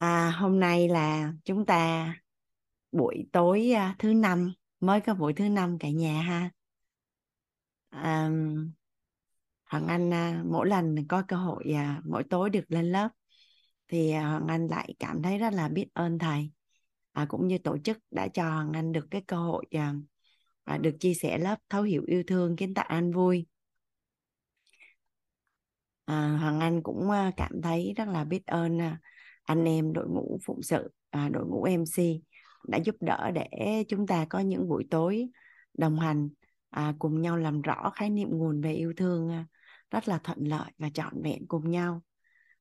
À, hôm nay là chúng ta buổi tối à, thứ năm mới có buổi thứ năm cả nhà ha. À, Hoàng Anh à, mỗi lần có cơ hội à, mỗi tối được lên lớp thì à, Hoàng Anh lại cảm thấy rất là biết ơn thầy à, cũng như tổ chức đã cho Hoàng Anh được cái cơ hội à, à, được chia sẻ lớp thấu hiểu yêu thương kiến tạo an vui. À, Hoàng Anh cũng à, cảm thấy rất là biết ơn à, anh em đội ngũ phụng sự à, đội ngũ MC đã giúp đỡ để chúng ta có những buổi tối đồng hành à, cùng nhau làm rõ khái niệm nguồn về yêu thương à, rất là thuận lợi và trọn vẹn cùng nhau.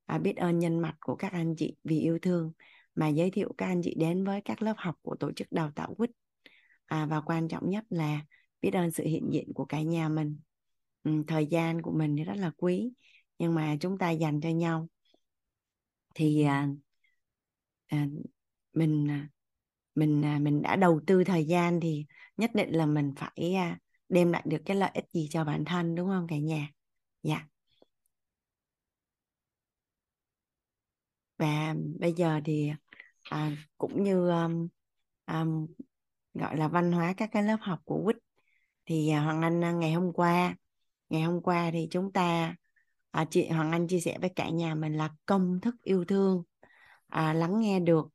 À, biết ơn nhân mặt của các anh chị vì yêu thương mà giới thiệu các anh chị đến với các lớp học của tổ chức đào tạo quýt. À, và quan trọng nhất là biết ơn sự hiện diện của cả nhà mình. Ừ, thời gian của mình thì rất là quý nhưng mà chúng ta dành cho nhau thì à, à, mình à, mình à, mình đã đầu tư thời gian thì nhất định là mình phải à, đem lại được cái lợi ích gì cho bản thân đúng không cả nhà? Dạ. Và bây giờ thì à, cũng như um, um, gọi là văn hóa các cái lớp học của quýt thì à, hoàng anh à, ngày hôm qua ngày hôm qua thì chúng ta à, chị hoàng anh chia sẻ với cả nhà mình là công thức yêu thương. À, lắng nghe được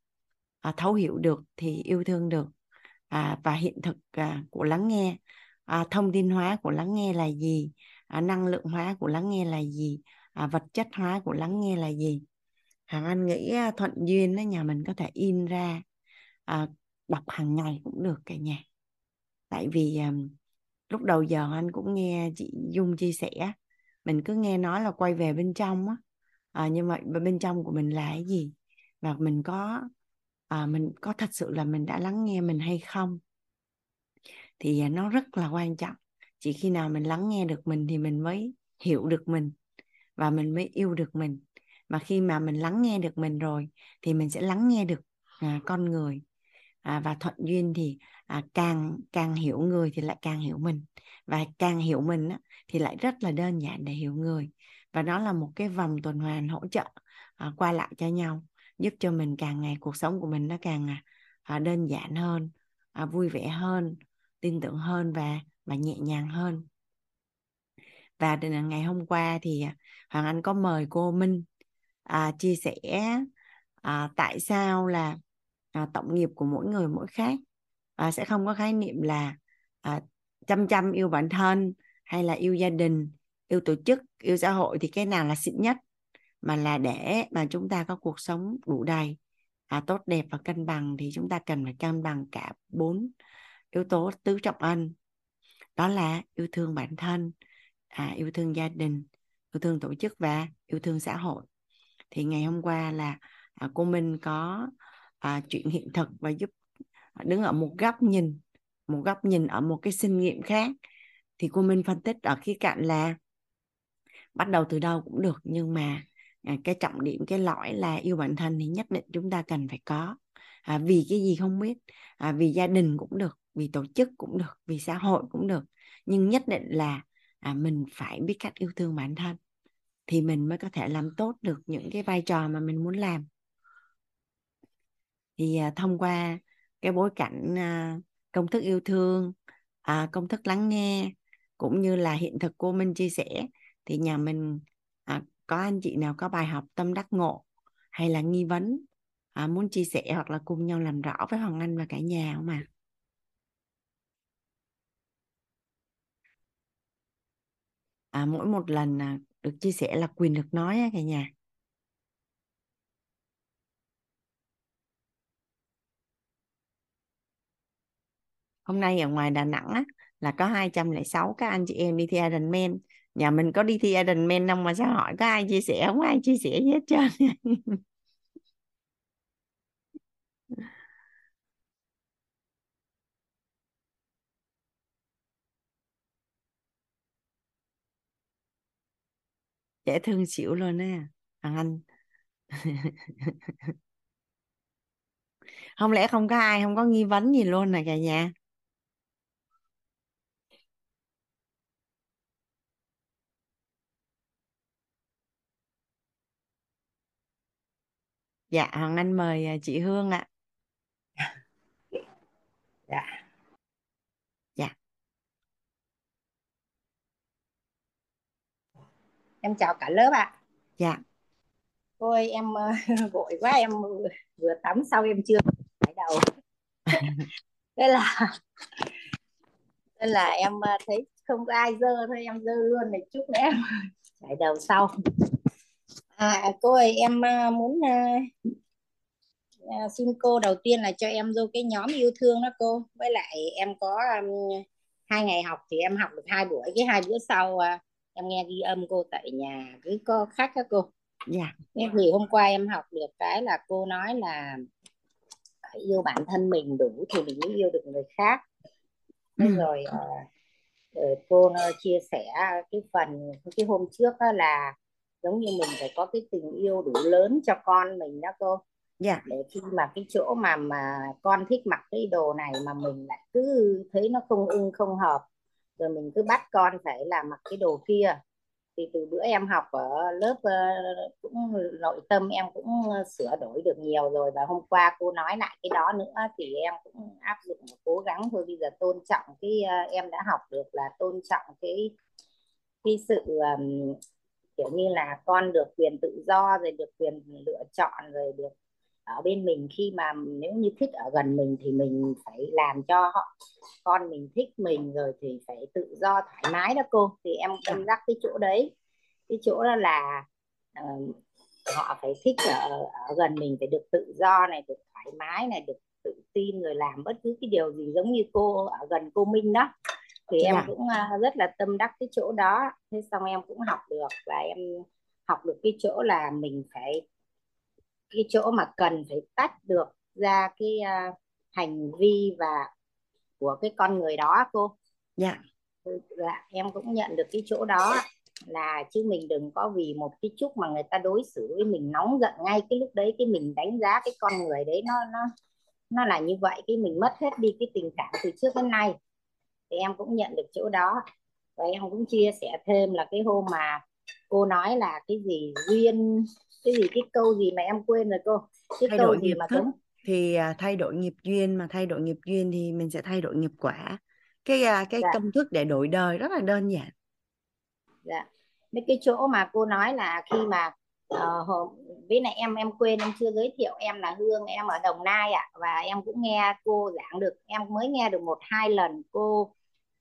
à, thấu hiểu được thì yêu thương được. À, và hiện thực à, của lắng nghe. À, thông tin hóa của lắng nghe là gì? À, năng lượng hóa của lắng nghe là gì? À, vật chất hóa của lắng nghe là gì? Hoàng Anh nghĩ à, thuận duyên đó nhà mình có thể in ra à, đọc hàng ngày cũng được cả nhà. Tại vì à, lúc đầu giờ anh cũng nghe chị Dung chia sẻ mình cứ nghe nói là quay về bên trong á. À, nhưng mà bên trong của mình là cái gì? Và mình có à, mình có thật sự là mình đã lắng nghe mình hay không? Thì à, nó rất là quan trọng. Chỉ khi nào mình lắng nghe được mình thì mình mới hiểu được mình và mình mới yêu được mình. Mà khi mà mình lắng nghe được mình rồi thì mình sẽ lắng nghe được à, con người. À, và thuận duyên thì à, càng càng hiểu người thì lại càng hiểu mình. Và càng hiểu mình á, thì lại rất là đơn giản để hiểu người. Và nó là một cái vòng tuần hoàn hỗ trợ à, qua lại cho nhau giúp cho mình càng ngày cuộc sống của mình nó càng à, à đơn giản hơn à, vui vẻ hơn tin tưởng hơn và và nhẹ nhàng hơn. Và ngày hôm qua thì à, Hoàng Anh có mời cô Minh à, chia sẻ à, tại sao là à, tổng nghiệp của mỗi người mỗi khác à, sẽ không có khái niệm là à, chăm chăm yêu bản thân hay là yêu gia đình yêu tổ chức yêu xã hội thì cái nào là xịn nhất mà là để mà chúng ta có cuộc sống đủ đầy à, tốt đẹp và cân bằng thì chúng ta cần phải cân bằng cả bốn yếu tố tứ trọng ân. Đó là yêu thương bản thân à, yêu thương gia đình yêu thương tổ chức và yêu thương xã hội. Thì ngày hôm qua là à, cô Minh có à, chuyện hiện thực và giúp đứng ở một góc nhìn một góc nhìn ở một cái sinh nghiệm khác thì cô Minh phân tích ở khía cạnh là bắt đầu từ đâu cũng được nhưng mà à, cái trọng điểm cái lõi là yêu bản thân thì nhất định chúng ta cần phải có. À, vì cái gì không biết à, vì gia đình cũng được vì tổ chức cũng được vì xã hội cũng được nhưng nhất định là à, mình phải biết cách yêu thương bản thân thì mình mới có thể làm tốt được những cái vai trò mà mình muốn làm. Thì à, thông qua cái bối cảnh à, công thức yêu thương à, công thức lắng nghe cũng như là hiện thực cô Minh chia sẻ thì nhà mình à, có anh chị nào có bài học tâm đắc ngộ hay là nghi vấn à, muốn chia sẻ hoặc là cùng nhau làm rõ với Hoàng Anh và cả nhà không ạ? À? À, mỗi một lần à, được chia sẻ là quyền được nói á, cả nhà. Hôm nay ở ngoài Đà Nẵng á, là có 206 các anh chị em đi thi Ironman. Nhà mình có đi thi Ironman không mà sao hỏi có ai chia sẻ không? Ai chia sẻ gì hết trơn. Dễ thương xỉu luôn á thằng anh. Không lẽ không có ai không có nghi vấn gì luôn này cả nhà? Dạ Hoàng Anh mời à, chị Hương ạ. Dạ. Dạ. Em chào cả lớp ạ. Dạ. Cô ơi em uh, vội quá em vừa, vừa tắm sau em chưa phải đầu. Thế là thế là em uh, thấy không có ai dơ thôi em dơ luôn này chút nữa em chải đầu sau à cô ơi em uh, muốn uh, uh, xin cô đầu tiên là cho em vô cái nhóm yêu thương đó cô. Với lại em có um, hai ngày học thì em học được hai buổi cái hai bữa sau uh, em nghe ghi âm cô tại nhà cứ có khách đó cô. Dạ. Nên thì hôm qua em học được cái là cô nói là yêu bản thân mình đủ thì mình mới yêu được người khác. Thế Ừ. rồi uh, cô nó chia sẻ cái phần cái hôm trước đó là giống như mình phải có cái tình yêu đủ lớn cho con mình đó cô. Dạ. Để khi mà cái chỗ mà mà con thích mặc cái đồ này mà mình lại cứ thấy nó không ưng không hợp rồi mình cứ bắt con phải là mặc cái đồ kia. Thì từ bữa em học ở lớp uh, cũng nội tâm em cũng sửa đổi được nhiều rồi và hôm qua cô nói lại cái đó nữa thì em cũng áp dụng cố gắng thôi. Bây giờ tôn trọng cái uh, em đã học được là tôn trọng cái cái sự um, kiểu như là con được quyền tự do rồi được quyền lựa chọn rồi được ở bên mình. Khi mà nếu như thích ở gần mình thì mình phải làm cho họ con mình thích mình rồi thì phải tự do thoải mái đó cô. Thì em em dắt cái chỗ đấy. Cái chỗ đó là uh, họ phải thích ở, ở gần mình phải được tự do này được thoải mái này được tự tin rồi làm bất cứ cái điều gì giống như cô ở gần cô Minh đó thì em dạ cũng uh, rất là tâm đắc cái chỗ đó. Thế xong em cũng học được và em học được cái chỗ là mình phải cái chỗ mà cần phải tách được ra cái uh, hành vi và của cái con người đó cô. Dạ. Dạ em cũng nhận được cái chỗ đó là chứ mình đừng có vì một cái chút mà người ta đối xử với mình nóng giận ngay cái lúc đấy cái mình đánh giá cái con người đấy nó nó nó là như vậy cái mình mất hết đi cái tình cảm từ trước đến nay thì em cũng nhận được chỗ đó. Và em cũng chia sẻ thêm là cái hôm mà cô nói là cái gì duyên cái gì cái câu gì mà em quên rồi cô? Cái thay câu đổi gì nghiệp mà thức cũng thì à, thay đổi nghiệp duyên mà thay đổi nghiệp duyên thì mình sẽ thay đổi nghiệp quả. Cái à, cái dạ. công thức để đổi đời rất là đơn giản. Dạ. Mấy cái chỗ mà cô nói là khi mà uh, với này em em quên em chưa giới thiệu em là Hương em ở Đồng Nai ạ. À, và em cũng nghe cô giảng được em mới nghe được một hai lần cô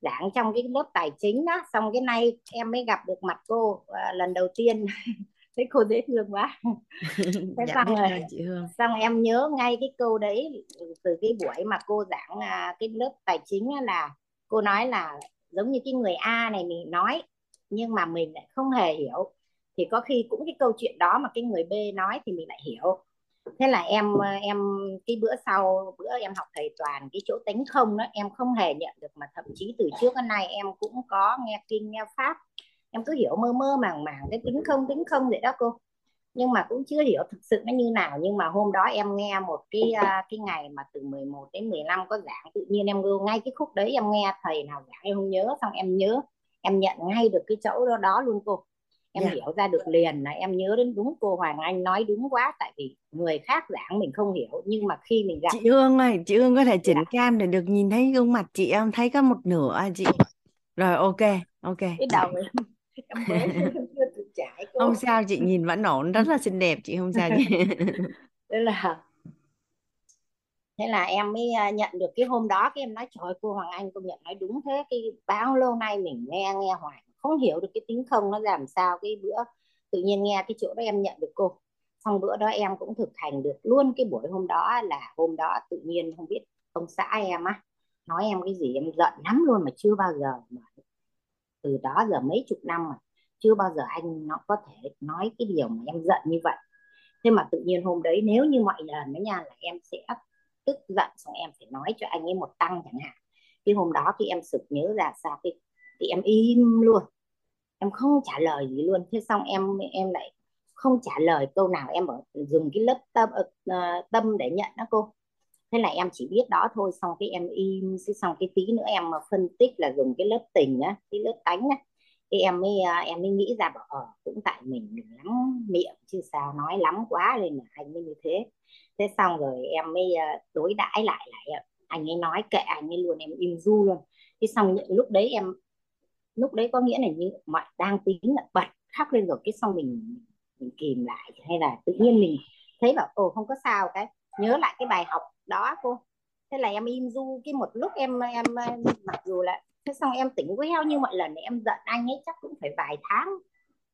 giảng trong cái lớp tài chính đó. Xong cái nay em mới gặp được mặt cô uh, lần đầu tiên thấy cô dễ thương quá. Thế dạ xong rồi chị Hương. xong em nhớ ngay cái câu đấy từ cái buổi mà cô giảng à, cái lớp tài chính là cô nói là giống như cái người A này mình nói nhưng mà mình lại không hề hiểu thì có khi cũng cái câu chuyện đó mà cái người B nói thì mình lại hiểu. Thế là em ờ, em cái bữa sau bữa em học thầy toàn cái chỗ tính không đó em không hề nhận được mà thậm chí từ trước đến nay em cũng có nghe kinh nghe pháp. Em cứ hiểu mơ mơ màng màng cái tính không tính không vậy đó cô. Nhưng mà cũng chưa hiểu thực sự nó như nào nhưng mà hôm đó em nghe một cái ờ, cái ngày mà từ 11 đến 15 có giảng tự nhiên em vô ngay cái khúc đấy em nghe thầy nào giảng em không nhớ xong em nhớ em nhận ngay được cái chỗ đó, đó luôn cô em dạ. hiểu ra được liền là em nhớ đến đúng cô Hoàng Anh nói đúng quá tại vì người khác giảng mình không hiểu nhưng mà khi mình gặp chị Hương ơi chị Hương có thể chỉnh dạ, cam để được nhìn thấy gương mặt chị em thấy có một nửa à chị. Rồi ok ok. Cái đầu em, em mới chưa tự trải cô. Không sao chị nhìn vẫn ổn rất là xinh đẹp chị không sao chị. Thế là thế là em mới à, nhận được cái hôm đó cái em nói trời cô Hoàng Anh công nhận nói đúng thế cái bao lâu nay mình nghe nghe hoài không hiểu được cái tính không nó làm sao cái bữa. Tự nhiên nghe cái chỗ đó em nhận được cô. Xong bữa đó em cũng thực hành được luôn cái buổi hôm đó là hôm đó tự nhiên không biết ông xã em á, nói em cái gì em giận lắm luôn mà chưa bao giờ mà từ đó giờ mấy chục năm mà chưa bao giờ anh nó có thể nói cái điều mà em giận như vậy. Thế mà tự nhiên hôm đấy nếu như mọi lần đó nha là em sẽ tức giận xong em phải nói cho anh ấy một tăng chẳng hạn. Cái hôm đó khi em sực nhớ ra sao cái thì em im luôn. Em không trả lời gì luôn. Thế xong em em lại không trả lời câu nào. Em ở dùng cái lớp tâm uh, tâm để nhận đó cô. Thế là em chỉ biết đó thôi. Xong cái em im. Xong cái tí nữa em mà phân tích là dùng cái lớp tình á cái lớp tánh á. Thì em mới à, em mới nghĩ ra bảo ờ cũng tại mình mình lắm miệng chứ sao nói lắm quá nên là anh mới như thế. Thế xong rồi em mới à, đối đãi lại lại anh ấy nói kệ anh ấy luôn. Em im du luôn. Thế xong lúc đấy em lúc đấy có nghĩa là như mọi đang tính là bật khóc lên rồi, cái xong mình mình kìm lại, hay là tự nhiên mình thấy bảo, ồ, không có sao cái, nhớ lại cái bài học đó cô. Thế là em im du cái một lúc em em mặc dù là, thế xong em tỉnh queo như mọi lần, em giận anh ấy chắc cũng phải vài tháng.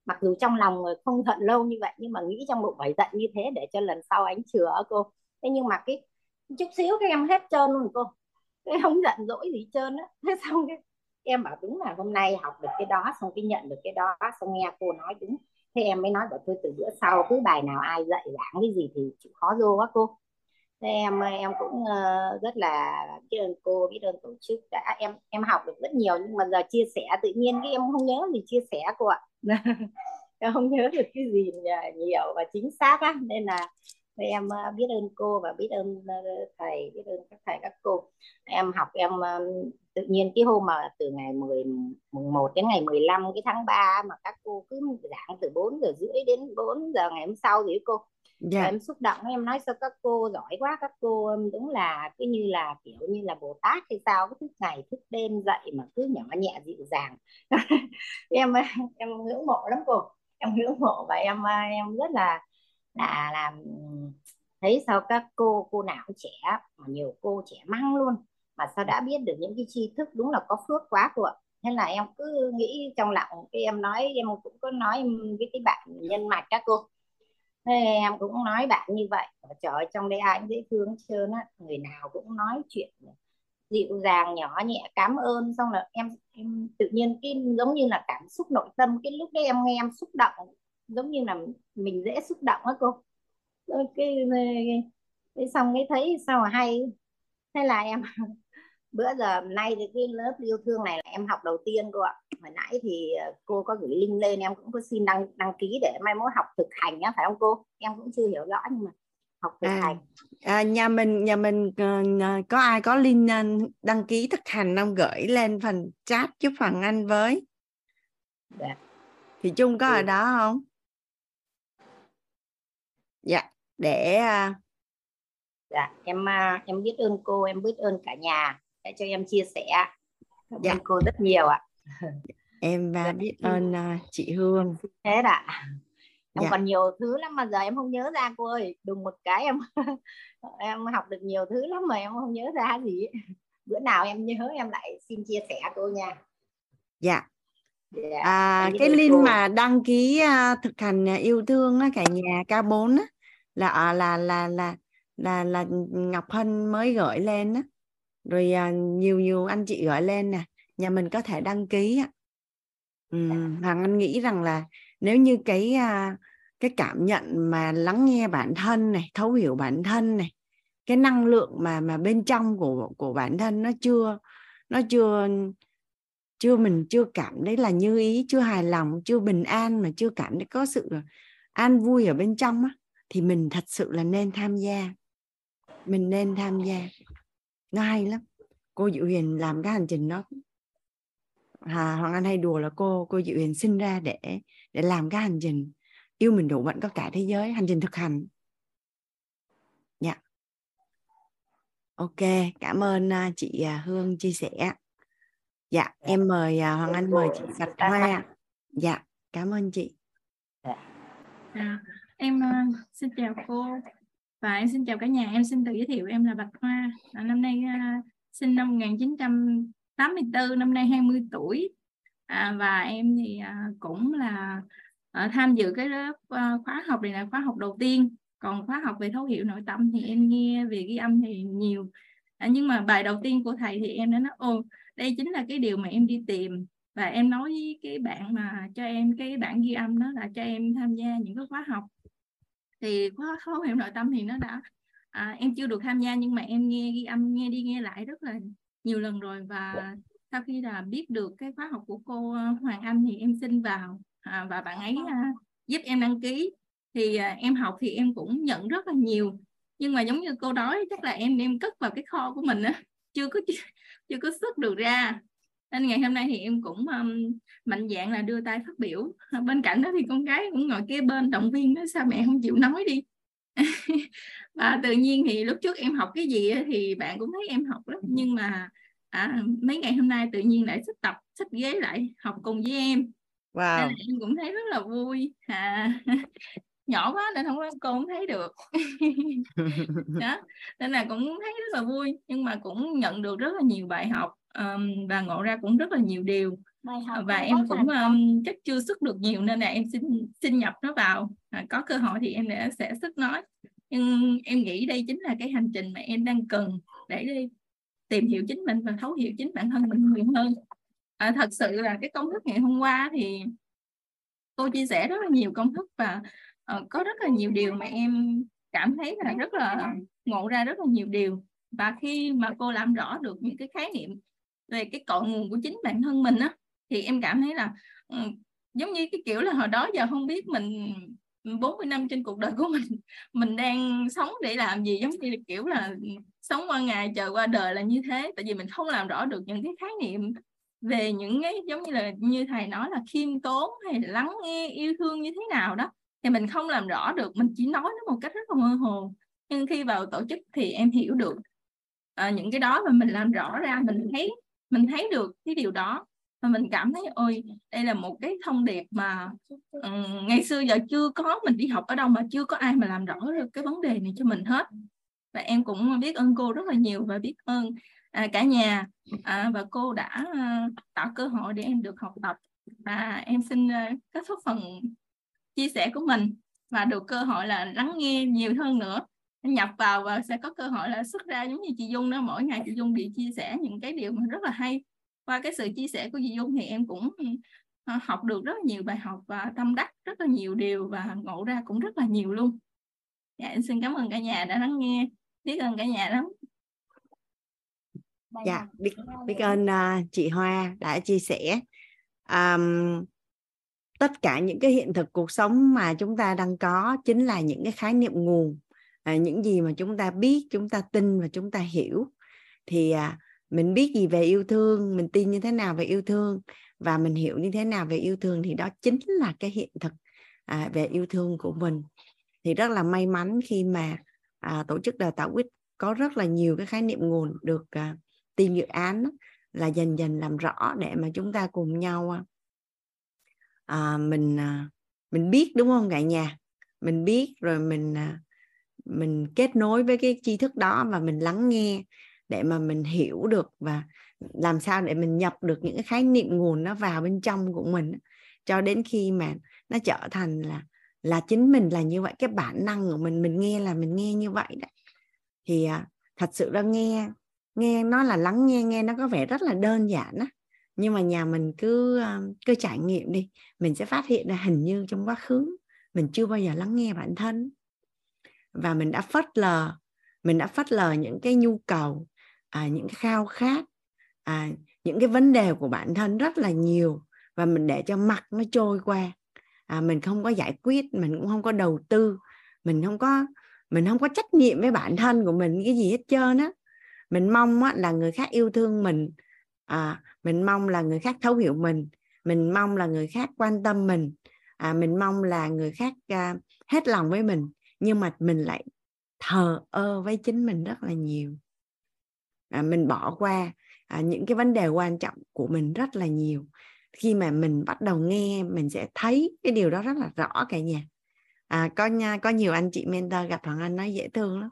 Mặc dù trong lòng không giận lâu như vậy, nhưng mà nghĩ trong bụng phải giận như thế để cho lần sau anh chừa cô. Thế nhưng mà cái, chút xíu cái em hết trơn luôn cô. Cái không giận dỗi gì trơn á. Thế xong cái em bảo đúng là hôm nay học được cái đó xong cái nhận được cái đó xong nghe cô nói đúng. Thế em mới nói bảo thôi từ bữa sau cứ bài nào ai dạy giảng cái gì thì chịu khó vô quá cô. Thế em em cũng uh, rất là biết ơn cô biết ơn tổ chức đã em em học được rất nhiều nhưng mà giờ chia sẻ tự nhiên cái em không nhớ gì chia sẻ cô ạ. Em không nhớ được cái gì nhiều và chính xác á nên là em ờ, biết ơn cô và biết ơn ờ, thầy biết ơn các thầy các cô. Em học em tự nhiên cái hôm mà từ ngày 10 mùng 1 đến ngày 15 cái tháng 3 mà các cô cứ giảng từ 4 giờ rưỡi đến 4 giờ ngày hôm sau thì cô. Dạ. em xúc động em nói sao các cô giỏi quá các cô đúng là cứ như là kiểu như là bồ tát hay sao cứ thức ngày thức đêm dậy mà cứ nhỏ nhẹ dịu dàng. Em em ngưỡng mộ lắm cô. Em ngưỡng mộ và em em rất là là làm thấy sao các cô cô nào cũng trẻ mà nhiều cô trẻ măng luôn. Mà sao đã biết được những cái tri thức đúng là có phước quá cô ạ. Nên là em cứ nghĩ trong lòng cái em nói em cũng có nói với cái bạn nhân mạch các cô. Thế em cũng nói bạn như vậy. Trời ơi, trong đây ai cũng dễ thương trơn á. Người nào cũng nói chuyện dịu dàng nhỏ nhẹ cảm ơn. Xong là em em tự nhiên cái giống như là cảm xúc nội tâm cái lúc đấy em nghe em xúc động giống như là mình dễ xúc động á cô. Cái, cái, cái xong cái thấy sao mà hay. Thế là em bữa giờ nay thì cái lớp yêu thương này là em học đầu tiên cô ạ. Hồi nãy thì ờ, cô có gửi link lên em cũng có xin đăng đăng ký để mai mốt học thực hành nhá phải không cô? Em cũng chưa hiểu rõ nhưng mà học thực à, hành. à, nhà mình nhà mình uh, có ai có link đăng ký thực hành không? Gửi lên phần chat giúp phần anh với. Dạ. thì chung có ừ. ở đó không dạ để uh... dạ em uh, em biết ơn cô em biết ơn cả nhà đã cho em chia sẻ. Cảm dạ. ơn cô rất nhiều ạ. Em và biết ơn chị Hương. Thế ạ. Em dạ. còn nhiều thứ lắm mà giờ em không nhớ ra cô ơi. Đùng một cái em em học được nhiều thứ lắm mà em không nhớ ra gì bữa nào em nhớ em lại xin chia sẻ cô nha. Dạ dạ, à, cái link cô. mà đăng ký uh, thực hành uh, yêu thương á, cả nhà K4 á, là uh, là là là là là Ngọc Hân mới gửi lên á. Rồi uh, nhiều nhiều anh chị gửi lên nè nhà mình có thể đăng ký á. Ừ, Hoàng Anh nghĩ rằng là nếu như cái uh, cái cảm nhận mà lắng nghe bản thân này thấu hiểu bản thân này cái năng lượng mà mà bên trong của của bản thân nó chưa nó chưa chưa mình chưa cảm thấy là như ý chưa hài lòng chưa bình an mà chưa cảm thấy có sự an vui ở bên trong á thì mình thật sự là nên tham gia. Mình nên tham gia. Nó hay lắm. Cô Diệu Huyền làm cái hành trình đó. À, Hoàng Anh hay đùa là cô cô Diệu Huyền sinh ra để để làm cái hành trình. Yêu mình đủ mạnh có cả thế giới. Hành trình thực hành. Dạ. Yeah. ok cảm ơn à, chị à, Hương chia sẻ dạ em mời uh, Hoàng Anh mời chị Bạch Hoa dạ. cảm ơn chị. À, em uh, xin chào cô. Và em xin chào cả nhà. Em xin tự giới thiệu em là Bạch Hoa. À, năm nay uh, sinh năm 1984 năm nay 20 tuổi. À, và em thì uh, cũng là uh, tham dự cái lớp uh, khóa học này là khóa học đầu tiên. Còn khóa học về thấu hiểu nội tâm thì em nghe về ghi âm thì nhiều. À, nhưng mà bài đầu tiên của thầy thì em đã nói ô đây chính là cái điều mà em đi tìm. Và em nói với cái bạn mà cho em cái bản ghi âm đó là cho em tham gia những cái khóa học. Thì khóa khóa em nội tâm thì nó đã à, em chưa được tham gia nhưng mà em nghe ghi âm nghe đi nghe lại rất là nhiều lần rồi. Và sau khi là biết được cái khóa học của cô Hoàng Anh thì em xin vào. À, và bạn ấy à, giúp em đăng ký. Thì à, em học thì em cũng nhận rất là nhiều. Nhưng mà giống như cô nói chắc là em đem cất vào cái kho của mình á. Chưa có chưa có xuất được ra. Nên ngày hôm nay thì em cũng um, mạnh dạng là đưa tay phát biểu. Bên cạnh đó thì con gái cũng ngồi kế bên động viên nó sao mẹ không chịu nói đi? Và tự nhiên thì lúc trước em học cái gì thì bạn cũng thấy em học lắm. Nhưng mà à, mấy ngày hôm nay tự nhiên lại xích tập xích ghế lại học cùng với em. Wow. nên em cũng thấy rất là vui. À, nhỏ quá nên không có cô không thấy được. Đó nên là cũng thấy rất là vui nhưng mà cũng nhận được rất là nhiều bài học um, và ngộ ra cũng rất là nhiều điều. Và em cũng um, chắc chưa sức được nhiều nên là em xin xin nhập nó vào. À, có cơ hội thì em sẽ sẽ sức nói. Nhưng em nghĩ đây chính là cái hành trình mà em đang cần để đi tìm hiểu chính mình và thấu hiểu chính bản thân mình nhiều hơn. À, thật sự là cái công thức ngày hôm qua thì cô chia sẻ rất là nhiều công thức và uh, có rất là nhiều điều mà em cảm thấy là rất là ngộ ra rất là nhiều điều. Và khi mà cô làm rõ được những cái khái niệm về cái cội nguồn của chính bản thân mình á thì em cảm thấy là um, giống như cái kiểu là hồi đó giờ không biết mình 40 năm trên cuộc đời của mình mình đang sống để làm gì giống như kiểu là sống qua ngày chờ qua đời là như thế. Tại vì mình không làm rõ được những cái khái niệm về những cái giống như là như thầy nói là khiêm tốn hay là lắng nghe yêu thương như thế nào đó thì mình không làm rõ được mình chỉ nói nó một cách rất là mơ hồ. Nhưng khi vào tổ chức thì em hiểu được à, những cái đó mà mình làm rõ ra mình thấy mình thấy được cái điều đó. Và mình cảm thấy ôi đây là một cái thông điệp mà um, ngày xưa giờ chưa có mình đi học ở đâu mà chưa có ai mà làm rõ được cái vấn đề này cho mình hết. Và em cũng biết ơn cô rất là nhiều và biết ơn à, cả nhà à, và cô đã à, tạo cơ hội để em được học tập. Và em xin à, kết thúc phần chia sẻ của mình và được cơ hội là lắng nghe nhiều hơn nữa. Nhập vào và sẽ có cơ hội là xuất ra giống như chị Dung đó mỗi ngày chị Dung bị chia sẻ những cái điều mà rất là hay. Qua cái sự chia sẻ của chị Dung thì em cũng ờ, học được rất là nhiều bài học và tâm đắc rất là nhiều điều và ngộ ra cũng rất là nhiều luôn. Dạ em xin cảm ơn cả nhà đã lắng nghe. Biết ơn cả nhà lắm. Dạ biết biết ơn uh, chị Hoa đã chia sẻ. Um, tất cả những cái hiện thực cuộc sống mà chúng ta đang có chính là những cái khái niệm nguồn à, những gì mà chúng ta biết chúng ta tin và chúng ta hiểu. Thì à, mình biết gì về yêu thương mình tin như thế nào về yêu thương và mình hiểu như thế nào về yêu thương thì đó chính là cái hiện thực à, về yêu thương của mình. Thì rất là may mắn khi mà à, tổ chức đào tạo quýt có rất là nhiều cái khái niệm nguồn được à, team dự án là dần dần làm rõ để mà chúng ta cùng nhau à, mình à, mình biết đúng không cả nhà? Mình biết rồi mình à, mình kết nối với cái tri thức đó và mình lắng nghe để mà mình hiểu được và làm sao để mình nhập được những cái khái niệm nguồn nó vào bên trong của mình cho đến khi mà nó trở thành là là chính mình là như vậy cái bản năng của mình mình nghe là mình nghe như vậy đấy. Thì à, thật sự ra nghe nghe nó là lắng nghe nghe nó có vẻ rất là đơn giản á nhưng mà nhà mình cứ cứ trải nghiệm đi. Mình sẽ phát hiện ra hình như trong quá khứ mình chưa bao giờ lắng nghe bản thân. Và mình đã phớt lờ mình đã phớt lờ những cái nhu cầu à, những cái khao khát à, những cái vấn đề của bản thân rất là nhiều. Và mình để cho mặt nó trôi qua. À, mình không có giải quyết mình cũng không có đầu tư. Mình không có mình không có trách nhiệm với bản thân của mình cái gì hết trơn á. Mình mong á, là người khác yêu thương mình à, mình mong là người khác thấu hiểu mình. Mình mong là người khác quan tâm mình. À, mình mong là người khác à, hết lòng với mình. Nhưng mà mình lại thờ ơ với chính mình rất là nhiều. À, mình bỏ qua à, những cái vấn đề quan trọng của mình rất là nhiều. Khi mà mình bắt đầu nghe mình sẽ thấy cái điều đó rất là rõ cả nhà. À, có nha có nhiều anh chị mentor gặp thằng anh nói dễ thương lắm.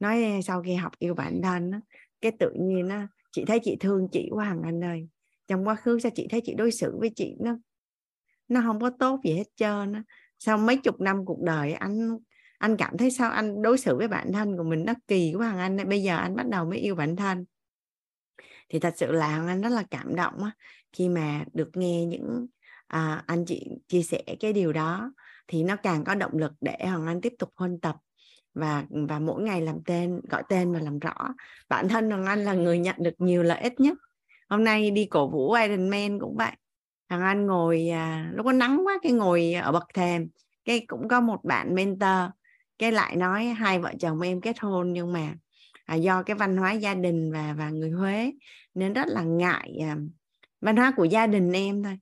Nói sau khi học yêu bản thân đó, cái tự nhiên nó chị thấy chị thương chị quá à, hằng anh ơi. Trong quá khứ sao chị thấy chị đối xử với chị nó nó không có tốt gì hết trơn á. Sau mấy chục năm cuộc đời anh anh cảm thấy sao anh đối xử với bản thân của mình nó kỳ quá à, hằng anh bây giờ anh bắt đầu mới yêu bản thân. Thì thật sự là anh rất là cảm động á, khi mà được nghe những à, anh chị chia sẻ cái điều đó thì nó càng có động lực để hoàng anh tiếp tục huân tập và và mỗi ngày làm tên gọi tên và làm rõ. Bản thân thằng anh là người nhận được nhiều lợi ích nhất. Hôm nay đi cổ vũ Iron Man cũng vậy. Thằng anh ngồi à, lúc có nắng quá cái ngồi ở bậc thềm. Cái cũng có một bạn mentor cái lại nói hai vợ chồng em kết hôn nhưng mà à, do cái văn hóa gia đình và và người Huế nên rất là ngại à, văn hóa của gia đình em thôi.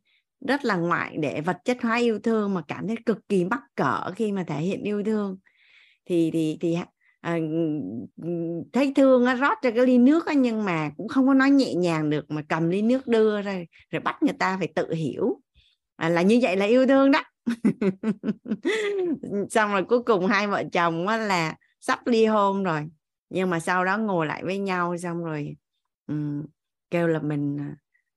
Rất là ngoại để vật chất hóa yêu thương mà cảm thấy cực kỳ mắc cỡ khi mà thể hiện yêu thương thì thì thì à, thấy thương nó rót cho cái ly nước á, nhưng mà cũng không có nói nhẹ nhàng được mà cầm ly nước đưa ra rồi bắt người ta phải tự hiểu. À, là như vậy là yêu thương đó. Xong rồi cuối cùng hai vợ chồng á, là sắp ly hôn rồi nhưng mà sau đó ngồi lại với nhau xong rồi um, kêu là mình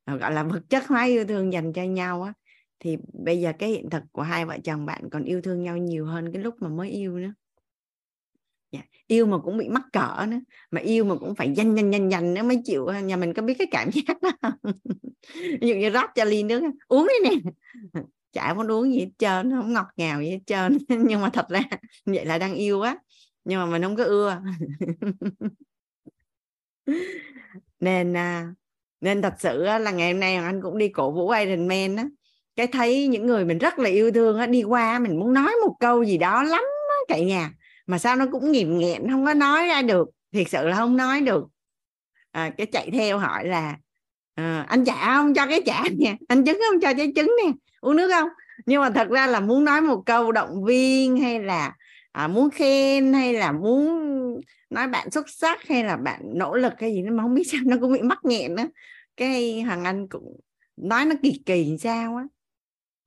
à, gọi là vật chất hóa yêu thương dành cho nhau á. Thì bây giờ cái hiện thực của hai vợ chồng bạn còn yêu thương nhau nhiều hơn cái lúc mà mới yêu nữa yeah. Yêu mà cũng bị mắc cỡ nữa, mà yêu mà cũng phải nhanh nhanh nhanh nhanh nữa mới chịu à, nhà mình có biết cái cảm giác đó ví dụ như rót cho ly nước uống đi nè. Chả muốn uống gì hết trơn, không ngọt ngào gì hết trơn. Nhưng mà thật ra, vậy là đang yêu á nhưng mà mình không có ưa. Nên à, nên thật sự là ngày hôm nay anh cũng đi cổ vũ Iron Man á. Cái thấy những người mình rất là yêu thương á, đi qua mình muốn nói một câu gì đó lắm á cả nhà mà sao nó cũng nghiền nghẹn không có nói ra được. Thiệt sự là không nói được. À, cái chạy theo hỏi là à, anh chả không cho cái chả nha anh trứng không cho trái trứng nè uống nước không? Nhưng mà thật ra là muốn nói một câu động viên hay là à, muốn khen hay là muốn nói bạn xuất sắc hay là bạn nỗ lực hay gì nó mà không biết sao nó cũng bị mắc nghẹn á, cái hoàng anh cũng nói nó kỳ kỳ sao á.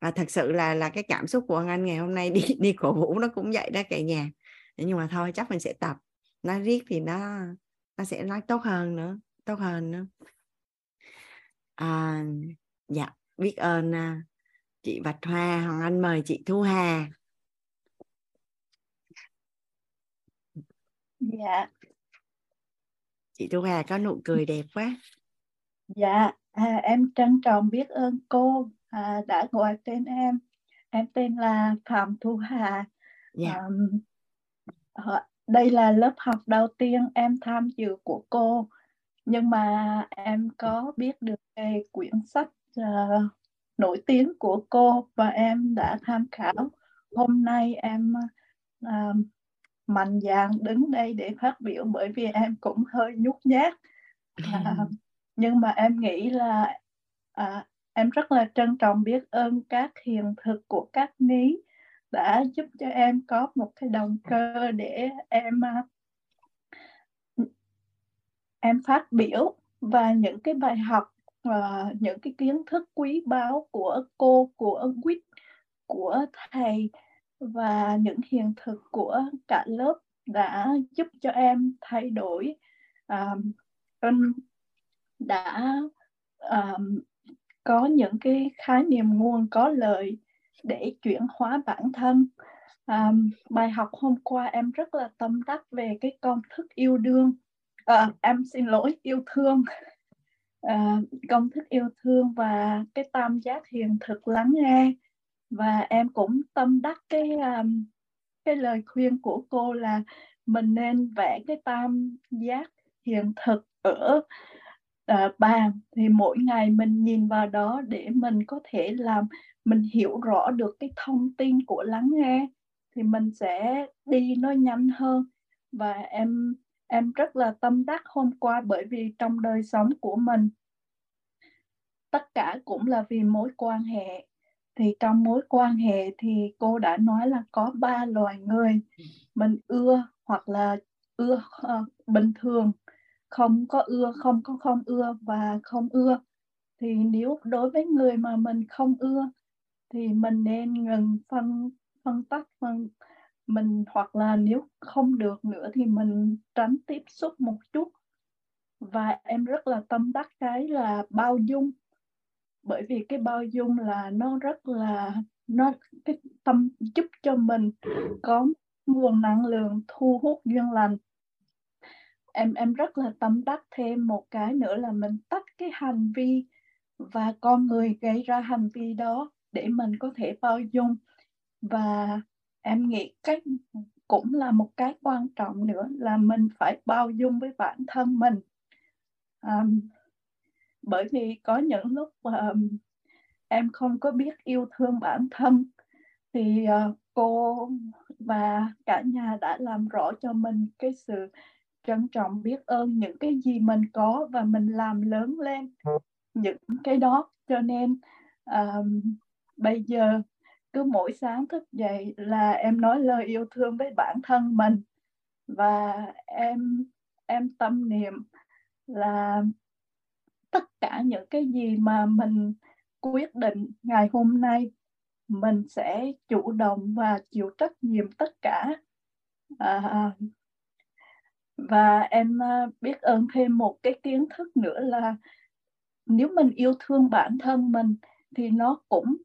Và thật sự là là cái cảm xúc của hoàng anh ngày hôm nay đi đi cổ vũ nó cũng vậy đó cả nhà nhưng mà thôi chắc mình sẽ tập. Nói riết thì nó nó sẽ nói tốt hơn nữa tốt hơn nữa. À, dạ biết ơn à, chị Bạch Hoa Hoàng Anh mời chị Thu Hà. Dạ. Chị Thu Hà có nụ cười đẹp quá. Dạ à, em trân trọng biết ơn cô à, đã gọi tên em. Em tên là Phạm Thu Hà. Dạ. um, đây là lớp học đầu tiên em tham dự của cô. Nhưng mà em có biết được về quyển sách uh, nổi tiếng của cô và em đã tham khảo. Hôm nay em uh, mạnh dạn đứng đây để phát biểu bởi vì em cũng hơi nhút nhát. À, nhưng mà em nghĩ là à, em rất là trân trọng biết ơn các hiện thực của các ní đã giúp cho em có một cái động cơ để em à, em phát biểu và những cái bài học và những cái kiến thức quý báu của cô của quýt của thầy và những hiện thực của cả lớp đã giúp cho em thay đổi um, đã um, có những cái khái niệm nguồn có lợi để chuyển hóa bản thân. À, bài học hôm qua em rất là tâm đắc về cái công thức yêu đương. À, em xin lỗi yêu thương. À, công thức yêu thương và cái tam giác hiện thực lắng nghe. Và em cũng tâm đắc cái um, cái lời khuyên của cô là mình nên vẽ cái tam giác hiện thực ở uh, bàn. Thì mỗi ngày mình nhìn vào đó để mình có thể làm mình hiểu rõ được cái thông tin của lắng nghe thì mình sẽ đi nó nhanh hơn. Và em em rất là tâm đắc hôm qua bởi vì trong đời sống của mình tất cả cũng là vì mối quan hệ. Thì trong mối quan hệ thì cô đã nói là có ba loài người mình ưa hoặc là ưa uh, bình thường. Không có ưa không có không ưa và không ưa. Thì nếu đối với người mà mình không ưa thì mình nên ngừng phân phân tách phân, mình hoặc là nếu không được nữa thì mình tránh tiếp xúc một chút. Và em rất là tâm đắc cái là bao dung. Bởi vì cái bao dung là nó rất là, nó cái tâm giúp cho mình có nguồn năng lượng thu hút duyên lành. Em em rất là tâm đắc thêm một cái nữa là mình tách cái hành vi và con người gây ra hành vi đó để mình có thể bao dung. Và em nghĩ cách cũng là một cái quan trọng nữa là mình phải bao dung với bản thân mình. Um, bởi vì có những lúc um, em không có biết yêu thương bản thân thì uh, cô và cả nhà đã làm rõ cho mình cái sự trân trọng biết ơn những cái gì mình có và mình làm lớn lên những cái đó. Cho nên um, bây giờ cứ mỗi sáng thức dậy là em nói lời yêu thương với bản thân mình. Và em em tâm niệm là tất cả những cái gì mà mình quyết định ngày hôm nay mình sẽ chủ động và chịu trách nhiệm tất cả. À, và em à, biết ơn thêm một cái kiến thức nữa là nếu mình yêu thương bản thân mình thì nó cũng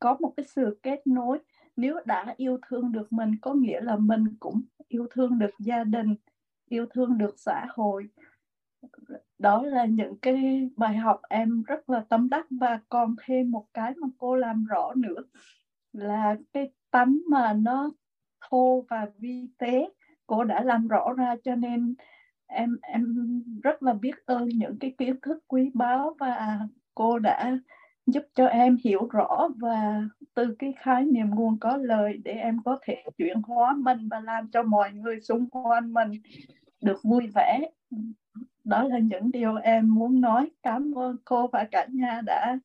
có một cái sự kết nối. Nếu đã yêu thương được mình, có nghĩa là mình cũng yêu thương được gia đình, yêu thương được xã hội. Đó là những cái bài học em rất là tâm đắc. Và còn thêm một cái mà cô làm rõ nữa là cái tánh mà nó thô và vi tế, cô đã làm rõ ra. Cho nên em em rất là biết ơn những cái kiến thức quý báu và cô đã giúp cho em hiểu rõ và từ cái khái niệm nguồn có lời để em có thể chuyển hóa mình và làm cho mọi người xung quanh mình được vui vẻ. Đó là những điều em muốn nói. Cảm ơn cô và cả nhà đã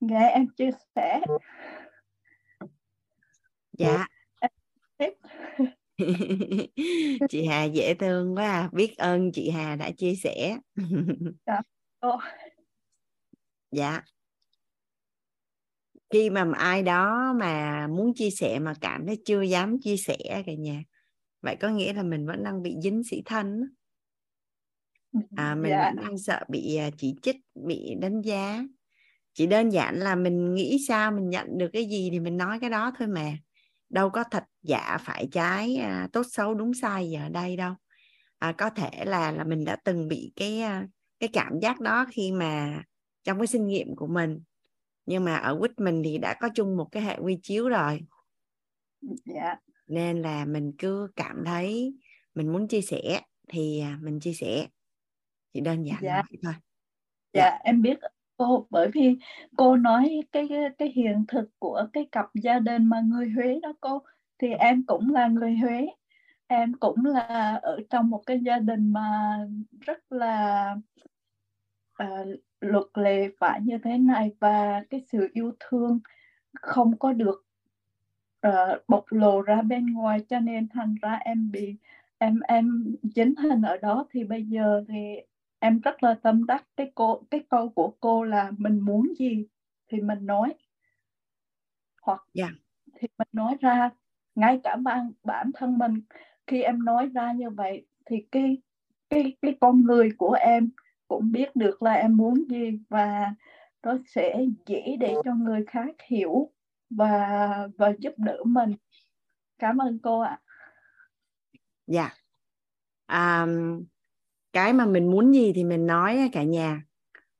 nghe em chia sẻ. Dạ. Chị Hà dễ thương quá à. biết ơn chị Hà đã chia sẻ. Dạ, dạ khi mà ai đó mà muốn chia sẻ mà cảm thấy chưa dám chia sẻ cả nhà vậy có nghĩa là mình vẫn đang bị dính sĩ thân à, mình yeah. Dạ. vẫn đang sợ bị à, chỉ trích bị đánh giá chỉ đơn giản là mình nghĩ sao mình nhận được cái gì thì mình nói cái đó thôi mà đâu có thật giả phải trái à, tốt xấu đúng sai gì ở đây đâu à, có thể là là mình đã từng bị cái à, cái cảm giác đó khi mà trong cái sinh nghiệm của mình nhưng mà ở quýt mình thì đã có chung một cái hệ quy chiếu rồi yeah. Dạ. nên là mình cứ cảm thấy mình muốn chia sẻ thì à, mình chia sẻ chỉ đơn giản dạ. vậy thôi dạ. dạ em biết cô bởi vì cô nói cái cái hiện thực của cái cặp gia đình mà người Huế đó cô thì em cũng là người Huế em cũng là ở trong một cái gia đình mà rất là uh, luật lệ phải như thế này và cái sự yêu thương không có được uh, bộc lộ ra bên ngoài cho nên thành ra em bị em em chính hình ở đó thì bây giờ thì em rất là tâm đắc cái cô cái câu của cô là mình muốn gì thì mình nói hoặc yeah. Dạ. thì mình nói ra ngay cả bản bản thân mình khi em nói ra như vậy thì cái cái cái con người của em cũng biết được là em muốn gì và nó sẽ dễ để cho người khác hiểu và và giúp đỡ mình. Cảm ơn cô ạ. Dạ. Yeah. um, cái mà mình muốn gì thì mình nói cả nhà.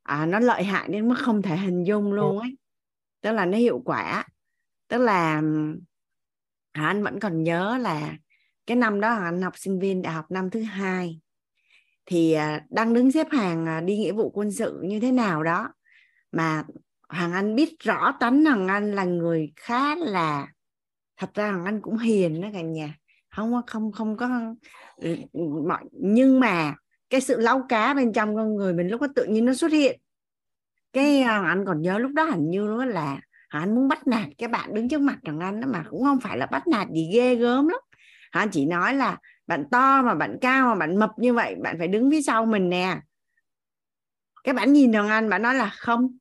À, nó lợi hại đến mức không thể hình dung luôn ấy tức là nó hiệu quả. Tức là anh vẫn còn nhớ là cái năm đó anh học sinh viên đại học năm thứ hai thì à, đang đứng xếp hàng à, đi nghĩa vụ quân sự như thế nào đó. Mà Hoàng Anh biết rõ tánh Hoàng Anh là người khá là, thật ra Hoàng Anh cũng hiền đó cả nhà. Không có, không không có ừ, ừ, mọi, nhưng mà cái sự lau cá bên trong con người mình lúc đó tự nhiên nó xuất hiện. Cái à, Hoàng Anh còn nhớ lúc đó hình như đó là Hoàng Anh muốn bắt nạt cái bạn đứng trước mặt Hoàng Anh đó mà cũng không phải là bắt nạt gì ghê gớm lắm. Hoàng Anh chỉ nói là bạn to mà bạn cao mà bạn mập như vậy bạn phải đứng phía sau mình nè. Cái bạn nhìn Hoàng Anh bạn nói là không.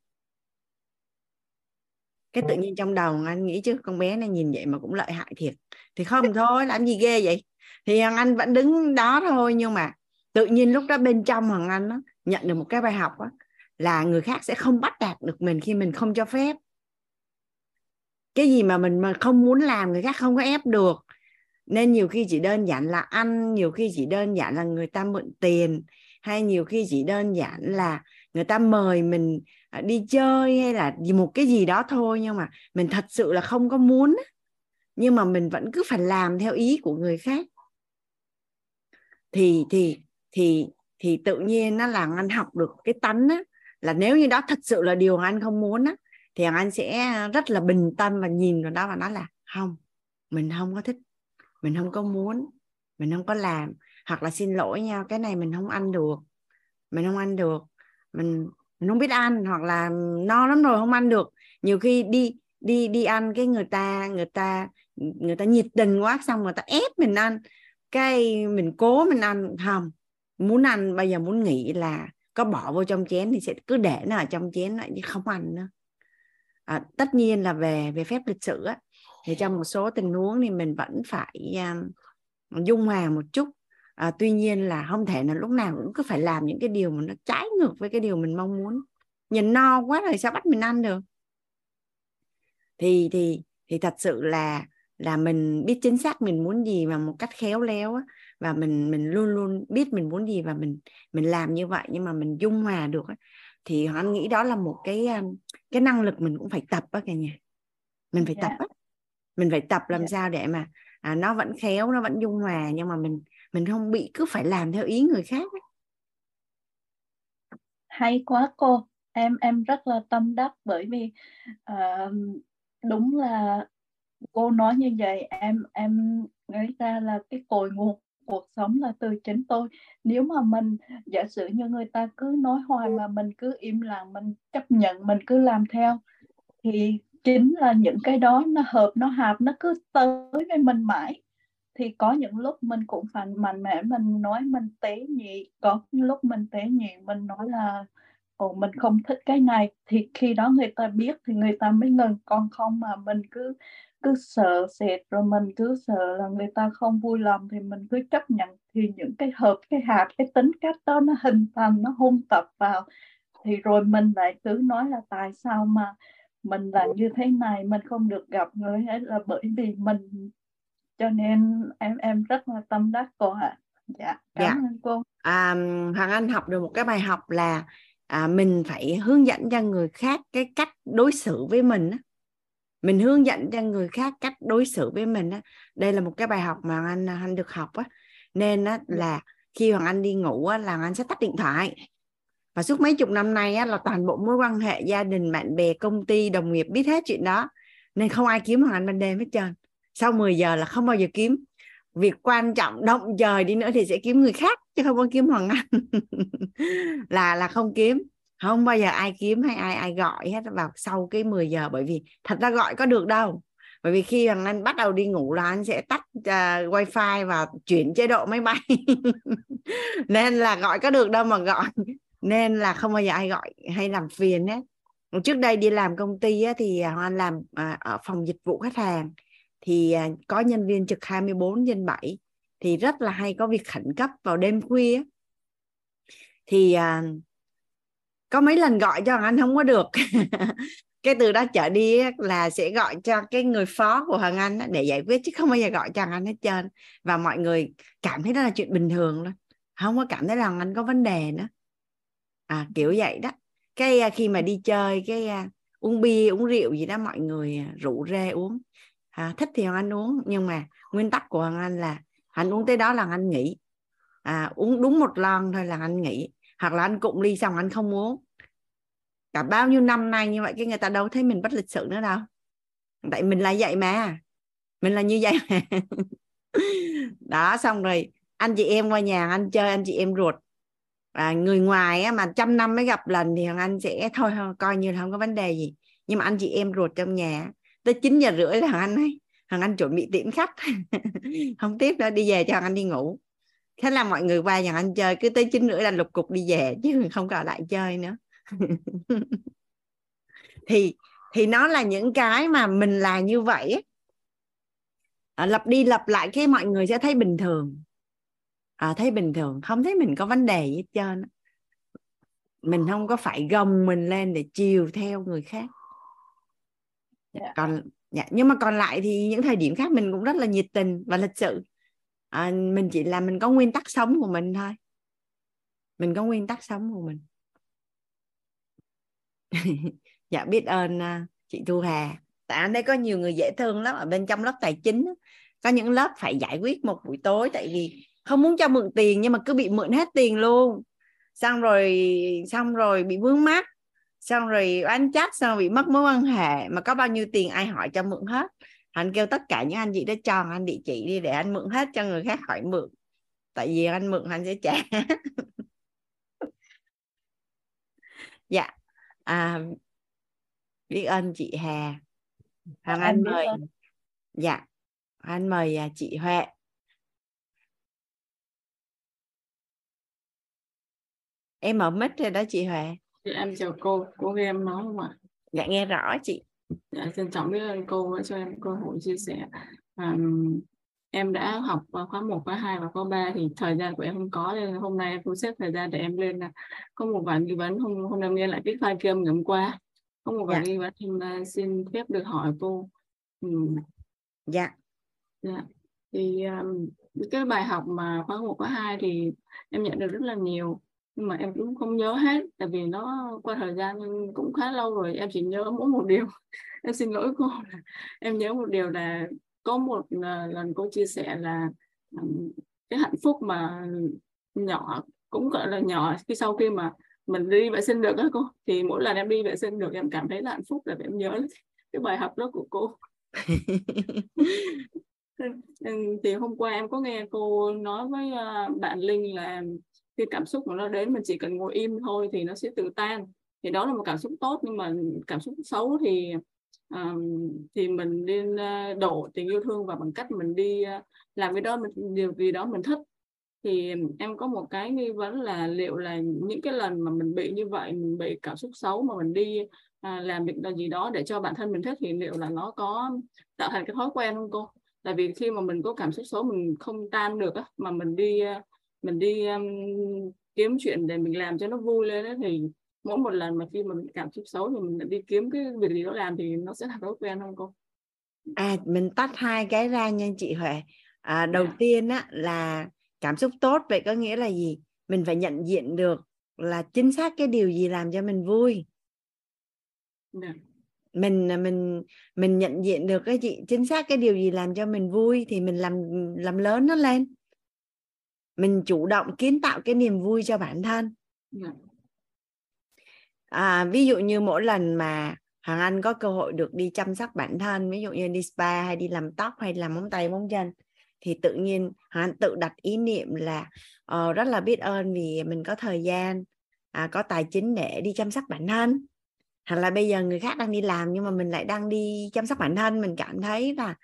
Cái tự nhiên trong đầu anh nghĩ chứ con bé này nhìn vậy mà cũng lợi hại thiệt. Thì không thôi làm gì ghê vậy? Thì Hoàng Anh vẫn đứng đó thôi nhưng mà tự nhiên lúc đó bên trong Hoàng Anh đó, nhận được một cái bài học đó, là người khác sẽ không bắt đạt được mình khi mình không cho phép. Cái gì mà mình mà không muốn làm người khác không có ép được nên nhiều khi chỉ đơn giản là ăn nhiều khi chỉ đơn giản là người ta mượn tiền hay nhiều khi chỉ đơn giản là người ta mời mình à, đi chơi hay là một cái gì đó thôi. Nhưng mà mình thật sự là không có muốn nhưng mà mình vẫn cứ phải làm theo ý của người khác. Thì thì thì thì tự nhiên nó là anh học được cái tánh á, là nếu như đó thật sự là điều anh không muốn á, thì anh sẽ rất là bình tâm và nhìn vào đó và nói là không mình không có thích mình không có muốn mình không có làm. Hoặc là xin lỗi nhau cái này mình không ăn được. Mình không ăn được. Mình mình không biết ăn hoặc là no lắm rồi không ăn được. Nhiều khi đi đi đi ăn cái người ta người ta người ta nhiệt tình quá xong người ta ép mình ăn. Cái mình cố mình ăn không. Muốn ăn bây giờ muốn nghĩ là có bỏ vô trong chén thì sẽ cứ để nó ở trong chén lại chứ không ăn nữa. À, tất nhiên là về về phép lịch sử á, thì trong một số tình huống thì mình vẫn phải um, dung hòa một chút. À, tuy nhiên là không thể là lúc nào cũng cứ phải làm những cái điều mà nó trái ngược với cái điều mình mong muốn. Nhìn no quá rồi sao bắt mình ăn được? Thì thì thì thật sự là là mình biết chính xác mình muốn gì mà một cách khéo léo á, và mình mình luôn luôn biết mình muốn gì và mình mình làm như vậy nhưng mà mình dung hòa được á, thì anh nghĩ đó là một cái um, cái năng lực mình cũng phải tập á cả nhà. Mình phải yeah. tập á mình phải tập làm yeah. sao để mà à, nó vẫn khéo nó vẫn dung hòa nhưng mà mình mình không bị cứ phải làm theo ý người khác ấy. hay quá cô em em rất là tâm đắc bởi vì uh, đúng là cô nói như vậy em em nghĩ ra là cái cội nguồn cuộc sống là từ chính tôi nếu mà mình giả sử như người ta cứ nói hoài mà mình cứ im lặng mình chấp nhận mình cứ làm theo thì chính là những cái đó nó hợp nó hợp, nó cứ tới với mình mãi. Thì có những lúc mình cũng phải mạnh mẽ mình nói mình tế nhị, có những lúc mình tế nhị, mình nói là, ồ, mình không thích cái này. Thì khi đó người ta biết thì người ta mới ngừng. Còn không mà mình cứ cứ sợ sệt rồi mình cứ sợ là người ta không vui lòng thì mình cứ chấp nhận. Thì những cái hợp, cái hạt, cái tính cách đó nó hình thành, nó hôn tập vào. Thì rồi mình lại cứ nói là tại sao mà mình là như thế này mình không được gặp người ấy là bởi vì mình cho nên em em rất là tâm đắc cô ạ. Dạ cảm dạ. ơn cô. À, hoàng anh học được một cái bài học là à, mình phải hướng dẫn cho người khác cái cách đối xử với mình mình hướng dẫn cho người khác cách đối xử với mình á. Đây là một cái bài học mà anh anh được học á. Nên á dạ. là khi hoàng anh đi ngủ á là anh sẽ tắt điện thoại và suốt mấy chục năm nay á, là toàn bộ mối quan hệ gia đình bạn bè công ty đồng nghiệp biết hết chuyện đó. Nên không ai kiếm hoàng anh ban đêm hết trơn. Sau 10 giờ là không bao giờ kiếm. Việc quan trọng động trời đi nữa thì sẽ kiếm người khác chứ không có kiếm hoàng anh. Là là không kiếm. Không bao giờ ai kiếm hay ai ai gọi hết. Vào sau cái 10 giờ bởi vì thật ra gọi có được đâu. Bởi vì khi hoàng anh bắt đầu đi ngủ là anh sẽ tắt uh, wifi và chuyển chế độ máy bay. Nên là gọi có được đâu mà gọi nên là không bao giờ ai gọi hay làm phiền hết trước đây đi làm công ty á, thì à, Hoan anh làm à, ở phòng dịch vụ khách hàng. Thì à, có nhân viên trực 24 trên 7 thì rất là hay có việc khẩn cấp vào đêm khuya thì à, có mấy lần gọi cho anh không có được. Cái từ đó trở đi là sẽ gọi cho cái người phó của Hoàng Anh để giải quyết chứ không bao giờ gọi cho Hoàng Anh hết trơn. Và mọi người cảm thấy đó là chuyện bình thường luôn. Không có cảm thấy là Hoàng Anh có vấn đề nữa à, kiểu vậy đó. Cái à, khi mà đi chơi cái à, uống bia uống rượu gì đó mọi người à, rủ rê uống. À, thích thì hoàng anh uống nhưng mà nguyên tắc của hoàng anh là anh uống tới đó là anh nghỉ. À, uống đúng một lon thôi là anh nghỉ. Hoặc là anh cụm ly xong anh không uống. Cả bao nhiêu năm nay như vậy cái người ta đâu thấy mình bất lịch sự nữa đâu. Tại mình là vậy mà. Mình là như vậy mà. Đó xong rồi anh chị em qua nhà anh chơi anh chị em ruột à, người ngoài á, mà trăm năm mới gặp lần thì anh sẽ thôi coi như là không có vấn đề gì. Nhưng mà anh chị em ruột trong nhà tới 9 giờ rưỡi là thằng anh ấy thằng anh chuẩn bị tiễn khách. Không tiếp nữa đi về cho thằng anh đi ngủ. Thế là mọi người qua nhà anh chơi cứ tới chín rưỡi là lục cục đi về chứ không còn lại chơi nữa. Thì thì nó là những cái mà mình là như vậy à, lặp đi lặp lại cái mọi người sẽ thấy bình thường à, thấy bình thường không thấy mình có vấn đề gì hết trơn mình không có phải gồng mình lên để chiều theo người khác. Yeah. Dạ. còn dạ, nhưng mà còn lại thì những thời điểm khác mình cũng rất là nhiệt tình và lịch sự. À, mình chỉ là mình có nguyên tắc sống của mình thôi. Mình có nguyên tắc sống của mình. Dạ biết ơn uh, chị Thu Hà. Tại anh đây có nhiều người dễ thương lắm ở bên trong lớp tài chính có những lớp phải giải quyết một buổi tối tại vì không muốn cho mượn tiền nhưng mà cứ bị mượn hết tiền luôn. Xong rồi xong rồi bị vướng mắc. Xong rồi anh chắc xong rồi bị mất mối quan hệ. Mà có bao nhiêu tiền ai hỏi cho mượn hết? Anh kêu tất cả những anh chị đó cho anh địa chỉ đi để anh mượn hết cho người khác hỏi mượn. Tại vì anh mượn anh sẽ trả. Dạ. À, biết ơn chị Hà. Hoàng Em Anh biết mời dạ. Anh mời à, chị Huệ em mở mic rồi đó chị Dạ, em chào cô, cô nghe em nói không ạ? dạ nghe rõ chị Dạ, trân trọng biết ơn cô đã cho em cơ hội chia sẻ. À, em đã học khóa 1, khóa 2 và khóa 3 thì thời gian của em không có nên hôm nay em thu xếp thời gian để em lên là có một vài nghi vấn hôm hôm nay nghe lại cái file kia ngày hôm qua có một vài Dạ. nghi vấn em uh, xin phép được hỏi cô. Ừ, dạ Dạ. Thì um, cái bài học mà khóa 1, khóa 2 thì em nhận được rất là nhiều nhưng mà em cũng không nhớ hết tại vì nó qua thời gian cũng khá lâu rồi em chỉ nhớ mỗi một điều. Em xin lỗi cô là em nhớ một điều là có một ờ, lần cô chia sẻ là cái hạnh phúc mà nhỏ cũng gọi là nhỏ khi sau khi mà mình đi vệ sinh được á cô. Thì mỗi lần em đi vệ sinh được em cảm thấy là hạnh phúc là em nhớ cái bài học đó của cô. Thì hôm qua em có nghe cô nói với à, bạn Linh là khi cảm xúc mà nó đến mình chỉ cần ngồi im thôi thì nó sẽ tự tan. Thì đó là một cảm xúc tốt nhưng mà cảm xúc xấu thì um, thì mình nên đổ tình yêu thương và bằng cách mình đi làm cái đó mình điều gì đó mình thích. Thì em có một cái nghi vấn là liệu là những cái lần mà mình bị như vậy mình bị cảm xúc xấu mà mình đi à, làm việc gì đó để cho bản thân mình thích thì liệu là nó có tạo thành cái thói quen không cô? Tại vì khi mà mình có cảm xúc xấu mình không tan được á mà mình đi à, mình đi um, kiếm chuyện để mình làm cho nó vui lên á thì mỗi một lần mà khi mà mình cảm xúc xấu thì mình đi kiếm cái việc gì đó làm thì nó sẽ là thói quen không cô. À mình tách hai cái ra nha chị Huệ. À, đầu Dạ. tiên á là cảm xúc tốt vậy có nghĩa là gì? Mình phải nhận diện được là chính xác cái điều gì làm cho mình vui. Dạ. mình mình mình nhận diện được cái chị chính xác cái điều gì làm cho mình vui thì mình làm làm lớn nó lên mình chủ động kiến tạo cái niềm vui cho bản thân. Dạ. à, ví dụ như mỗi lần mà Hoàng Anh có cơ hội được đi chăm sóc bản thân ví dụ như đi spa hay đi làm tóc hay làm móng tay móng chân thì tự nhiên Hoàng Anh tự đặt ý niệm là ờ, rất là biết ơn vì mình có thời gian à, có tài chính để đi chăm sóc bản thân. Hoặc là bây giờ người khác đang đi làm nhưng mà mình lại đang đi chăm sóc bản thân mình cảm thấy là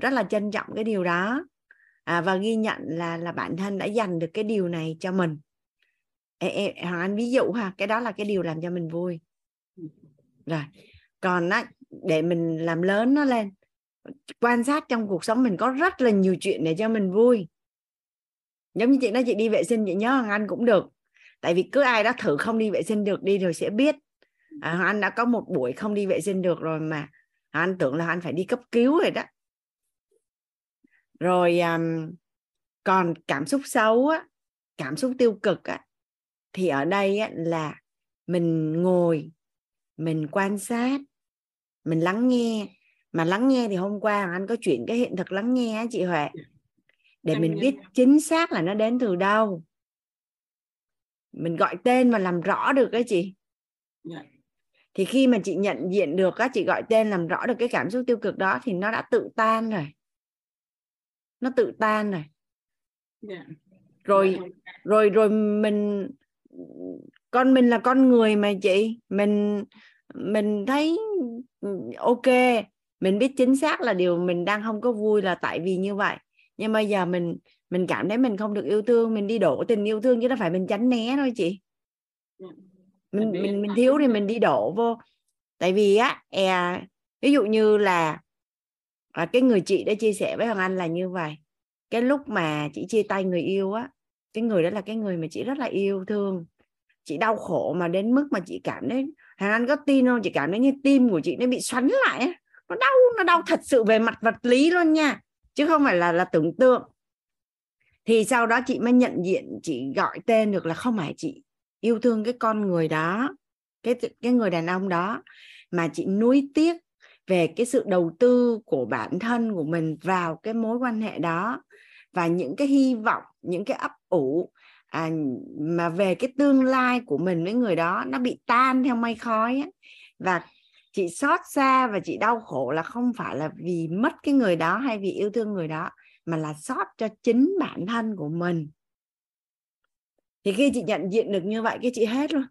rất là trân trọng cái điều đó à, và ghi nhận là là bản thân đã dành được cái điều này cho mình. Hoàng Anh ví dụ ha cái đó là cái điều làm cho mình vui. Rồi còn á để mình làm lớn nó lên quan sát trong cuộc sống mình có rất là nhiều chuyện để cho mình vui. Giống như chị nói chị đi vệ sinh chị nhớ Hoàng Anh cũng được. Tại vì cứ ai đó thử không đi vệ sinh được đi rồi sẽ biết. À, Hoàng Anh đã có một buổi không đi vệ sinh được rồi mà Hoàng Anh tưởng là anh phải đi cấp cứu rồi đó rồi um, còn cảm xúc xấu á cảm xúc tiêu cực á thì ở đây á, là mình ngồi mình quan sát mình lắng nghe. Mà lắng nghe thì hôm qua anh có chuyển cái hiện thực lắng nghe á, chị Huệ để Em mình biết chính xác là nó đến từ đâu. Mình gọi tên và làm rõ được cái chị. Dạ. thì khi mà chị nhận diện được á chị gọi tên làm rõ được cái cảm xúc tiêu cực đó thì nó đã tự tan rồi nó tự tan rồi. Dạ. rồi rồi rồi mình con mình là con người mà chị. Mình mình thấy ừ, ok mình biết chính xác là điều mình đang không có vui là tại vì như vậy. Nhưng bây giờ mình mình cảm thấy mình không được yêu thương mình đi đổ tình yêu thương chứ đâu phải mình tránh né thôi chị. Dạ. mình mình mình thiếu thì mình đi đổ vô. Tại vì á à, ví dụ như là à, cái người chị đã chia sẻ với hoàng anh là như vậy cái lúc mà chị chia tay người yêu á cái người đó là cái người mà chị rất là yêu thương. Chị đau khổ mà đến mức mà chị cảm thấy hoàng anh có tin không? Chị cảm thấy như tim của chị nó bị xoắn lại nó đau nó đau thật sự về mặt vật lý luôn nha. Chứ không phải là là tưởng tượng. Thì sau đó chị mới nhận diện chị gọi tên được là không phải chị. Yêu thương cái con người đó cái cái người đàn ông đó mà chị nuối tiếc về cái sự đầu tư của bản thân của mình vào cái mối quan hệ đó và những cái hy vọng những cái ấp ủ à, mà về cái tương lai của mình với người đó nó bị tan theo mây khói ấy. và chị xót xa và chị đau khổ là không phải là vì mất cái người đó hay vì yêu thương người đó mà là xót cho chính bản thân của mình. Thì khi chị nhận diện được như vậy cái chị hết luôn.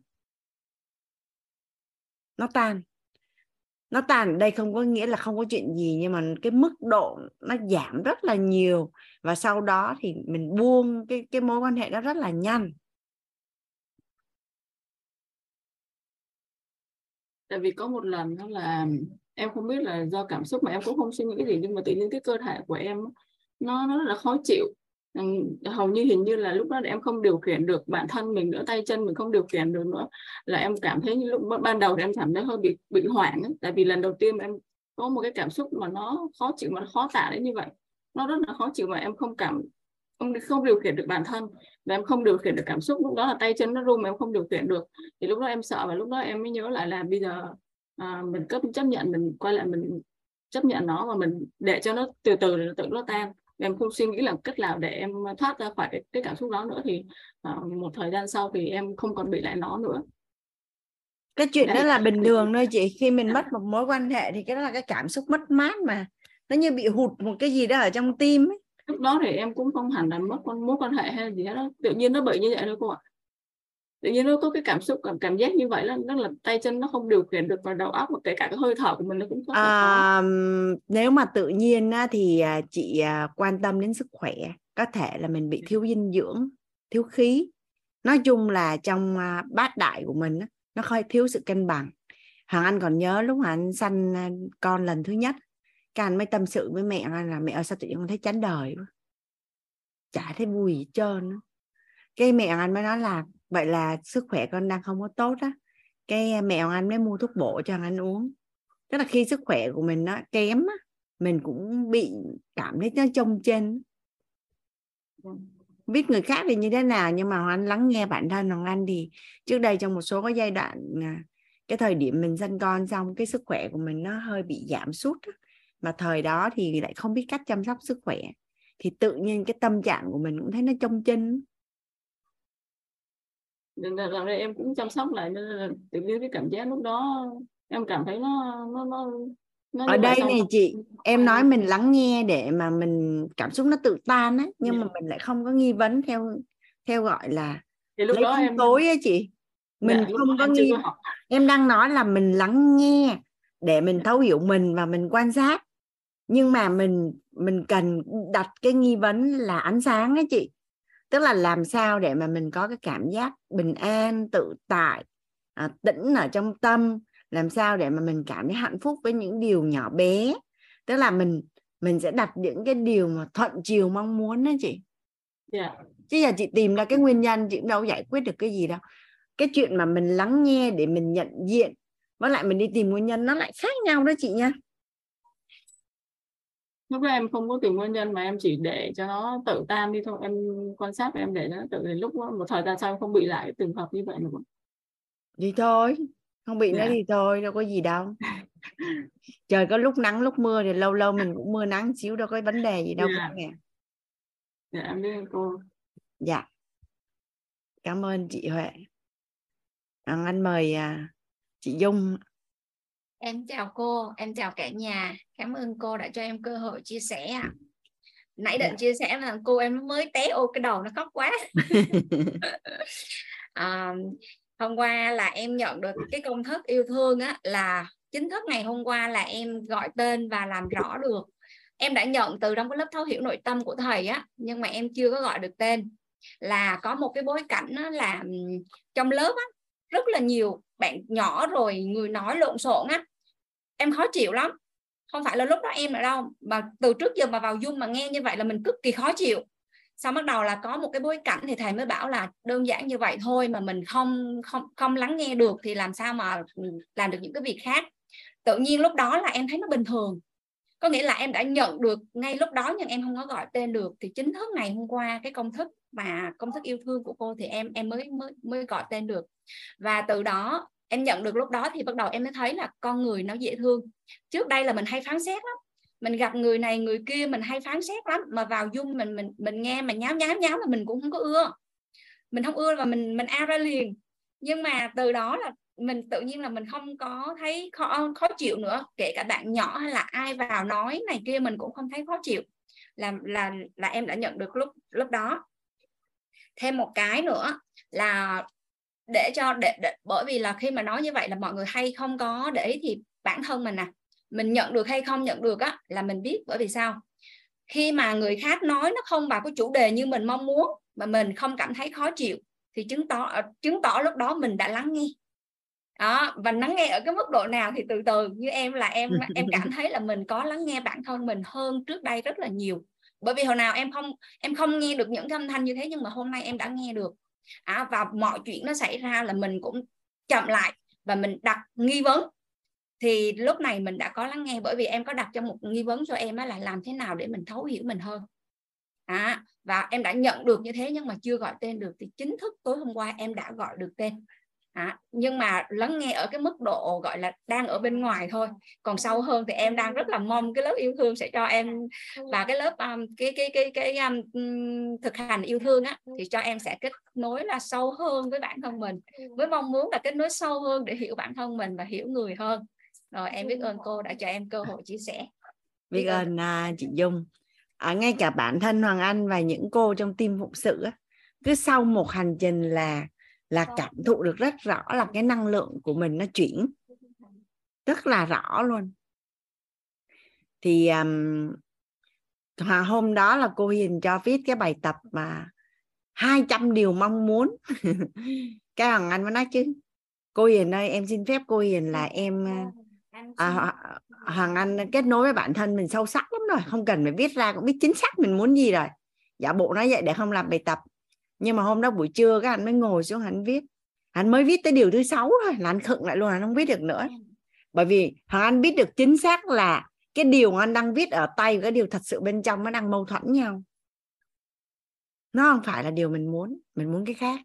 Nó tan nó tan ở đây không có nghĩa là không có chuyện gì, nhưng mà cái mức độ nó giảm rất là nhiều. Và sau đó thì mình buông cái cái mối quan hệ đó rất là nhanh. Tại vì có một lần đó là em không biết là do cảm xúc mà em cũng không suy nghĩ gì, nhưng mà tự nhiên cái cơ thể của em nó nó rất là khó chịu hầu như hình như là lúc đó em không điều khiển được bản thân mình nữa tay chân mình không điều khiển được nữa. Là em cảm thấy như lúc ban đầu thì em cảm thấy hơi bị bị hoảng ấy. tại vì lần đầu tiên em có một cái cảm xúc mà nó khó chịu mà nó khó tả đến như vậy. Nó rất là khó chịu mà em không cảm không không điều khiển được bản thân. Và em không điều khiển được cảm xúc. Lúc đó là tay chân nó run mà em không điều khiển được. Thì lúc đó em sợ và lúc đó em mới nhớ lại là bây giờ à, mình cấp chấp nhận mình quay lại mình chấp nhận nó và mình để cho nó từ từ tự nó tan em không suy nghĩ là cách nào để em thoát ra khỏi cái, cái cảm xúc đó nữa thì uh, một thời gian sau thì em không còn bị lại nó nữa. Cái chuyện Đấy. đó là bình thường thôi chị. Khi mình mất một mối quan hệ thì cái đó là cái cảm xúc mất mát mà. Nó như bị hụt một cái gì đó ở trong tim ấy. lúc đó thì em cũng không hẳn là mất con mối quan hệ hay gì hết đó. Tự nhiên nó bị như vậy thôi cô ạ tự nhiên nó có cái cảm xúc cảm, cảm giác như vậy là nó là tay chân nó không điều khiển được vào đầu óc và kể cả cái hơi thở của mình nó cũng có à, nếu mà tự nhiên á, thì à, chị à, quan tâm đến sức khỏe có thể là mình bị thiếu dinh dưỡng thiếu khí. Nói chung là trong à, bát đại của mình nó hơi thiếu sự cân bằng. Hoàng anh còn nhớ lúc mà anh sanh con lần thứ nhất các anh mới tâm sự với mẹ anh là mẹ ơi sao tự nhiên con thấy chán đời quá chả thấy vui gì trơn cái mẹ anh mới nói là vậy là sức khỏe con đang không có tốt á, cái mẹ anh mới mua thuốc bổ cho anh uống. Tức là khi sức khỏe của mình nó kém á, mình cũng bị cảm thấy nó trông trên biết người khác thì như thế nào nhưng mà anh lắng nghe bản thân hoàng anh thì trước đây trong một số cái giai đoạn à, cái thời điểm mình sinh con xong cái sức khỏe của mình nó hơi bị giảm sút mà thời đó thì lại không biết cách chăm sóc sức khỏe. Thì tự nhiên cái tâm trạng của mình cũng thấy nó trông chân nên là đây em cũng chăm sóc lại nên là tự nhiên cái cảm giác lúc đó em cảm thấy nó nó nó, nó ở đây này chị em nói mình lắng nghe để mà mình cảm xúc nó tự tan á nhưng yeah. mà dạ. mình lại không có nghi vấn theo theo gọi là thì lúc lấy đó em tối á chị. Mình dạ, không có nghi em đang nói là mình lắng nghe để mình thấu hiểu mình và mình quan sát. Nhưng mà mình mình cần đặt cái nghi vấn là ánh sáng ấy chị tức là làm sao để mà mình có cái cảm giác bình an tự tại à, tĩnh ở trong tâm làm sao để mà mình cảm thấy hạnh phúc với những điều nhỏ bé tức là mình mình sẽ đặt những cái điều mà thuận chiều mong muốn đó chị yeah. Dạ. chứ giờ chị tìm ra cái nguyên nhân chị cũng đâu giải quyết được cái gì đâu cái chuyện mà mình lắng nghe để mình nhận diện với lại mình đi tìm nguyên nhân nó lại khác nhau đó chị nha lúc đó em không có tìm nguyên nhân mà em chỉ để cho nó tự tan đi thôi em quan sát và em để nó tự đến lúc đó, một thời gian sau em không bị lại trường hợp như vậy nữa thì thôi không bị yeah. nữa dạ. thì thôi đâu có gì đâu trời có lúc nắng lúc mưa thì lâu lâu mình cũng mưa nắng xíu đâu có vấn đề gì đâu. Dạ. dạ em biết cô dạ cảm ơn chị huệ anh mời à, chị dung Em chào cô, em chào cả nhà. Cảm ơn cô đã cho em cơ hội chia sẻ. Nãy định dạ. chia sẻ là cô em mới té ô cái đầu nó khóc quá. à, hôm qua là em nhận được cái công thức yêu thương á là chính thức ngày hôm qua là em gọi tên và làm rõ được. Em đã nhận từ trong cái lớp thấu hiểu nội tâm của thầy á, nhưng mà em chưa có gọi được tên. Là có một cái bối cảnh á, là trong lớp á, rất là nhiều bạn nhỏ rồi người nói lộn xộn á, em khó chịu lắm. Không phải là lúc đó em ở đâu mà từ trước giờ mà vào dung mà nghe như vậy là mình cực kỳ khó chịu. Sau bắt đầu là có một cái bối cảnh thì thầy mới bảo là đơn giản như vậy thôi mà mình không không không lắng nghe được thì làm sao mà làm được những cái việc khác. Tự nhiên lúc đó là em thấy nó bình thường có nghĩa là em đã nhận được ngay lúc đó nhưng em không có gọi tên được, thì chính thức ngày hôm qua cái công thức và công thức yêu thương của cô thì em em mới mới mới gọi tên được. Và từ đó em nhận được lúc đó thì bắt đầu em mới thấy là con người nó dễ thương. Trước đây là mình hay phán xét lắm. Mình gặp người này, người kia, mình hay phán xét lắm. Mà vào dung mình mình mình nghe mà nháo nháo nháo mà mình cũng không có ưa. Mình không ưa và mình mình a ra liền. Nhưng mà từ đó là mình tự nhiên là mình không có thấy khó khó chịu nữa kể cả bạn nhỏ hay là ai vào nói này kia mình cũng không thấy khó chịu. Là là là em đã nhận được lúc lúc đó. Thêm một cái nữa là để cho để, để bởi vì là khi mà nói như vậy là mọi người hay không có để ý thì bản thân mình nè à, mình nhận được hay không nhận được á là mình biết bởi vì sao? Khi mà người khác nói nó không vào cái chủ đề như mình mong muốn mà mình không cảm thấy khó chịu thì chứng tỏ chứng tỏ lúc đó mình đã lắng nghe đó và lắng nghe ở cái mức độ nào thì từ từ như em là em em cảm thấy là mình có lắng nghe bản thân mình hơn trước đây rất là nhiều. Bởi vì hồi nào em không em không nghe được những âm thanh như thế nhưng mà hôm nay em đã nghe được. À, và mọi chuyện nó xảy ra là mình cũng chậm lại và mình đặt nghi vấn. Thì lúc này mình đã có lắng nghe bởi vì em có đặt cho một nghi vấn cho em là làm thế nào để mình thấu hiểu mình hơn. À, và em đã nhận được như thế nhưng mà chưa gọi tên được thì chính thức tối hôm qua em đã gọi được tên à, nhưng mà lắng nghe ở cái mức độ gọi là đang ở bên ngoài thôi. Còn sâu hơn thì em đang rất là mong cái lớp yêu thương sẽ cho em và cái lớp um, cái cái cái cái um, thực hành yêu thương á thì cho em sẽ kết nối là sâu hơn với bản thân mình với mong muốn là kết nối sâu hơn để hiểu bản thân mình và hiểu người hơn. Rồi em biết ơn cô đã cho em cơ hội chia sẻ. Biết ơn. uh, chị Dung. À, ngay cả bản thân Hoàng Anh và những cô trong team phụng sự á, cứ sau một hành trình là là cảm thụ được rất rõ là cái năng lượng của mình nó chuyển. Rất là rõ luôn. Thì um, hôm đó là cô Hiền cho viết cái bài tập mà 200 điều mong muốn. Cái hoàng anh mới nói chứ cô Hiền ơi em xin phép cô Hiền là em à, Hoàng Anh kết nối với bản thân mình sâu sắc lắm rồi không cần phải viết ra cũng biết chính xác mình muốn gì rồi. Giả bộ nói vậy để không làm bài tập nhưng mà hôm đó buổi trưa các anh mới ngồi xuống hắn viết. Hắn mới viết tới điều thứ sáu thôi là anh khựng lại luôn hắn không viết được nữa. Bởi vì hoàng anh biết được chính xác là cái điều anh đang viết ở tay và cái điều thật sự bên trong nó đang mâu thuẫn nhau. Nó không phải là điều mình muốn mình muốn cái khác.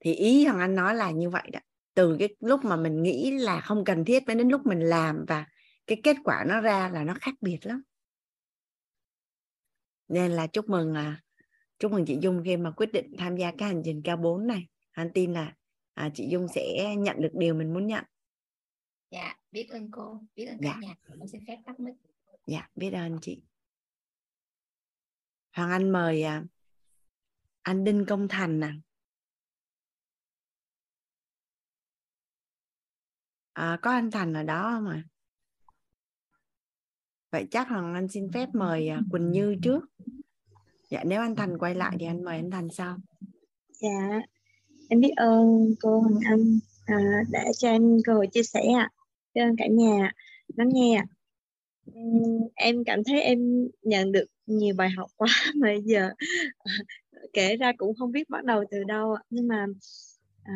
Thì ý hoàng anh nói là như vậy đó. Từ cái lúc mà mình nghĩ là không cần thiết đến lúc mình làm và cái kết quả nó ra là nó khác biệt lắm. Nên là chúc mừng à, chúc mừng chị Dung khi mà quyết định tham gia cái hành trình cao 4 này. Anh tin là à, chị Dung sẽ nhận được điều mình muốn nhận. Dạ biết ơn cô biết ơn dạ. cả nhà. Con xin phép tắt mic. Dạ biết ơn chị. Hoàng Anh mời à, anh Đinh Công Thành nè. À, có anh Thành ở đó không ạ? À? vậy chắc Hoàng Anh xin phép mời à, Quỳnh Như trước dạ nếu anh Thành quay lại thì anh mời anh Thành sau. Dạ. Em biết ơn cô Hoàng Anh à, đã cho em cơ hội chia sẻ ạ. Biết ơn cả nhà lắng nghe ạ. Em cảm thấy em nhận được nhiều bài học quá mà giờ kể ra cũng không biết bắt đầu từ đâu nhưng mà à,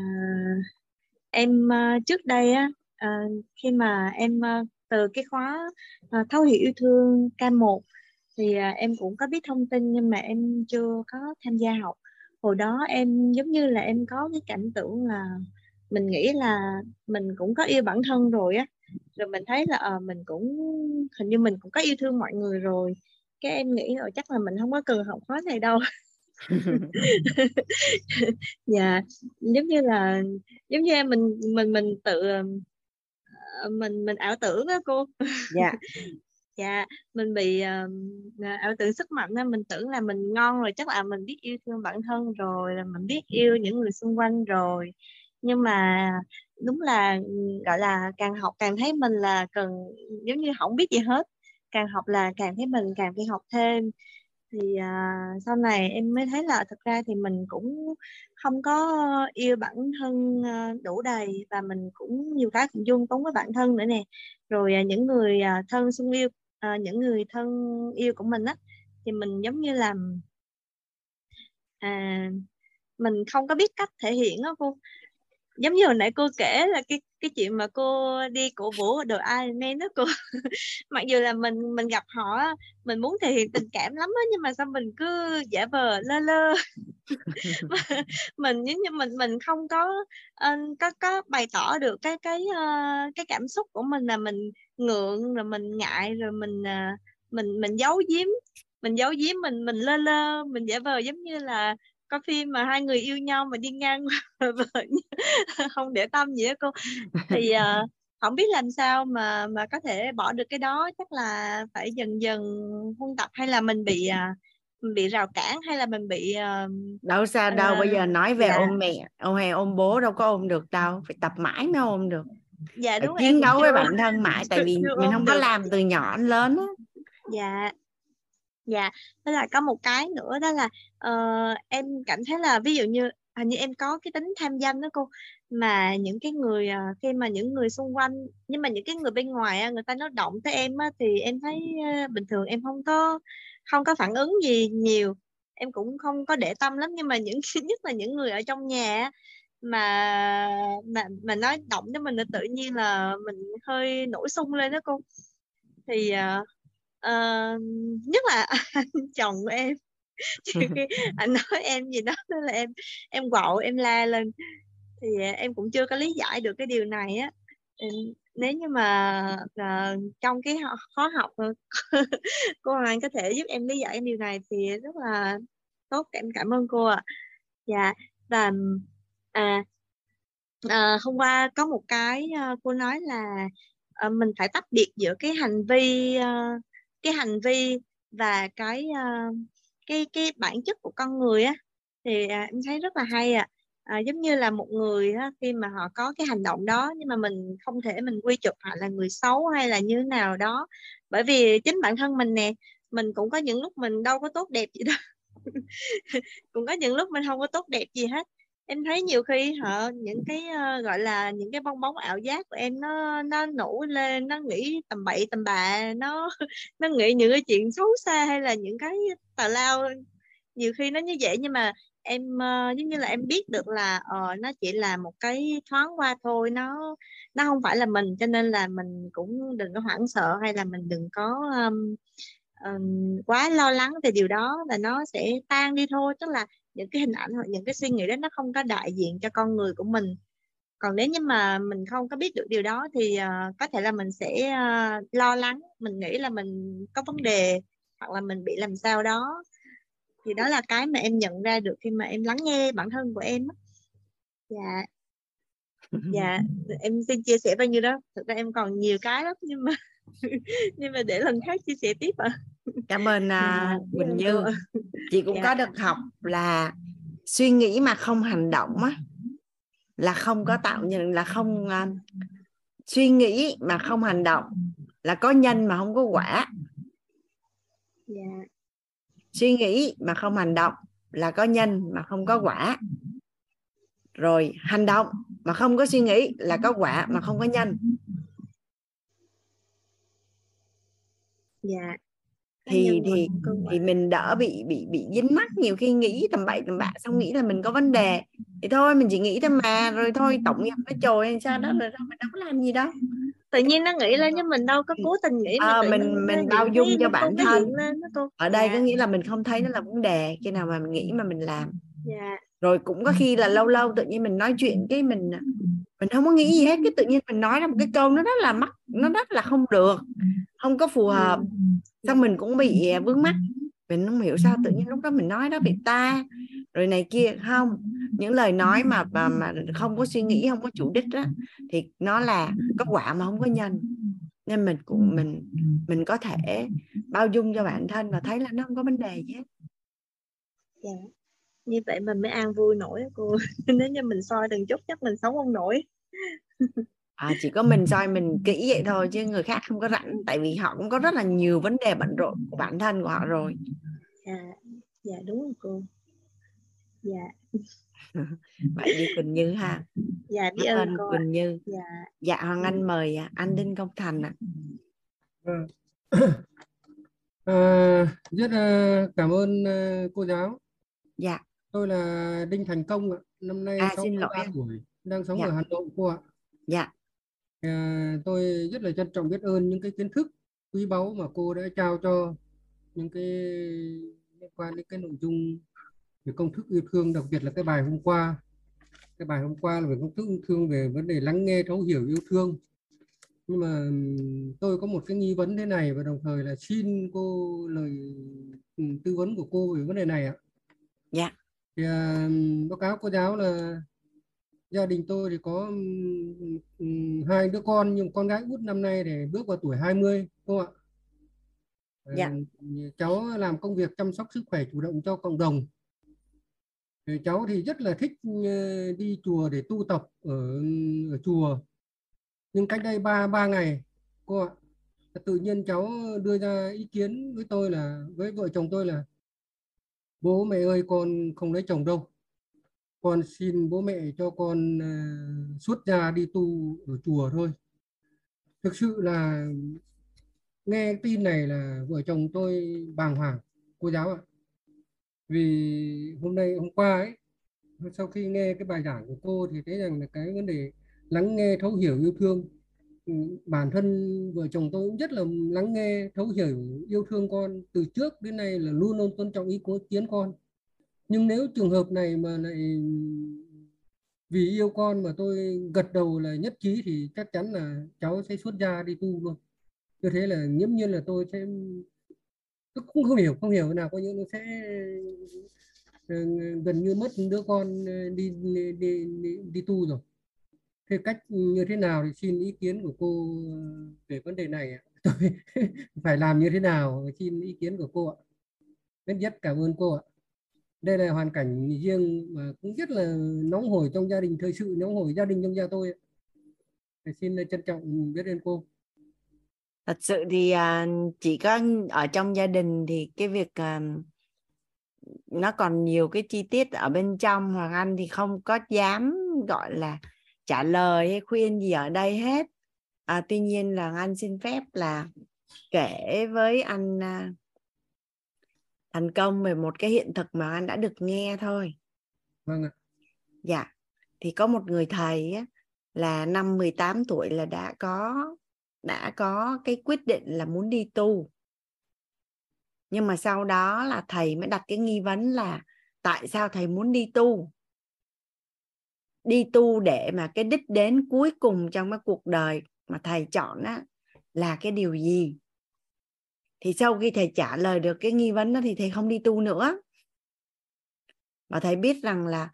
em uh, trước đây á uh, khi mà em uh, từ cái khóa uh, thấu hiểu yêu thương K1 thì à, em cũng có biết thông tin nhưng mà em chưa có tham gia học. Hồi đó em giống như là em có cái cảm tưởng là mình nghĩ là mình cũng có yêu bản thân rồi á. Rồi mình thấy là à, mình cũng hình như mình cũng có yêu thương mọi người rồi. Cái em nghĩ rồi chắc là mình không có cần học khóa này đâu. Dạ giống như là giống như mình mình mình tự ờ, mình mình ảo tưởng á cô. Dạ dạ mình bị uh, ảo tưởng sức mạnh nên mình tưởng là mình ngon rồi chắc là mình biết yêu thương bản thân rồi là mình biết yêu những người xung quanh rồi. Nhưng mà đúng là gọi là càng học càng thấy mình là cần giống như không biết gì hết. Càng học là càng thấy mình càng phải học thêm. Thì uh, sau này em mới thấy là thật ra thì mình cũng không có yêu bản thân uh, đủ đầy và mình cũng nhiều cái cũng dung túng với bản thân nữa nè. Rồi uh, những người uh, thân xung yêu à, những người thân yêu của mình á thì mình giống như là à, mình không có biết cách thể hiện á cô giống như hồi nãy cô kể là cái cái chuyện mà cô đi cổ vũ đội Ironman đó cô mặc dù là mình mình gặp họ mình muốn thể hiện tình cảm lắm á nhưng mà sao mình cứ giả vờ lơ lơ. Mình giống như mình mình không có uh, có có bày tỏ được cái cái uh, cái cảm xúc của mình là mình ngượng rồi mình ngại rồi mình uh, mình mình giấu giếm. Mình giấu giếm mình mình lơ lơ mình giả vờ giống như là có phim mà hai người yêu nhau mà đi ngang không để tâm gì á cô. Thì uh, không biết làm sao mà mà có thể bỏ được cái đó. Chắc là phải dần dần huân tập hay là mình bị uh, bị rào cản hay là mình bị uh, đâu sao đâu uh, bây giờ nói về dạ. ôm mẹ ôm hay ôm bố đâu có ôm được đâu phải tập mãi mới ôm được. Dạ đúng chiến đấu với bản thân mãi tại vì mình không có được. làm từ nhỏ đến lớn á. Dạ. Dạ đó là có một cái nữa đó là uh, em cảm thấy là ví dụ như hình như em có cái tính tham danh đó cô mà những cái người uh, khi mà những người xung quanh nhưng mà những cái người bên ngoài uh, người ta nói động tới em uh, thì em thấy uh, bình thường em không có không có phản ứng gì nhiều. Em cũng không có để tâm lắm nhưng mà những nhất là những người ở trong nhà mà mà mà nói động cho mình là tự nhiên là mình hơi nổi sung lên đó cô. Thì uh, uh, nhất là chồng của em. Khi anh nói em gì đó nên là em em gọi em la lên. Thì à, em cũng chưa có lý giải được cái điều này á. Nếu như mà ờ, trong cái khó học cô Hoàng có thể giúp em lý giải điều này thì rất là tốt. Em cảm ơn cô ạ. Dạ và à, à hôm qua có một cái ờ, cô nói là ờ, mình phải tách biệt giữa cái hành vi ờ, cái hành vi và cái ờ, cái cái bản chất của con người á thì à, em thấy rất là hay ạ. À, giống như là một người á, khi mà họ có cái hành động đó nhưng mà mình không thể mình quy chụp họ là người xấu hay là như thế nào đó. Bởi vì chính bản thân mình nè mình cũng có những lúc mình đâu có tốt đẹp gì đâu. Cũng có những lúc mình không có tốt đẹp gì hết em thấy nhiều khi họ những cái uh, gọi là những cái bong bóng ảo giác của em nó nó nổi lên nó nghĩ tầm bậy tầm bạ nó nó nghĩ những cái chuyện xấu xa hay là những cái tào lao. Nhiều khi nó như vậy nhưng mà em uh, giống như là em biết được là uh, nó chỉ là một cái thoáng qua thôi nó nó không phải là mình cho nên là mình cũng đừng có hoảng sợ hay là mình đừng có um, um, quá lo lắng về điều đó là nó sẽ tan đi thôi. Tức là những cái hình ảnh hoặc những cái suy nghĩ đó nó không có đại diện cho con người của mình. Còn nếu như mà mình không có biết được điều đó thì uh, có thể là mình sẽ uh, lo lắng mình nghĩ là mình có vấn đề hoặc là mình bị làm sao đó. Thì đó là cái mà em nhận ra được khi mà em lắng nghe bản thân của em dạ. Dạ em xin chia sẻ bao nhiêu đó. Thực ra em còn nhiều cái lắm nhưng mà nhưng mà để lần khác chia sẻ tiếp ạ cảm ơn Dạ, uh, Quỳnh Như. chị cũng Dạ. có được học là suy nghĩ mà không hành động á là không có tạo nhận là không uh, suy nghĩ mà không hành động là có nhân mà không có quả. Dạ. Suy nghĩ mà không hành động là có nhân mà không có quả. Rồi hành động mà không có suy nghĩ là có quả mà không có nhân. Dạ. Cái thì thì thì mình đỡ bị bị bị dính mắc nhiều khi nghĩ tầm bậy tầm bạ xong nghĩ là mình có vấn đề. Thì thôi mình chỉ nghĩ thôi mà rồi thôi tổng nghiệp nó trồi hay sao đó rồi đâu mình đâu có làm gì đâu. Tự nhiên nó nghĩ lên nhưng mình đâu có cố tình nghĩ mà tự mình- mình bao dung cho bản thân. lên ở đây dạ, có nghĩa là mình không thấy nó là vấn đề khi nào mà mình nghĩ mà mình làm. Dạ. Rồi cũng có khi là lâu lâu tự nhiên mình nói chuyện cái mình mình không có nghĩ gì hết cái tự nhiên mình nói ra một cái câu nó rất là mắc nó rất là không được không có phù hợp. Xong mình cũng bị à, vướng mắc. Mình không hiểu sao tự nhiên lúc đó mình nói đó bị ta rồi này kia không. Những lời nói mà mà, mà không có suy nghĩ không có chủ đích đó thì nó là có quả mà không có nhân. Nên mình cũng mình mình có thể bao dung cho bản thân và thấy là nó không có vấn đề gì hết. Dạ như vậy mình mới an vui nổi cô. Nếu như mình soi từng chút chắc mình sống không nổi. À, chỉ có mình soi mình kỹ vậy thôi chứ người khác không có rảnh tại vì họ cũng có rất là nhiều vấn đề bận rộn của bản thân của họ rồi. Dạ dạ đúng rồi cô. Dạ. Vậy đi Quỳnh Như ha. Dạ biết cảm ơn cô. Quỳnh Như. Dạ. Dạ Hoàng Anh mời à, anh Đinh Công Thành ạ. Vâng. À, rất là cảm ơn ờ, cô giáo. dạ Tôi là Đinh Thành Công ạ. Năm nay À, xin 63 lỗi ạ. tuổi, đang sống Dạ. ở Hà Nội cô ạ. dạ À, tôi rất là trân trọng biết ơn những cái kiến thức quý báu mà cô đã trao cho những cái liên quan đến cái nội dung về công thức yêu thương, đặc biệt là cái bài hôm qua. Cái bài hôm qua là về công thức yêu thương về vấn đề lắng nghe thấu hiểu yêu thương. Nhưng mà tôi có một cái nghi vấn thế này và đồng thời là xin cô lời tư vấn của cô về vấn đề này ạ. dạ Thì à, báo cáo cô giáo là gia đình tôi thì có ừm, hai đứa con nhưng con gái út năm nay thì bước vào tuổi 20 đúng không ạ? Dạ. Ờ, cháu làm công việc chăm sóc sức khỏe chủ động cho cộng đồng Thì cháu thì rất là thích ờ, đi chùa để tu tập ở, ở chùa nhưng cách đây ba ba ngày cô ạ tự nhiên cháu đưa ra ý kiến với tôi là với vợ chồng tôi là bố mẹ ơi con không lấy chồng đâu. Con xin bố mẹ cho con uh, xuất gia đi tu ở chùa thôi. Thực sự là nghe tin này là vợ chồng tôi bàng hoàng cô giáo ạ. Vì hôm nay hôm qua ấy sau khi nghe cái bài giảng của cô thì thấy rằng là cái vấn đề lắng nghe thấu hiểu yêu thương bản thân vợ chồng tôi cũng rất là lắng nghe thấu hiểu yêu thương con. Từ trước đến nay là luôn luôn tôn trọng ý kiến con. Nhưng nếu trường hợp này mà lại vì yêu con mà tôi gật đầu là nhất trí thì chắc chắn là cháu sẽ xuất gia đi tu luôn. Như thế là nghiễm nhiên là tôi sẽ tôi cũng không hiểu không hiểu nào có những nó sẽ ờ, gần như mất đứa con đi đi, đi, đi, đi tu rồi thế cách như thế nào thì xin ý kiến của cô về vấn đề này tôi phải làm như thế nào xin ý kiến của cô ạ? Rất nhất cảm ơn cô ạ. Đây là hoàn cảnh riêng mà cũng rất là nóng hổi trong gia đình, thời sự nóng hổi gia đình trong gia tôi xin trân trọng biết ơn cô. Thật sự thì à, chỉ có ở trong gia đình thì cái việc à, nó còn nhiều cái chi tiết ở bên trong, hoàng anh thì không có dám, gọi là trả lời hay khuyên gì ở đây hết. À, tuy nhiên là anh xin phép là kể với anh à, thành công về một cái hiện thực mà anh đã được nghe thôi. Vâng ạ. Dạ. Thì có một người thầy á, là năm 18 tuổi là đã có đã có cái quyết định là muốn đi tu. Nhưng mà sau đó là thầy mới đặt cái nghi vấn là tại sao thầy muốn đi tu đi tu để mà cái đích đến cuối cùng trong cái cuộc đời mà thầy chọn á, là cái điều gì? Thì sau khi thầy trả lời được cái nghi vấn đó thì thầy không đi tu nữa. Và thầy biết rằng là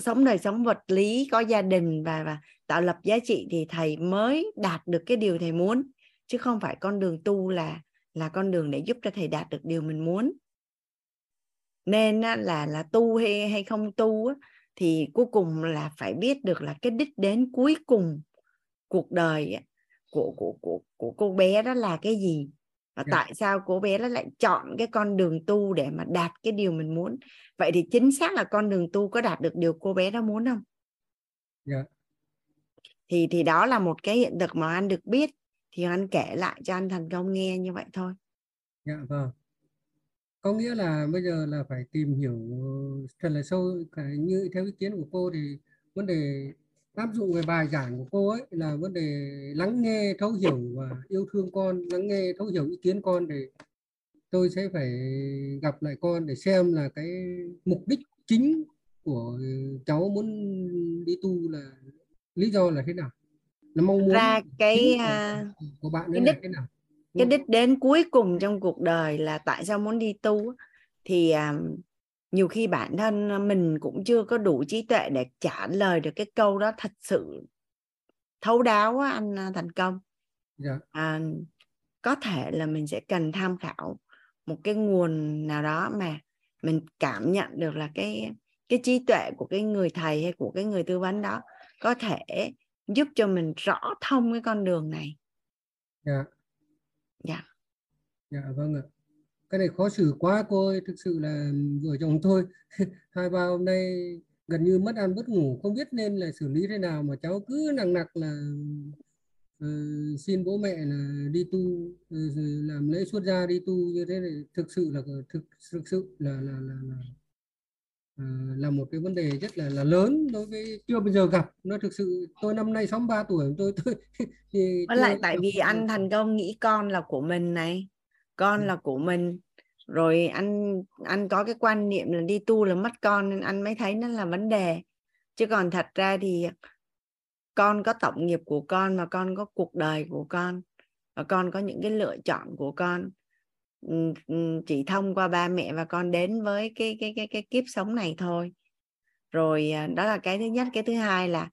sống đời sống vật lý, có gia đình và và tạo lập giá trị thì thầy mới đạt được cái điều thầy muốn. Chứ không phải con đường tu là là con đường để giúp cho thầy đạt được điều mình muốn. Nên là là tu hay hay không tu thì cuối cùng là phải biết được là cái đích đến cuối cùng cuộc đời của của của của cô bé đó là cái gì và yeah. Dạ. tại sao cô bé nó lại chọn cái con đường tu để mà đạt cái điều mình muốn vậy thì chính xác là con đường tu có đạt được điều cô bé đó muốn không yeah. Dạ. thì thì đó là một cái hiện thực mà anh được biết thì anh kể lại cho anh thành công nghe như vậy thôi dạ yeah, vâng có nghĩa là bây giờ là phải tìm hiểu thật là sâu cái như theo ý kiến của cô thì vấn đề áp dụng về bài giảng của cô ấy là vấn đề lắng nghe thấu hiểu và yêu thương con lắng nghe thấu hiểu ý kiến con để tôi sẽ phải gặp lại con để xem là cái mục đích chính của cháu muốn đi tu là lý do là thế nào. Là mong muốn ra cái của, à, của bạn cái đích, thế nào cái đích đến cuối cùng trong cuộc đời là tại sao muốn đi tu thì um, nhiều khi bản thân mình cũng chưa có đủ trí tuệ để trả lời được cái câu đó thật sự thấu đáo á, anh à, thành công yeah. Dạ. à, có thể là mình sẽ cần tham khảo một cái nguồn nào đó mà mình cảm nhận được là cái cái trí tuệ của cái người thầy hay của cái người tư vấn đó có thể giúp cho mình rõ thông cái con đường này dạ dạ. Dạ vâng ạ. Cái này khó xử quá cô ơi thực sự là vợ chồng tôi hai ba hôm nay gần như mất ăn mất ngủ không biết nên là xử lý thế nào mà cháu cứ nặng nặc là uh, xin bố mẹ là đi tu uh, làm lễ xuất gia đi tu như thế này. Thực sự là thực thực sự là là là, là là một cái vấn đề rất là là lớn đối với chưa bây giờ gặp. Nó thực sự tôi năm nay 63 tuổi tôi tôi thì với lại tại vì anh thành công nghĩ con là của mình này con ừ. là của mình. Rồi anh anh có cái quan niệm là đi tu là mất con nên anh mới thấy nó là vấn đề. Chứ còn thật ra thì con có tổng nghiệp của con và con có cuộc đời của con và con có những cái lựa chọn của con chỉ thông qua ba mẹ và con đến với cái cái cái cái kiếp sống này thôi. Rồi à, đó là cái thứ nhất. Cái thứ hai là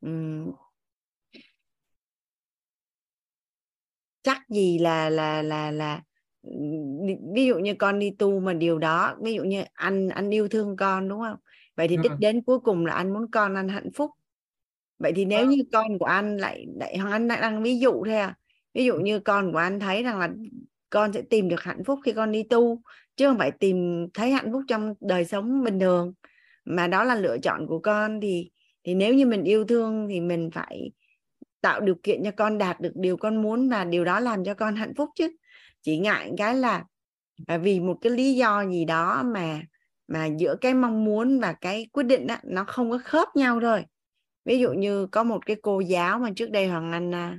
um, chắc gì là là là là ví dụ như con đi tu mà điều đó ví dụ như anh anh yêu thương con đúng không? Vậy thì đích Vâng. đến cuối cùng là anh muốn con anh hạnh phúc. Vậy thì nếu như con của anh lại lại anh đang ví dụ thôi à. Ví dụ như con của anh thấy rằng là con sẽ tìm được hạnh phúc khi con đi tu chứ không phải tìm thấy hạnh phúc trong đời sống bình thường. Mà đó là lựa chọn của con thì thì nếu như mình yêu thương thì mình phải tạo điều kiện cho con đạt được điều con muốn và điều đó làm cho con hạnh phúc chứ. Chỉ ngại cái là à, vì một cái lý do gì đó mà mà giữa cái mong muốn và cái quyết định đó, nó không có khớp nhau rồi ví dụ như có một cái cô giáo mà trước đây hoàng anh à,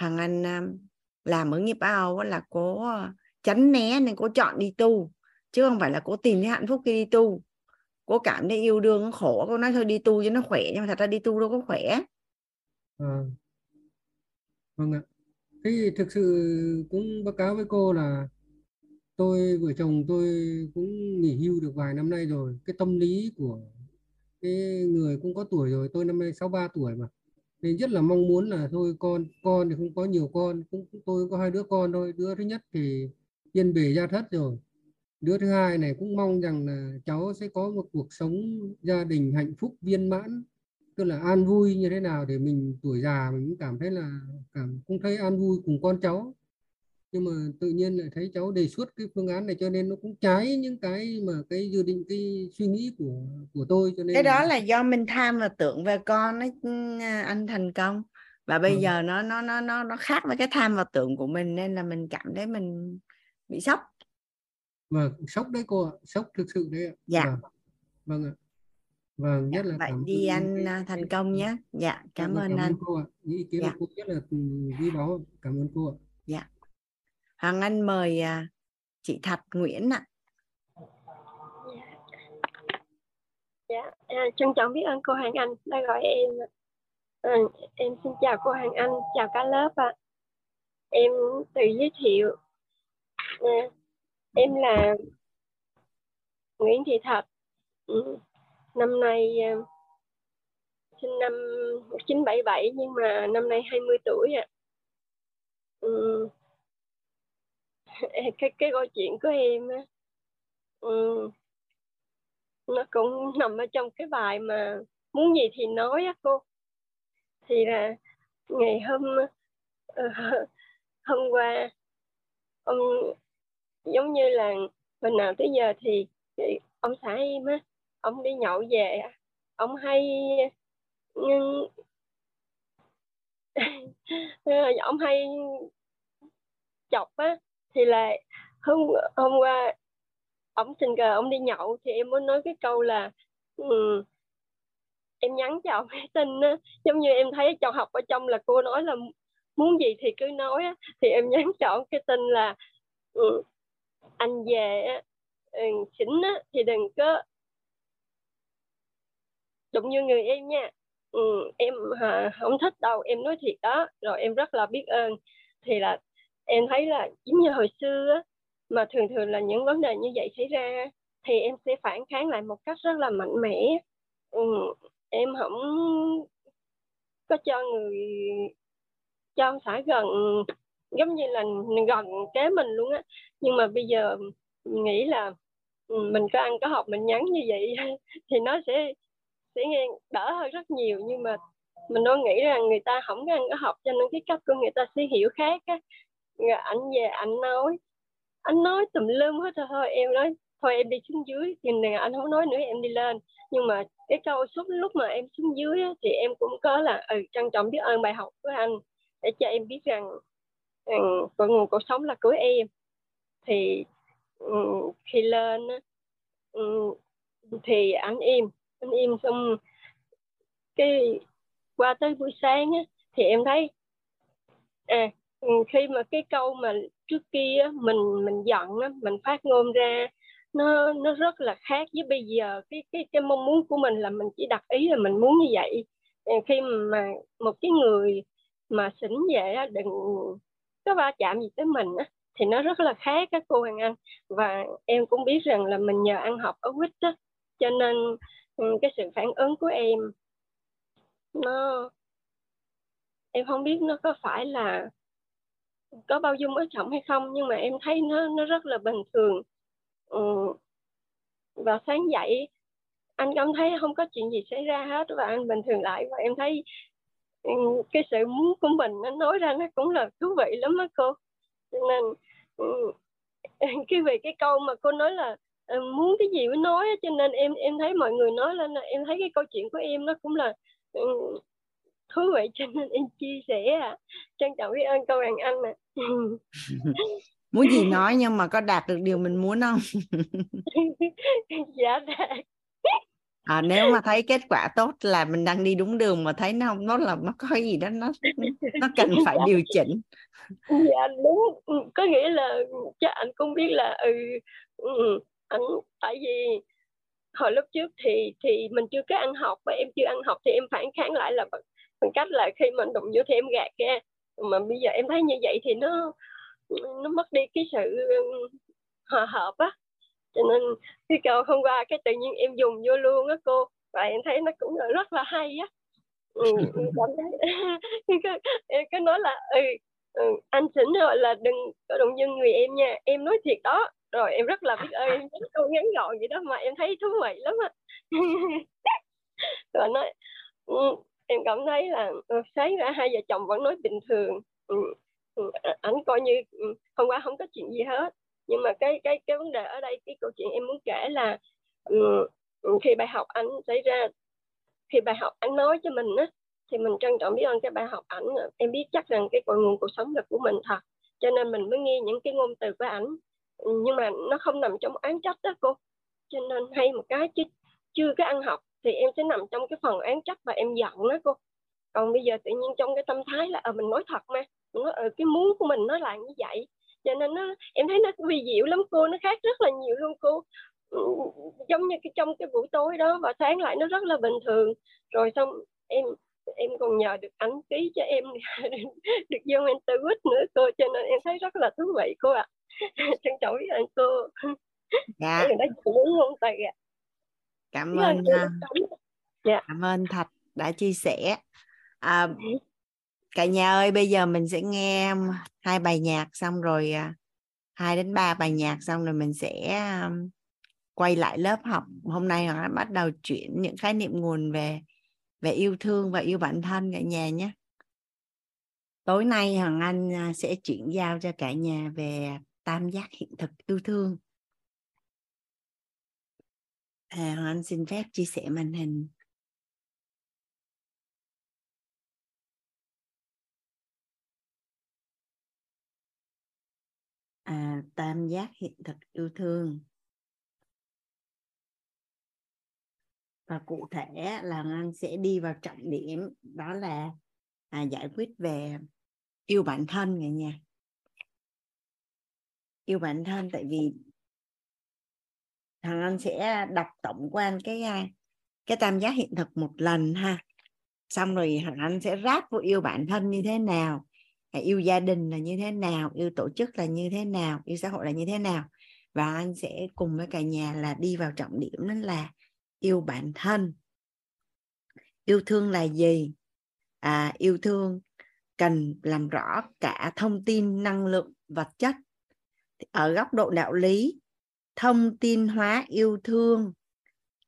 hoàng anh à, làm ở nghiệp ao là cô tránh ờ, né nên cô chọn đi tu chứ không phải là cô tìm thấy hạnh phúc khi đi tu cô cảm thấy yêu đương nó khổ cô nói thôi đi tu cho nó khỏe nhưng mà thật ra đi tu đâu có khỏe À, vâng ạ. Thế thì thực sự cũng báo cáo với cô là tôi vợ chồng tôi cũng nghỉ hưu được vài năm nay rồi. Cái tâm lý của cái người cũng có tuổi rồi, tôi năm nay 63 tuổi mà. Nên rất là mong muốn là thôi con con thì không có nhiều con, cũng tôi có hai đứa con thôi. Đứa thứ nhất thì yên bề gia thất rồi. Đứa thứ hai này cũng mong rằng là cháu sẽ có một cuộc sống gia đình hạnh phúc viên mãn tức là an vui như thế nào để mình tuổi già mình cũng cảm thấy là cảm cũng thấy an vui cùng con cháu nhưng mà tự nhiên lại thấy cháu đề xuất cái phương án này cho nên nó cũng trái những cái mà cái dự định cái suy nghĩ của của tôi cho nên cái đó là do mình tham và tưởng về con ấy ừ, anh thành công. Và bây Vâng. giờ nó nó nó nó nó khác với cái tham và tưởng của mình nên là mình cảm thấy mình bị sốc. Và sốc đấy cô ạ sốc thực sự đấy ạ. Dạ. vâng, vâng ạ. Vâng Dạ, rất là vậy cảm đi anh cái- à, thành công nhé. Dạ cảm Dạ, ơn cảm anh. ơn cô ạ. Những ý kiến Dạ. của cô rất là ừ, quý báu cảm ơn cô ạ. Dạ hoàng anh mời à, chị thạch nguyễn ạ Dạ, à, trân trọng biết ơn cô Hoàng Anh đã gọi em. À, em xin chào cô Hoàng Anh, chào cả lớp ạ. Em tự giới thiệu. À, em là Nguyễn Thị Thạch. Ừ, Năm nay à, sinh năm 1977 nhưng mà năm nay 20 tuổi ạ. Ừ. Cái cái câu chuyện của em á. Ừ. Nó cũng nằm ở trong cái bài mà muốn gì thì nói á cô thì là ngày hôm ờ, hôm qua ông giống như là hồi nào tới giờ thì, ông xã em á ông đi nhậu về ông hay ông hay chọc á thì là hôm hôm qua ông tình cờ ông đi nhậu thì em muốn nói cái câu là um, em nhắn cho ông cái tin á. Giống như em thấy trong học ở trong là cô nói là muốn gì thì cứ nói á. Thì em nhắn cho ông cái tin là um, anh về á ừ, xỉn á thì đừng có đụng như người em nha. Ừ, em à, không thích đâu em nói thiệt đó rồi em rất là biết ơn. Thì là em thấy là giống như hồi xưa á mà thường thường là những vấn đề như vậy xảy ra thì em sẽ phản kháng lại một cách rất là mạnh mẽ. Ừ, em không có cho người cho xã gần giống như là gần kế mình luôn á. Nhưng mà bây giờ mình nghĩ là ừ, mình có ăn có học mình nhắn như vậy thì nó sẽ sẽ nghe đỡ hơn rất nhiều. Nhưng mà mình luôn nghĩ rằng người ta không có ăn có học cho nên cái cách của người ta sẽ hiểu khác á rồi anh về anh nói. Anh nói tùm lum hết rồi thôi em nói thôi em đi xuống dưới. Thì này anh không nói nữa em đi lên. Nhưng mà cái câu suốt lúc mà em xuống dưới á, thì em cũng có là ừ trân trọng biết ơn bài học của anh để cho em biết rằng ừ, rằng cội nguồn cuộc sống là của em. Thì um, khi lên um, thì anh im anh im xong cái qua tới buổi sáng á, thì em thấy à Ừ, khi mà cái câu mà trước kia á, mình mình giận á, mình phát ngôn ra nó nó rất là khác với bây giờ. Cái cái cái mong muốn của mình là mình chỉ đặt ý là mình muốn như vậy. Khi mà một cái người mà xỉn về á, đừng có va chạm gì tới mình á thì nó rất là khác các cô Hoàng Anh. Và em cũng biết rằng là mình nhờ ăn học ở quýt á cho nên ừ, cái sự phản ứng của em nó em không biết nó có phải là có bao dung ở trọng hay không, nhưng mà em thấy nó nó rất là bình thường ừ. và sáng dậy, anh cảm thấy không có chuyện gì xảy ra hết và anh bình thường lại và em thấy ừ, cái sự muốn của mình nó nói ra nó cũng là thú vị lắm á cô cho nên ừ, cái về cái câu mà cô nói là ừ, muốn cái gì mới nói cho nên em em thấy mọi người nói lên là em thấy cái câu chuyện của em nó cũng là thú vị cho nên em chia sẻ à. trân trọng biết ơn câu đàn anh nè muốn gì nói nhưng mà có đạt được điều mình muốn không? Dạ đạt. À, nếu mà thấy kết quả tốt là mình đang đi đúng đường mà thấy nó không nó là nó có gì đó nó nó cần phải điều chỉnh. Dạ đúng. Ừ, có nghĩa là chắc anh cũng biết là ừ, ừ anh tại vì hồi lúc trước thì thì mình chưa có ăn học và em chưa ăn học thì em phản kháng lại là bằng, cách là khi mình đụng vô thì em gạt ra mà bây giờ em thấy như vậy thì nó nó mất đi cái sự hòa hợp á. Cho nên cái câu hôm qua cái tự nhiên em dùng vô luôn á cô và em thấy nó cũng là rất là hay á. Ừ, em cứ nói là ừ, ừ, anh xỉn rồi là đừng có động viên người em nha. Em nói thiệt đó rồi em rất là biết ơn em câu ngắn gọn vậy đó mà em thấy thú vị lắm á. Rồi nói ừ, em cảm thấy là thấy sáng ra hai vợ chồng vẫn nói bình thường. Ừ, ừ à, ảnh coi như ừ, hôm qua không có chuyện gì hết. Nhưng mà cái cái cái vấn đề ở đây cái câu chuyện em muốn kể là khi bài học anh xảy ra khi bài học anh nói cho mình á thì mình trân trọng biết ơn cái bài học ảnh. Em biết chắc rằng cái cội nguồn cuộc sống là của mình thật cho nên mình mới nghe những cái ngôn từ của ảnh. Nhưng mà nó không nằm trong án trách đó cô. Cho nên hay một cái chứ chưa có ăn học thì em sẽ nằm trong cái phần án trách và em giận đó cô. Còn bây giờ tự nhiên trong cái tâm thái là ờ mình nói thật mà mình nói ờ cái muốn của mình nó là như vậy. Cho nên nó em thấy nó vi diệu lắm cô nó khác rất là nhiều luôn cô. Giống như cái trong cái buổi tối đó và sáng lại nó rất là bình thường. Rồi xong em em còn nhờ được ảnh ký cho em được vô mentor quýt nữa cô cho nên em thấy rất là thú vị cô ạ. À. trân trọng với anh cô. Dạ. Đó muốn ngôn từ ạ cảm ơn à, dạ. cảm ơn thạch đã chia sẻ. À, cả nhà ơi bây giờ mình sẽ nghe hai bài nhạc xong rồi à, hai đến ba bài nhạc xong rồi mình sẽ quay lại lớp học. Hôm nay họ bắt đầu chuyển những khái niệm nguồn về về yêu thương và yêu bản thân cả nhà nhé. Tối nay hoàng anh à, sẽ chuyển giao cho cả nhà về tam giác hiện thực yêu thương à, hoàng anh xin phép chia sẻ màn hình. À, tam giác hiện thực yêu thương. Và cụ thể là anh sẽ đi vào trọng điểm đó là à, giải quyết về yêu bản thân người nhà yêu bản thân tại vì thằng anh sẽ đọc tổng quan cái à, cái tam giác hiện thực một lần ha. Xong rồi thằng anh sẽ ráp vô yêu bản thân như thế nào à, yêu gia đình là như thế nào yêu tổ chức là như thế nào yêu xã hội là như thế nào. Và anh sẽ cùng với cả nhà là đi vào trọng điểm đó là yêu bản thân. Yêu thương là gì? À, yêu thương cần làm rõ cả thông tin năng lượng vật chất ở góc độ đạo lý thông tin hóa yêu thương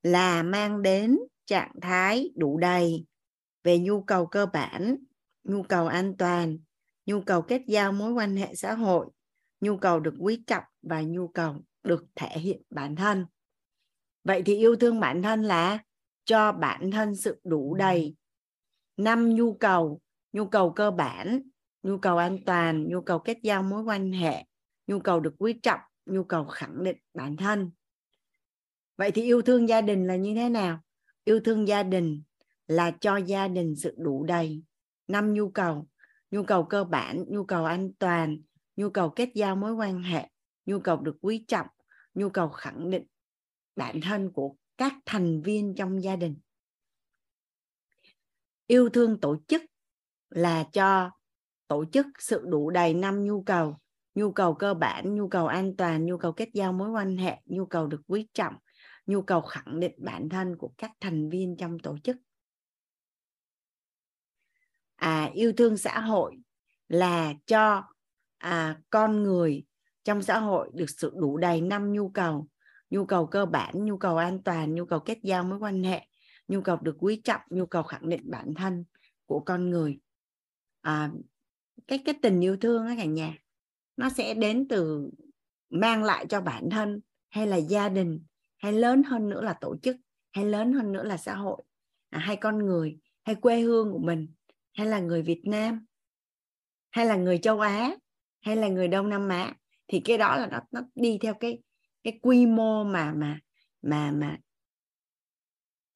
là mang đến trạng thái đủ đầy về nhu cầu cơ bản, nhu cầu an toàn, nhu cầu kết giao mối quan hệ xã hội, nhu cầu được quý trọng và nhu cầu được thể hiện bản thân. Vậy thì yêu thương bản thân là cho bản thân sự đủ đầy. Năm, nhu cầu. Nhu cầu cơ bản, nhu cầu an toàn, nhu cầu kết giao mối quan hệ, nhu cầu được quý trọng nhu cầu khẳng định bản thân. Vậy thì yêu thương gia đình là như thế nào? Yêu thương gia đình là cho gia đình sự đủ đầy. Năm, nhu cầu. Nhu cầu cơ bản, nhu cầu an toàn, nhu cầu kết giao mối quan hệ, nhu cầu được quý trọng, nhu cầu khẳng định bản thân của các thành viên trong gia đình. Yêu thương tổ chức là cho tổ chức sự đủ đầy năm nhu cầu nhu cầu cơ bản nhu cầu an toàn nhu cầu kết giao mối quan hệ nhu cầu được quý trọng nhu cầu khẳng định bản thân của các thành viên trong tổ chức. À, yêu thương xã hội là cho à, con người trong xã hội được sự đủ đầy năm nhu cầu. Nhu cầu cơ bản nhu cầu an toàn nhu cầu kết giao mối quan hệ nhu cầu được quý trọng nhu cầu khẳng định bản thân của con người. À, cái cái tình yêu thương á cả nhà nó sẽ đến từ mang lại cho bản thân hay là gia đình hay lớn hơn nữa là tổ chức hay lớn hơn nữa là xã hội. À, hay con người hay quê hương của mình hay là người Việt Nam hay là người châu Á hay là người Đông Nam Á. Thì cái đó là nó nó đi theo cái cái quy mô mà mà mà mà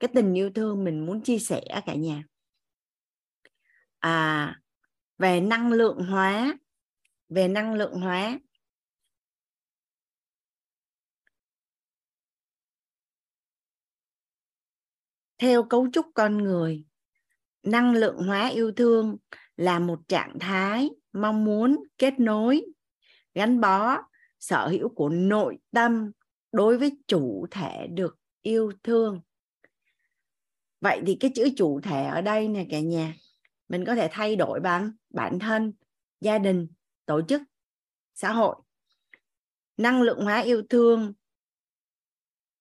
cái tình yêu thương mình muốn chia sẻ cả nhà. À về năng lượng hóa về năng lượng hóa. Theo cấu trúc con người, năng lượng hóa yêu thương là một trạng thái mong muốn kết nối, gắn bó sở hữu của nội tâm đối với chủ thể được yêu thương. Vậy thì cái chữ chủ thể ở đây nè cả nhà, mình có thể thay đổi bằng bản thân, gia đình tổ chức xã hội. Năng lượng hóa yêu thương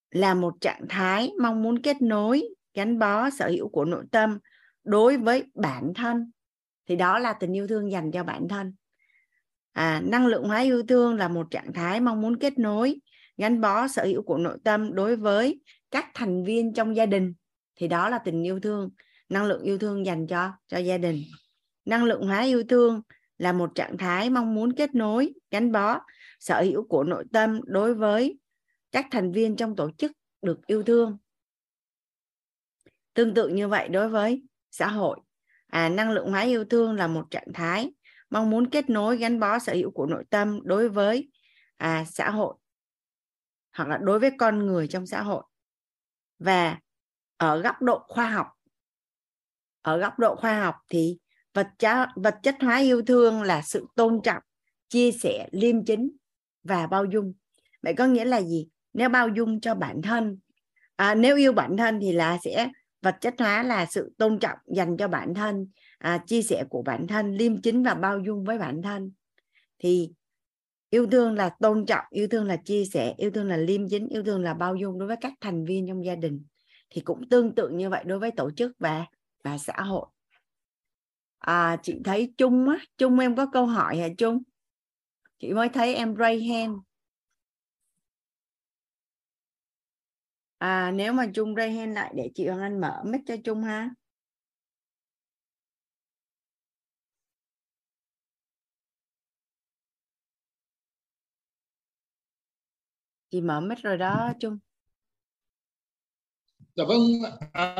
là một trạng thái mong muốn kết nối gắn bó sở hữu của nội tâm đối với bản thân. Thì đó là tình yêu thương dành cho bản thân. À, năng lượng hóa yêu thương là một trạng thái mong muốn kết nối gắn bó sở hữu của nội tâm đối với các thành viên trong gia đình. Thì đó là tình yêu thương năng lượng yêu thương dành cho cho gia đình. Năng lượng hóa yêu thương là một trạng thái mong muốn kết nối gắn bó sở hữu của nội tâm đối với các thành viên trong tổ chức được yêu thương. Tương tự như vậy đối với xã hội à, năng lượng hóa yêu thương là một trạng thái mong muốn kết nối gắn bó sở hữu của nội tâm đối với à, xã hội hoặc là đối với con người trong xã hội. Và ở góc độ khoa học ở góc độ khoa học thì vật chất vật chất hóa yêu thương là sự tôn trọng chia sẻ liêm chính và bao dung. Vậy có nghĩa là gì? Nếu bao dung cho bản thân à, nếu yêu bản thân thì là sẽ vật chất hóa là sự tôn trọng dành cho bản thân à, chia sẻ của bản thân liêm chính và bao dung với bản thân. Thì yêu thương là tôn trọng yêu thương là chia sẻ yêu thương là liêm chính yêu thương là bao dung đối với các thành viên trong gia đình. Thì cũng tương tự như vậy đối với tổ chức và và xã hội à, chị thấy Trung á Trung em có câu hỏi hả Trung? Chị mới thấy em ray hand à nếu mà Trung ray hand lại để chị Hoàng Anh mở mic cho Trung ha. Chị mở mic rồi đó Trung. Dạ vâng à,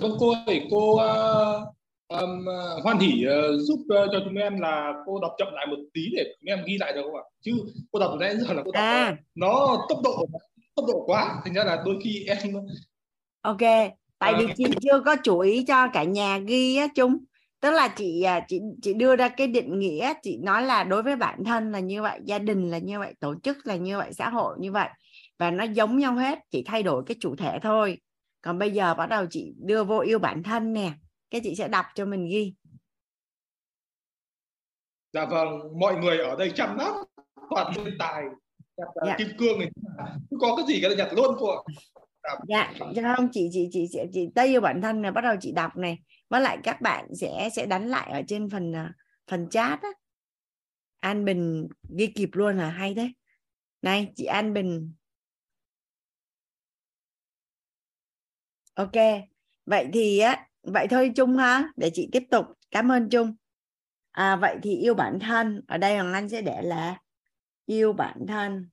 vâng cô ơi cô uh, um, hoan hỉ uh, giúp uh, cho chúng em là cô đọc chậm lại một tí để chúng em ghi lại được không ạ? Chứ cô đọc nãy giờ là cô đọc à. nó tốc độ tốc độ quá thành ra là đôi khi em ok tại à. vì chị chưa có chú ý cho cả nhà ghi á chung tức là chị à, chị chị đưa ra cái định nghĩa chị nói là đối với bản thân là như vậy gia đình là như vậy tổ chức là như vậy xã hội như vậy. Và nó giống nhau hết chỉ thay đổi cái chủ thể thôi. Còn bây giờ bắt đầu chị đưa vô yêu bản thân nè cái chị sẽ đọc cho mình ghi. Dạ vâng mọi người ở đây chăm lắm. Toàn thiên tài nhặt dạ. kim cương này. Có cái gì cái là nhặt luôn cô ạ dạ dạ không chị chị chị sẽ chị tây yêu bản thân này bắt đầu chị đọc này. Với lại các bạn sẽ sẽ đánh lại ở trên phần à, phần chat á. An Bình ghi kịp luôn hả hay thế này chị An Bình. Ok. Vậy thì á vậy thôi Trung ha để chị tiếp tục. Cảm ơn Trung. À, vậy thì yêu bản thân ở đây Hoàng Anh sẽ để là yêu bản thân.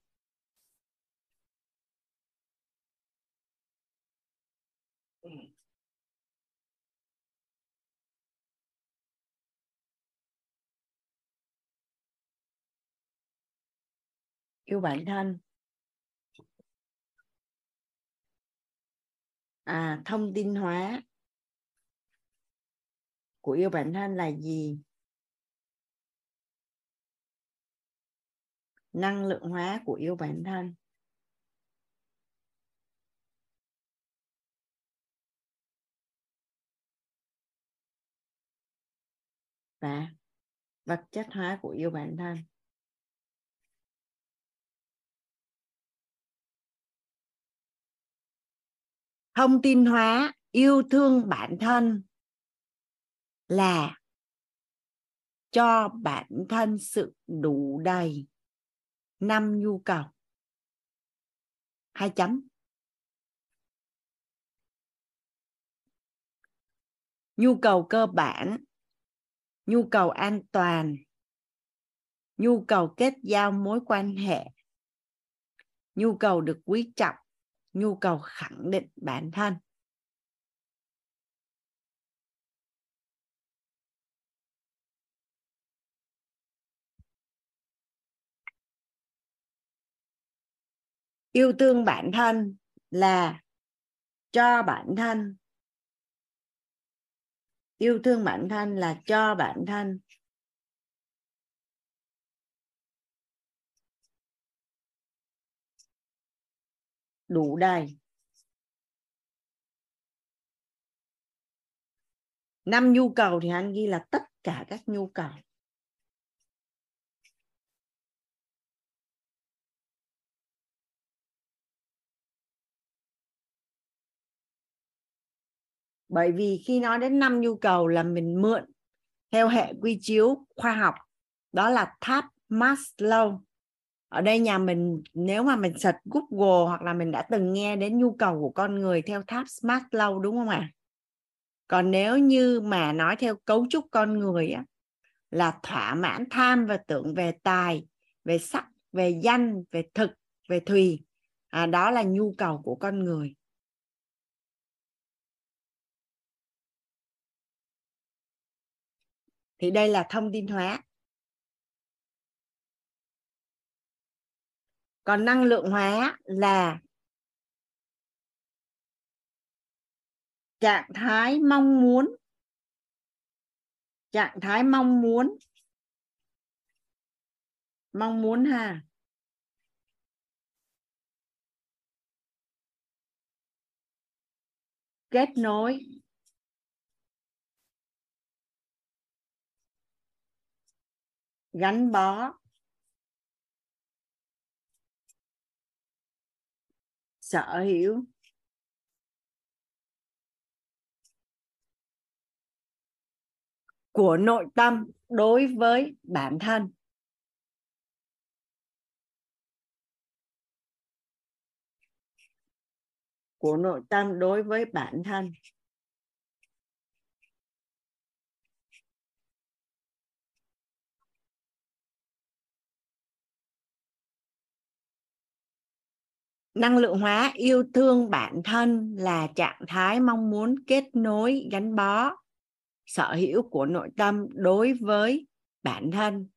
Yêu bản thân. À thông tin hóa của yêu bản thân là gì? Năng lượng hóa của yêu bản thân. Và vật chất hóa của yêu bản thân. Thông tin hóa yêu thương bản thân là cho bản thân sự đủ đầy. Năm nhu cầu. Hai chấm. Nhu cầu cơ bản, nhu cầu an toàn, nhu cầu kết giao mối quan hệ, nhu cầu được quý trọng, nhu cầu khẳng định bản thân. Yêu thương bản thân là cho bản thân. Yêu thương bản thân là cho bản thân. Đủ đầy. Năm nhu cầu thì anh ghi là tất cả các nhu cầu. Bởi vì khi nói đến năm nhu cầu là mình mượn theo hệ quy chiếu khoa học đó là tháp Maslow ở đây nhà mình nếu mà mình search Google hoặc là mình đã từng nghe đến nhu cầu của con người theo tháp Maslow đúng không ạ? À? Còn nếu như mà nói theo cấu trúc con người á, là thỏa mãn tham và tưởng về tài, về sắc, về danh, về thực, về thùy. À, đó là nhu cầu của con người. Thì đây là thông tin hóa. còn năng lượng hóa là trạng thái mong muốn. Trạng thái mong muốn. Mong muốn ha. Kết nối. Gắn bó. Sở hữu. Của nội tâm đối với bản thân. Của nội tâm đối với bản thân. Năng lượng hóa yêu thương bản thân là trạng thái mong muốn kết nối gắn bó sở hữu của nội tâm đối với bản thân.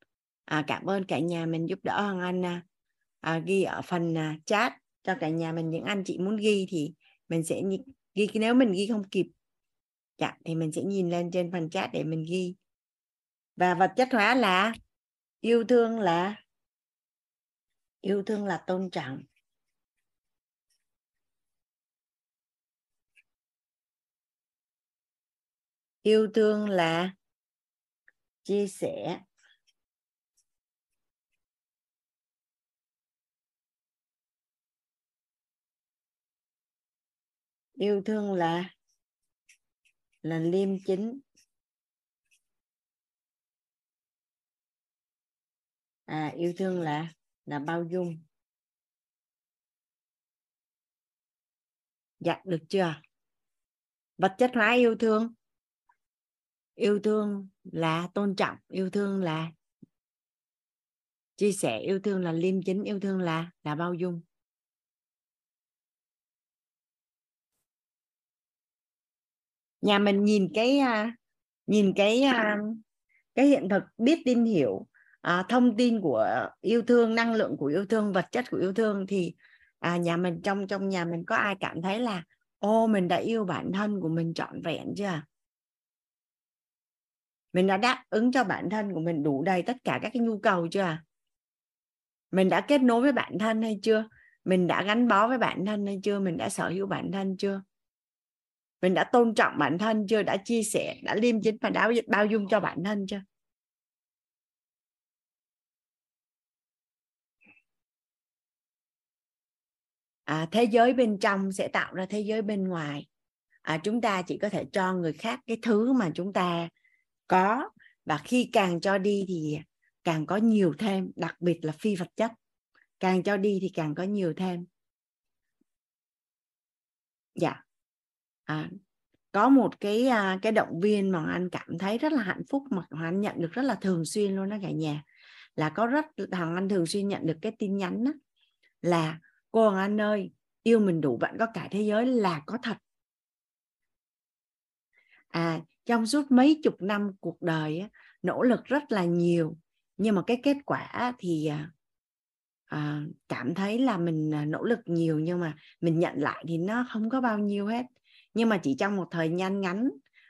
À, cảm ơn cả nhà mình giúp đỡ hoàng anh à, à, ghi ở phần à, chat cho cả nhà mình những anh chị muốn ghi thì mình sẽ ghi nếu mình ghi không kịp dạ, thì mình sẽ nhìn lên trên phần chat để mình ghi. Và vật chất hóa là yêu thương là yêu thương là tôn trọng. Yêu thương là chia sẻ. Yêu thương là là liêm chính. À yêu thương là là bao dung. Dạ được chưa? Vật chất hóa yêu thương yêu thương là tôn trọng yêu thương là chia sẻ yêu thương là liêm chính yêu thương là là bao dung. Nhà mình nhìn cái à, nhìn cái à, cái hiện thực biết tin hiểu à, thông tin của yêu thương năng lượng của yêu thương vật chất của yêu thương thì à, nhà mình trong trong nhà mình có ai cảm thấy là ô mình đã yêu bản thân của mình trọn vẹn chưa? Mình đã đáp ứng cho bản thân của mình đủ đầy tất cả các cái nhu cầu chưa à? mình đã kết nối với bản thân hay chưa? Mình đã gắn bó với bản thân hay chưa? Mình đã sở hữu bản thân chưa? Mình đã tôn trọng bản thân chưa? Đã chia sẻ đã liêm chính và đã bao dung cho bản thân chưa? À, thế giới bên trong sẽ tạo ra thế giới bên ngoài. À, chúng ta chỉ có thể cho người khác cái thứ mà chúng ta có. Và khi càng cho đi thì càng có nhiều thêm đặc biệt là phi vật chất. Càng cho đi thì càng có nhiều thêm. Dạ. À, có một cái à, cái động viên mà anh cảm thấy rất là hạnh phúc mà anh nhận được rất là thường xuyên luôn đó cả nhà. Là có rất thằng anh thường xuyên nhận được cái tin nhắn đó, là cô Hoàng Anh ơi yêu mình đủ bạn có cả thế giới là có thật. À trong suốt mấy chục năm cuộc đời nỗ lực rất là nhiều nhưng mà cái kết quả thì à, à, cảm thấy là mình à, nỗ lực nhiều nhưng mà mình nhận lại thì nó không có bao nhiêu hết. Nhưng mà chỉ trong một thời gian ngắn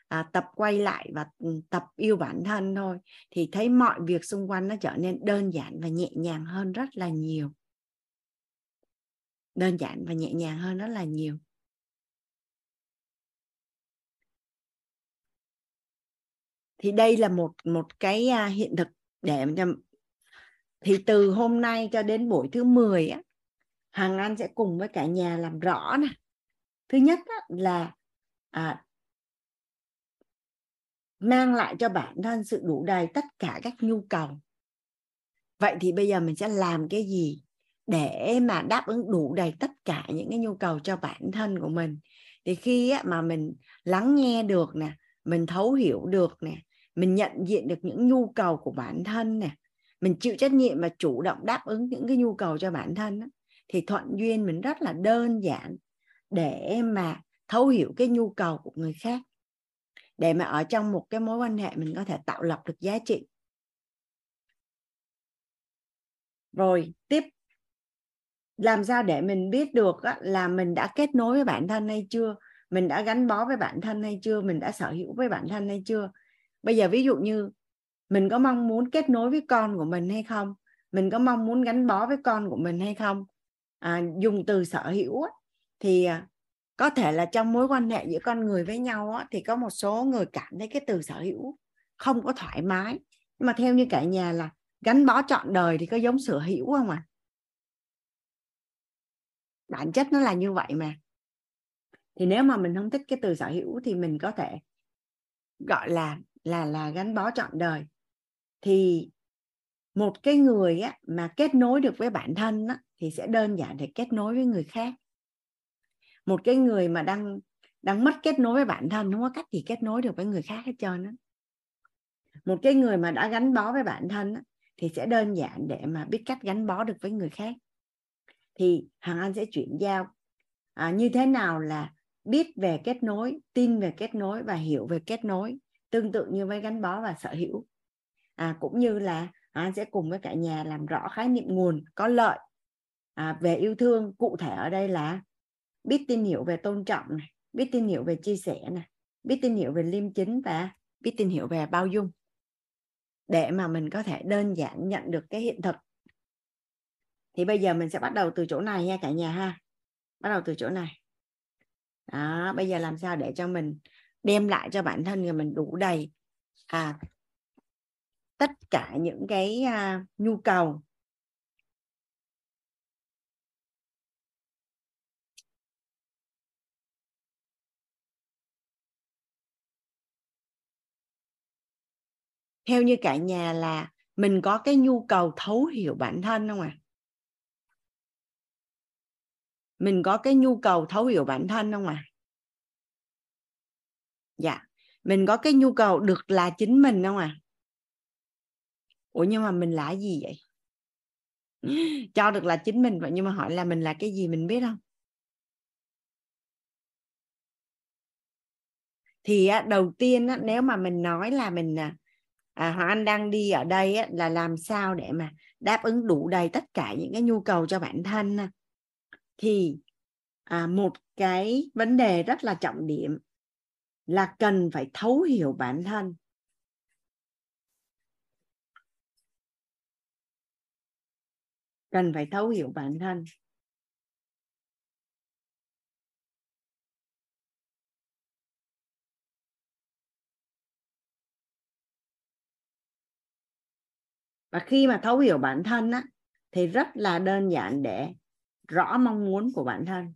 à, tập quay lại và ừ, tập yêu bản thân thôi thì thấy mọi việc xung quanh nó trở nên đơn giản và nhẹ nhàng hơn rất là nhiều. Đơn giản và nhẹ nhàng hơn rất là nhiều. Thì đây là một một cái à, hiện thực để thì từ hôm nay cho đến buổi thứ 10 á Hằng Anh sẽ cùng với cả nhà làm rõ nè. Thứ nhất á, là à, mang lại cho bản thân sự đủ đầy tất cả các nhu cầu. Vậy thì bây giờ mình sẽ làm cái gì để mà đáp ứng đủ đầy tất cả những cái nhu cầu cho bản thân của mình? Thì khi á, mà mình lắng nghe được nè mình thấu hiểu được nè mình nhận diện được những nhu cầu của bản thân nè. Mình chịu trách nhiệm và chủ động đáp ứng những cái nhu cầu cho bản thân đó, thì thuận duyên mình rất là đơn giản để mà thấu hiểu cái nhu cầu của người khác để mà ở trong một cái mối quan hệ mình có thể tạo lập được giá trị. Rồi tiếp. Làm sao để mình biết được là mình đã kết nối với bản thân hay chưa? Mình đã gắn bó với bản thân hay chưa? Mình đã sở hữu với bản thân hay chưa? Bây giờ ví dụ như mình có mong muốn kết nối với con của mình hay không? Mình có mong muốn gắn bó với con của mình hay không? À, dùng từ sở hữu ấy, thì à, có thể là trong mối quan hệ giữa con người với nhau á, thì có một số người cảm thấy cái từ sở hữu không có thoải mái. Nhưng mà theo như cả nhà là gắn bó trọn đời thì có giống sở hữu không à bản chất nó là như vậy mà. Thì nếu mà mình không thích cái từ sở hữu thì mình có thể gọi là là là gắn bó trọn đời. Thì một cái người á, mà kết nối được với bản thân á, thì sẽ đơn giản để kết nối với người khác. Một cái người mà đang đang mất kết nối với bản thân không có cách gì kết nối được với người khác hết trơn á. Một cái người mà đã gắn bó với bản thân á, thì sẽ đơn giản để mà biết cách gắn bó được với người khác. Thì hằng anh sẽ chuyển giao à, như thế nào là biết về kết nối tin về kết nối và hiểu về kết nối tương tự như với gắn bó và sở hữu. À, cũng như là à, sẽ cùng với cả nhà làm rõ khái niệm nguồn có lợi à, về yêu thương. Cụ thể ở đây là biết tin hiểu về tôn trọng này biết tin hiểu về chia sẻ này biết tin hiểu về liêm chính và biết tin hiểu về bao dung. Để mà mình có thể đơn giản nhận được cái hiện thực. Thì bây giờ mình sẽ bắt đầu từ chỗ này nha cả nhà ha. Bắt đầu từ chỗ này. Đó bây giờ làm sao để cho mình đem lại cho bản thân người mình đủ đầy à tất cả những cái à, nhu cầu theo như cả nhà là mình có cái nhu cầu thấu hiểu bản thân không ạ à? mình có cái nhu cầu thấu hiểu bản thân không ạ à? Dạ. Mình có cái nhu cầu được là chính mình không à? Ủa nhưng mà mình là gì vậy? Cho được là chính mình vậy nhưng mà hỏi là mình là cái gì mình biết không? Thì á, đầu tiên á, nếu mà mình nói là mình à, à, Hoàng Anh đang đi ở đây á, là làm sao để mà đáp ứng đủ đầy tất cả những cái nhu cầu cho bản thân thì à, một cái vấn đề rất là trọng điểm là cần phải thấu hiểu bản thân. Cần phải thấu hiểu bản thân. Và khi mà thấu hiểu bản thân á, thì rất là đơn giản để rõ mong muốn của bản thân.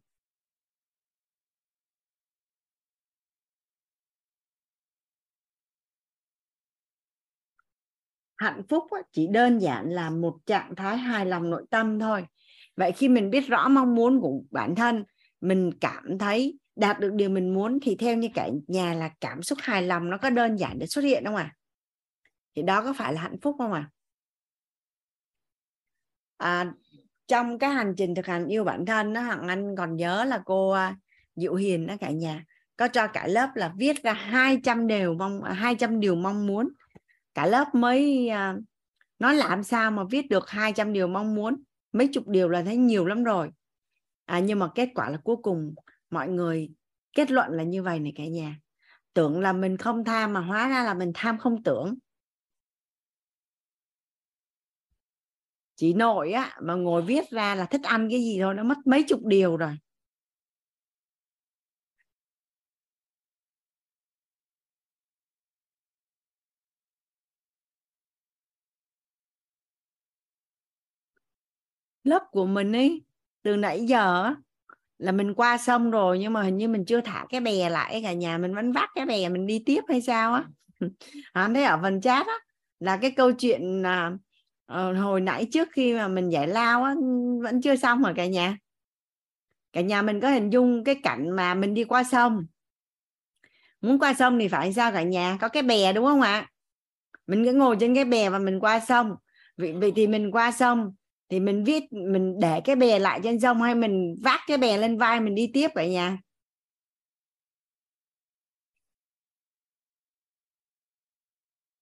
Hạnh phúc chỉ đơn giản là một trạng thái hài lòng nội tâm thôi vậy khi mình biết rõ mong muốn của bản thân mình cảm thấy đạt được điều mình muốn thì theo như cả nhà là cảm xúc hài lòng nó có đơn giản để xuất hiện không ạ à? thì đó có phải là hạnh phúc không ạ à? à, trong cái hành trình thực hành yêu bản thân đó hằng anh còn nhớ là cô à, Diệu Hiền đó cả nhà có cho cả lớp là viết ra 200 điều mong à, 200 điều mong muốn cả lớp mới uh, làm sao mà viết được 200 điều mong muốn. Mấy chục điều là thấy nhiều lắm rồi. À, nhưng mà kết quả là cuối cùng mọi người kết luận là như vậy này cả nhà. Tưởng là mình không tham mà hóa ra là mình tham không tưởng. Chị nội á mà ngồi viết ra là thích ăn cái gì thôi nó mất mấy chục điều rồi. Lớp của mình ấy từ nãy giờ là mình qua sông rồi nhưng mà hình như mình chưa thả cái bè lại cả nhà mình vẫn vác cái bè mình đi tiếp hay sao á. À, thấy ở phần chat á là cái câu chuyện à, ờ, hồi nãy trước khi mà mình giải lao á vẫn chưa xong rồi cả nhà? Cả nhà mình có hình dung cái cảnh mà mình đi qua sông. Muốn qua sông thì phải sao cả nhà? Có cái bè đúng không ạ? Mình cứ ngồi trên cái bè và mình qua sông. Vậy, vậy thì mình qua sông thì mình viết mình để cái bè lại trên sông hay mình vác cái bè lên vai mình đi tiếp vậy nha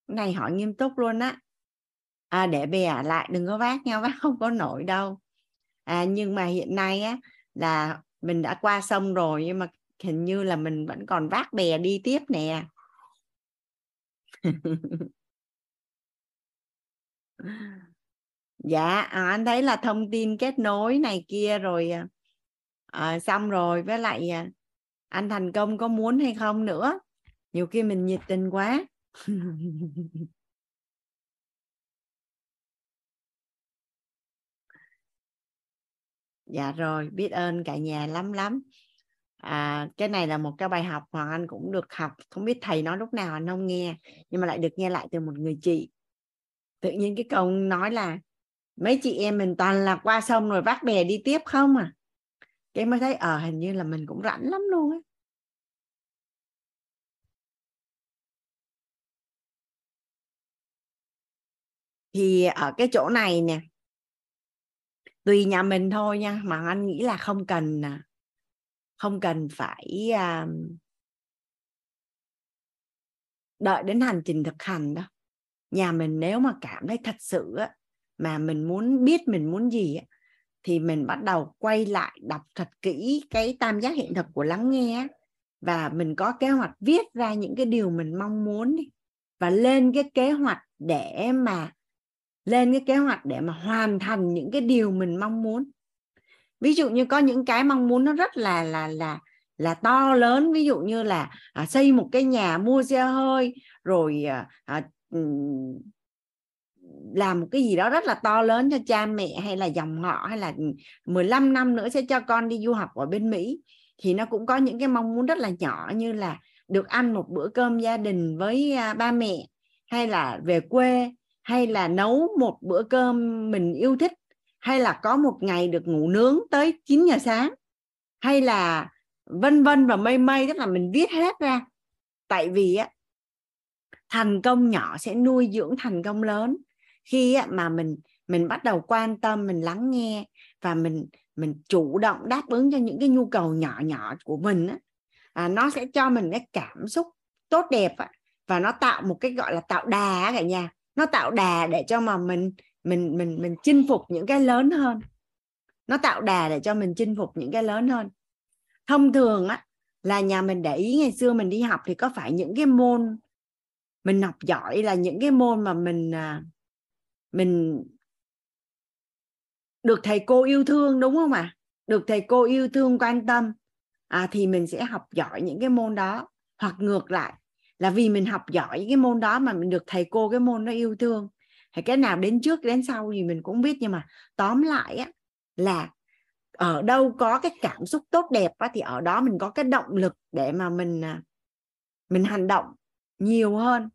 này hỏi nghiêm túc luôn á. À, để bè lại đừng có vác nhau vác không có nổi đâu. À, nhưng mà hiện nay á là mình đã qua sông rồi nhưng mà hình như là mình vẫn còn vác bè đi tiếp nè. dạ à, anh thấy là thông tin kết nối này kia rồi à, à, xong rồi với lại à, anh thành công có muốn hay không nữa. Nhiều khi mình nhiệt tình quá. Dạ rồi biết ơn cả nhà lắm lắm. À, cái này là một cái bài học hoàng anh cũng được học. Không biết thầy nói lúc nào anh không nghe nhưng mà lại được nghe lại từ một người chị. Tự nhiên cái câu nói là mấy chị em mình toàn là qua sông rồi vác bè đi tiếp không à? Cái mới thấy ờ à, hình như là mình cũng rảnh lắm luôn á. Thì ở cái chỗ này nè tùy nhà mình thôi nha mà anh nghĩ là không cần không cần phải à, đợi đến hành trình thực hành đâu. Nhà mình nếu mà cảm thấy thật sự mà mình muốn biết mình muốn gì thì mình bắt đầu quay lại đọc thật kỹ cái tam giác hiện thực của lắng nghe và mình có kế hoạch viết ra những cái điều mình mong muốn đi. Và lên cái kế hoạch để mà lên cái kế hoạch để mà hoàn thành những cái điều mình mong muốn. Ví dụ như có những cái mong muốn nó rất là là là là to lớn. Ví dụ như là à, xây một cái nhà mua xe hơi rồi à, à, làm một cái gì đó rất là to lớn cho cha mẹ hay là dòng họ hay là 15 năm nữa sẽ cho con đi du học ở bên Mỹ, thì nó cũng có những cái mong muốn rất là nhỏ như là được ăn một bữa cơm gia đình với à, ba mẹ, hay là về quê, hay là nấu một bữa cơm mình yêu thích, hay là có một ngày được ngủ nướng tới 9 giờ sáng, hay là vân vân và mây mây, tức là mình viết hết ra. Tại vì á, thành công nhỏ sẽ nuôi dưỡng thành công lớn khi mà mình mình bắt đầu quan tâm mình lắng nghe và mình mình chủ động đáp ứng cho những cái nhu cầu nhỏ nhỏ của mình á, à, nó sẽ cho mình cái cảm xúc tốt đẹp á, và nó tạo một cái gọi là tạo đà cả nhà. Nó tạo đà để cho mà mình mình mình mình chinh phục những cái lớn hơn. Nó tạo đà để cho mình chinh phục những cái lớn hơn. Thông thường á là nhà mình để ý ngày xưa mình đi học thì có phải những cái môn mình học giỏi là những cái môn mà mình à, mình được thầy cô yêu thương đúng không ạ? À? được thầy cô yêu thương quan tâm à, thì mình sẽ học giỏi những cái môn đó. Hoặc ngược lại là vì mình học giỏi cái môn đó mà mình được thầy cô cái môn nó yêu thương. Hay cái nào đến trước đến sau thì mình cũng biết nhưng mà tóm lại á là ở đâu có cái cảm xúc tốt đẹp á, thì ở đó mình có cái động lực để mà mình à, mình hành động nhiều hơn.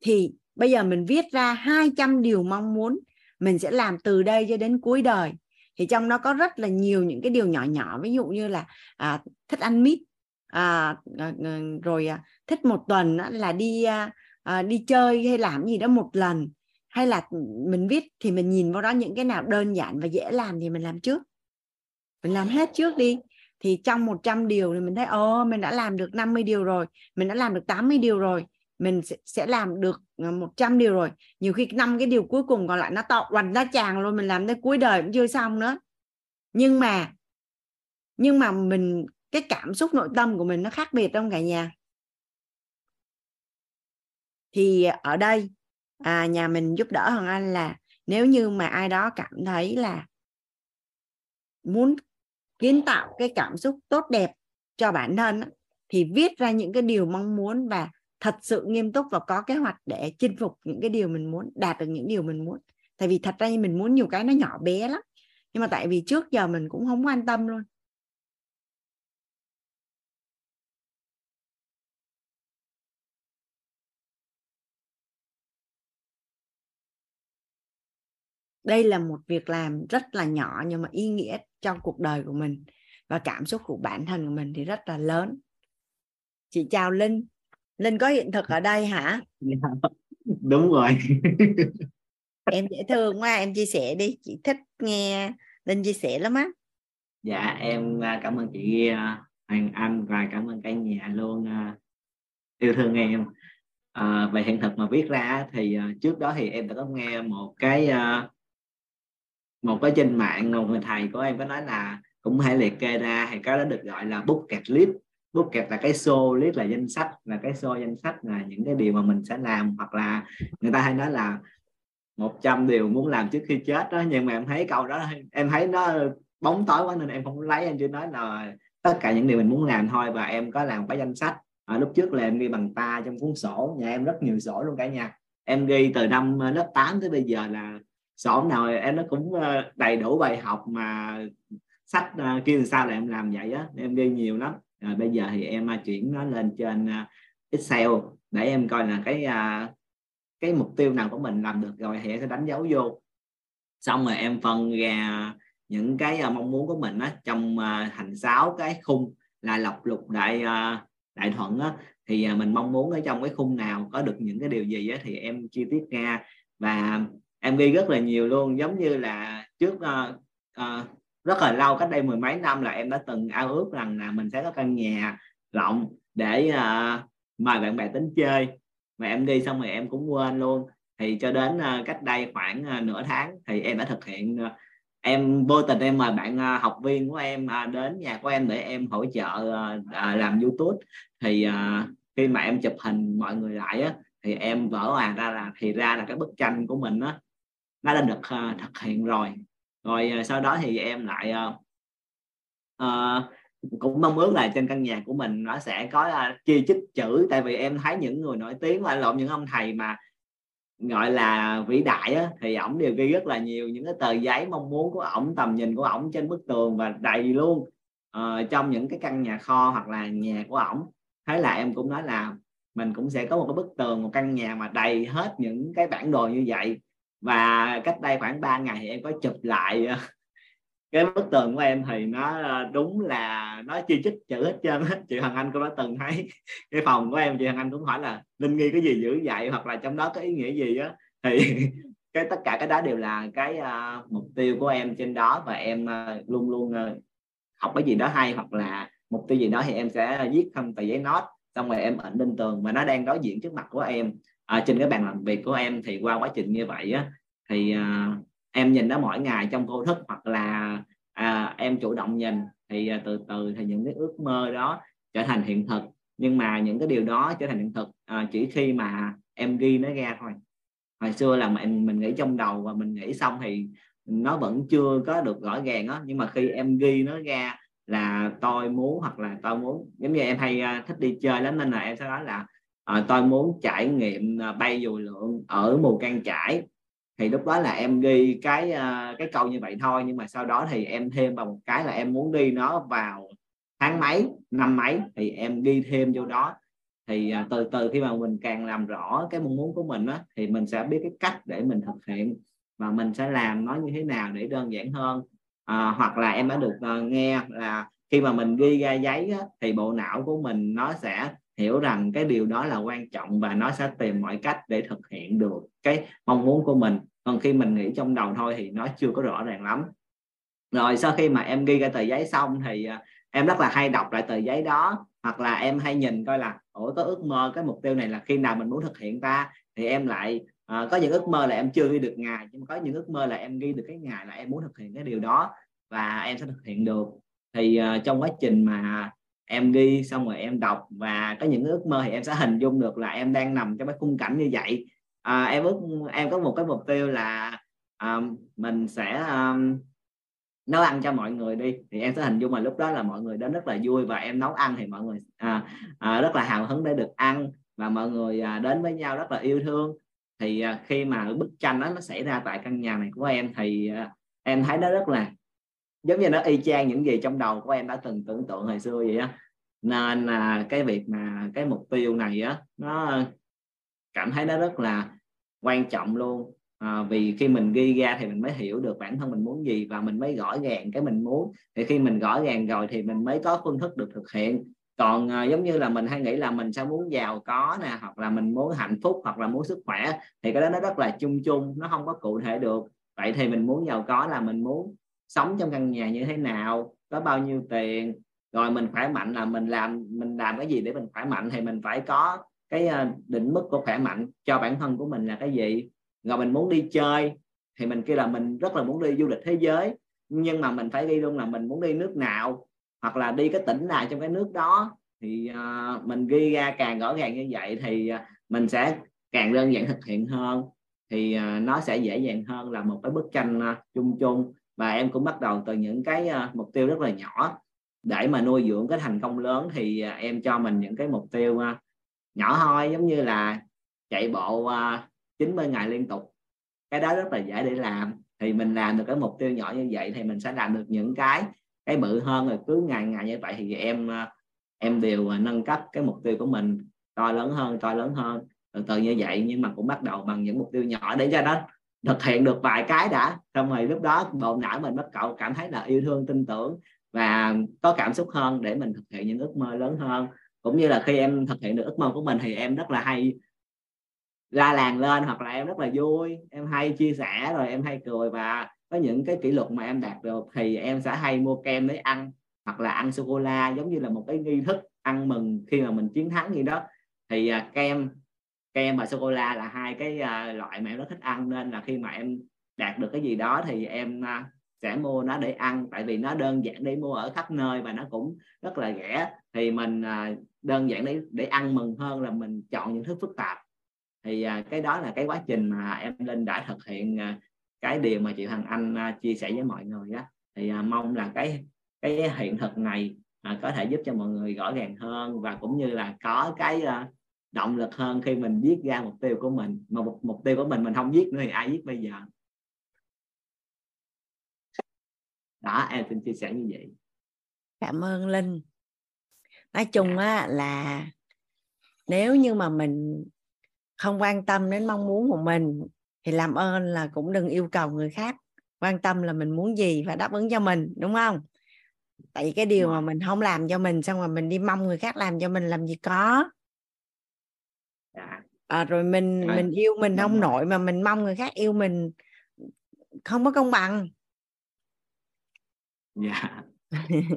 Thì bây giờ mình viết ra 200 điều mong muốn mình sẽ làm từ đây cho đến cuối đời. Thì trong nó có rất là nhiều những cái điều nhỏ nhỏ ví dụ như là à, thích ăn mít à, à, à rồi à, thích một tuần á, là đi à, à, đi chơi hay làm gì đó một lần. Hay là mình viết thì mình nhìn vào đó những cái nào đơn giản và dễ làm thì mình làm trước. Mình làm hết trước đi. Thì trong 100 điều thì mình thấy ồ mình đã làm được 50 điều rồi mình đã làm được 80 điều rồi mình sẽ, làm được ờ, 100 điều rồi. Nhiều khi năm cái điều cuối cùng còn lại nó to hoành ra tràn luôn mình làm tới cuối đời cũng chưa xong nữa. Nhưng mà nhưng mà mình cái cảm xúc nội tâm của mình nó khác biệt trong cả nhà. Thì ở đây à, nhà mình giúp đỡ hoàng anh là nếu như mà ai đó cảm thấy là muốn kiến tạo cái cảm xúc tốt đẹp cho bản thân thì viết ra những cái điều mong muốn và thật sự nghiêm túc và có kế hoạch để chinh phục những cái điều mình muốn, đạt được những điều mình muốn. Tại vì thật ra mình muốn nhiều cái nó nhỏ bé lắm. Nhưng mà tại vì trước giờ mình cũng không quan tâm luôn. Đây là một việc làm rất là nhỏ nhưng mà ý nghĩa trong cuộc đời của mình và cảm xúc của bản thân của mình thì rất là lớn. Chị chào linh linh có hiện thực ở đây hả? Đúng rồi. Em dễ thương quá em chia sẻ đi. Chị thích nghe linh chia sẻ lắm á. Dạ em à, cảm ơn chị à, hoàng anh và cảm ơn cả nhà luôn à, yêu thương em. À, về hiện thực mà viết ra thì trước đó thì em đã có nghe một cái một cái trên mạng một người thầy của em có nói là cũng hay liệt kê ra thì cái đó được gọi là bucket bút kẹp là cái show list là danh sách là cái show danh sách là những cái điều mà mình sẽ làm hoặc là người ta hay nói là 100 điều muốn làm trước khi chết đó nhưng mà em thấy câu đó em thấy nó bóng tối quá nên em không lấy em chỉ nói là tất cả những điều mình muốn làm thôi và em có làm cái danh sách. À, lúc trước là em ghi bằng ta trong cuốn sổ nhà em rất nhiều sổ luôn cả nhà. Em ghi từ năm lớp 8 tới bây giờ là sổ nào em nó cũng ờ, đầy đủ bài học mà sách ờ, kia làm sao là em làm vậy á em ghi nhiều lắm rồi bây giờ thì em à, chuyển nó lên trên à, Excel để em coi là cái à, cái mục tiêu nào của mình làm được rồi thì em sẽ đánh dấu vô. Xong rồi em phân ra những cái mong muốn của mình á trong thành sáu cái khung là lọc lục đại đại thuận á. Thì mình mong muốn ở trong cái khung nào có được những cái điều gì á thì em chi tiết ra. Và em ghi rất là nhiều luôn giống như là trước uh, uh, rất là lâu cách đây mười mấy năm là em đã từng ao ước rằng là mình sẽ có căn nhà rộng để uh, mời bạn bè tính chơi. Mà em đi xong rồi em cũng quên luôn. Thì cho đến uh, cách đây khoảng uh, nửa tháng thì em đã thực hiện uh, em vô tình em mời bạn uh, học viên của em uh, đến nhà của em để em hỗ trợ uh, uh, làm youtube. Thì uh, khi mà em chụp hình mọi người lại á thì em vỡ hòa ra là thì ra là cái bức tranh của mình á nó đã được uh, thực hiện rồi rồi ờ, sau đó thì em lại uh, cũng mong ước là trên căn nhà của mình nó sẽ có uh, chi chích chữ. Tại vì em thấy những người nổi tiếng và lộn những ông thầy mà gọi là vĩ đại á, thì ổng đều ghi rất là nhiều những cái tờ giấy mong muốn của ổng tầm nhìn của ổng trên bức tường và đầy luôn uh, trong những cái căn nhà kho hoặc là nhà của ổng. Thế là em cũng nói là mình cũng sẽ có một cái bức tường một căn nhà mà đầy hết những cái bản đồ như vậy và cách đây khoảng 3 ngày thì em có chụp lại ờ, cái bức tường của em thì nó ờ, đúng là nó chi chích chữ hết trơn chị Hoàng Anh cũng đã từng thấy cái phòng của em chị Hoàng Anh cũng hỏi là Linh nghi cái gì dữ vậy? Hoặc là trong đó có ý nghĩa gì á? Thì cái tất cả cái đó đều là cái uh, mục tiêu của em trên đó. Và em uh, luôn luôn uh, học cái gì đó hay hoặc là mục tiêu gì đó thì em sẽ viết không tờ giấy nốt xong rồi em ảnh lên tường. Mà nó đang đối diện trước mặt của em à, trên cái bàn làm việc của em thì qua quá trình như vậy á thì à, em nhìn nó mỗi ngày trong vô thức hoặc là à, em chủ động nhìn thì à, từ từ thì những cái ước mơ đó trở thành hiện thực. Nhưng mà những cái điều đó trở thành hiện thực à, chỉ khi mà em ghi nó ra thôi. Hồi xưa là mình mình nghĩ trong đầu và mình nghĩ xong thì nó vẫn chưa có được rõ ràng đó nhưng mà khi em ghi nó ra là tôi muốn hoặc là tôi muốn giống như em hay uh, thích đi chơi lắm nên là em sẽ nói là à, tôi muốn trải nghiệm à, bay dù lượn ở mù căng trải. Thì lúc đó là em ghi cái à, cái câu như vậy thôi nhưng mà sau đó thì em thêm vào một cái là em muốn ghi nó vào tháng mấy năm mấy thì em ghi thêm vô đó. Thì à, từ từ khi mà mình càng làm rõ cái mong muốn của mình á thì mình sẽ biết cái cách để mình thực hiện và mình sẽ làm nó như thế nào để đơn giản hơn. À, hoặc là em đã được uh, nghe là khi mà mình ghi ra giấy á, thì bộ não của mình nó sẽ hiểu rằng cái điều đó là quan trọng và nó sẽ tìm mọi cách để thực hiện được cái mong muốn của mình. Còn khi mình nghĩ trong đầu thôi thì nó chưa có rõ ràng lắm. Rồi sau khi mà em ghi ra tờ giấy xong thì à, em rất là hay đọc lại tờ giấy đó hoặc là em hay nhìn coi là ủa có ước mơ cái mục tiêu này là khi nào mình muốn thực hiện ta? Thì em lại uh, có những ước mơ là em chưa ghi được ngày nhưng có những ước mơ là em ghi được cái ngày là em muốn thực hiện cái điều đó và em sẽ thực hiện được. Thì uh, trong quá trình mà em ghi xong rồi em đọc và có những ước mơ thì em sẽ hình dung được là em đang nằm trong cái khung cảnh như vậy. À, em ước em có một cái mục tiêu là um, mình sẽ um, nấu ăn cho mọi người đi. Thì em sẽ hình dung là lúc đó là mọi người đến rất là vui và em nấu ăn thì mọi người à, à, rất là hào hứng để được ăn và mọi người à, đến với nhau rất là yêu thương. Thì à, khi mà bức tranh đó nó xảy ra tại căn nhà này của em thì à, em thấy nó rất là giống như nó y chang những gì trong đầu của em đã từng tưởng tượng hồi xưa vậy á. Nên là cái việc mà cái mục tiêu này á nó cảm thấy nó rất là quan trọng luôn. À, vì khi mình ghi ra thì mình mới hiểu được bản thân mình muốn gì và mình mới rõ ràng cái mình muốn. Thì khi mình rõ ràng rồi thì mình mới có phương thức được thực hiện. Còn à, giống như là mình hay nghĩ là mình sẽ muốn giàu có nè hoặc là mình muốn hạnh phúc hoặc là muốn sức khỏe thì cái đó nó rất là chung chung nó không có cụ thể được. Vậy thì mình muốn giàu có là mình muốn sống trong căn nhà như thế nào có bao nhiêu tiền rồi mình khỏe mạnh là mình làm mình làm cái gì để mình khỏe mạnh thì mình phải có cái ờ, định mức của khỏe mạnh cho bản thân của mình là cái gì. Rồi mình muốn đi chơi thì mình kêu là mình rất là muốn đi du lịch thế giới nhưng mà mình phải đi luôn là mình muốn đi nước nào hoặc là đi cái tỉnh nào trong cái nước đó. Thì uh, mình ghi ra càng rõ ràng như vậy thì uh, mình sẽ càng đơn giản thực hiện hơn. Thì uh, nó sẽ dễ dàng hơn là một cái bức tranh uh, chung chung và em cũng bắt đầu từ những cái ờ, mục tiêu rất là nhỏ. Để mà nuôi dưỡng cái thành công lớn thì ờ, em cho mình những cái mục tiêu ờ, nhỏ thôi, giống như là chạy bộ 90 ngày liên tục. Cái đó rất là dễ để làm. Thì mình làm được cái mục tiêu nhỏ như vậy thì mình sẽ làm được những cái cái bự hơn rồi cứ ngày ngày như vậy thì em em đều nâng cấp cái mục tiêu của mình, to lớn hơn, to lớn hơn. Từ từ như vậy nhưng mà cũng bắt đầu bằng những mục tiêu nhỏ để cho nó thực hiện được vài cái đã. Xong rồi lúc đó, bộ não mình bắt cậu cảm thấy là yêu thương, tin tưởng và có cảm xúc hơn để mình thực hiện những ước mơ lớn hơn. Cũng như là khi em thực hiện được ước mơ của mình thì em rất là hay ra làng lên hoặc là em rất là vui. Em hay chia sẻ rồi em hay cười và có những cái kỷ lục mà em đạt được thì em sẽ hay mua kem để ăn hoặc là ăn sô cô la giống như là một cái nghi thức ăn mừng khi mà mình chiến thắng gì đó. Thì à, kem kem và sô cô la là hai cái uh, loại mà em rất thích ăn nên là khi mà em đạt được cái gì đó thì em uh, sẽ mua nó để ăn tại vì nó đơn giản để mua ở khắp nơi và nó cũng rất là rẻ. Thì mình uh, đơn giản để để ăn mừng hơn là mình chọn những thứ phức tạp. Thì uh, cái đó là cái quá trình mà em linh đã thực hiện uh, cái điều mà chị thằng anh uh, chia sẻ với mọi người đó thì uh, mong là cái cái hiện thực này uh, có thể giúp cho mọi người rõ ràng hơn và cũng như là có cái uh, động lực hơn khi mình viết ra mục tiêu của mình. Mà mục, mục tiêu của mình mình không viết nữa thì ai viết bây giờ? Đó em xin chia sẻ như vậy. Cảm ơn linh. Nói chung á là nếu như mà mình không quan tâm đến mong muốn của mình thì làm ơn là cũng đừng yêu cầu người khác quan tâm là mình muốn gì và đáp ứng cho mình đúng không? Tại vì cái điều mà mình không làm cho mình xong rồi mình đi mong người khác làm cho mình làm gì có. dạ. À, rồi mình à. mình yêu mình không nổi mà mình mong người khác yêu mình không có công bằng. Dạ.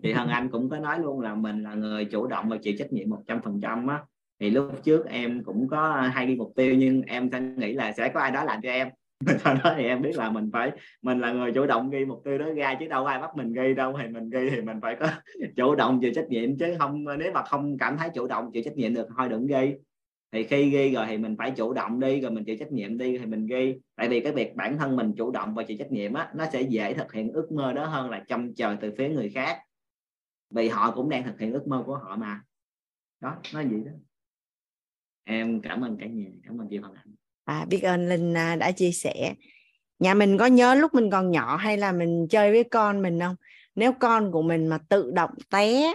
Thì thằng anh cũng có nói luôn là mình là người chủ động và chịu trách nhiệm một trăm phần trăm á. Thì lúc trước em cũng có hai cái mục tiêu nhưng em sẽ nghĩ là sẽ có ai đó làm cho em. Sau đó thì em biết là mình phải mình là người chủ động ghi mục tiêu đó ra chứ đâu ai bắt mình ghi đâu. Thì mình ghi thì mình phải có chủ động chịu trách nhiệm chứ không nếu mà không cảm thấy chủ động chịu trách nhiệm được thôi đừng ghi thì khi ghi rồi thì mình phải chủ động đi rồi mình chịu trách nhiệm đi thì mình ghi. Tại vì cái việc bản thân mình chủ động và chịu trách nhiệm á nó sẽ dễ thực hiện ước mơ đó hơn là trông chờ từ phía người khác. Vì họ cũng đang thực hiện ước mơ của họ mà. Đó nó gì đó. Em cảm ơn cả nhà cảm ơn chị Hoàng Anh. À, biết ơn Linh à, đã chia sẻ. Nhà mình có nhớ lúc mình còn nhỏ hay là mình chơi với con mình không? Nếu con của mình mà tự động té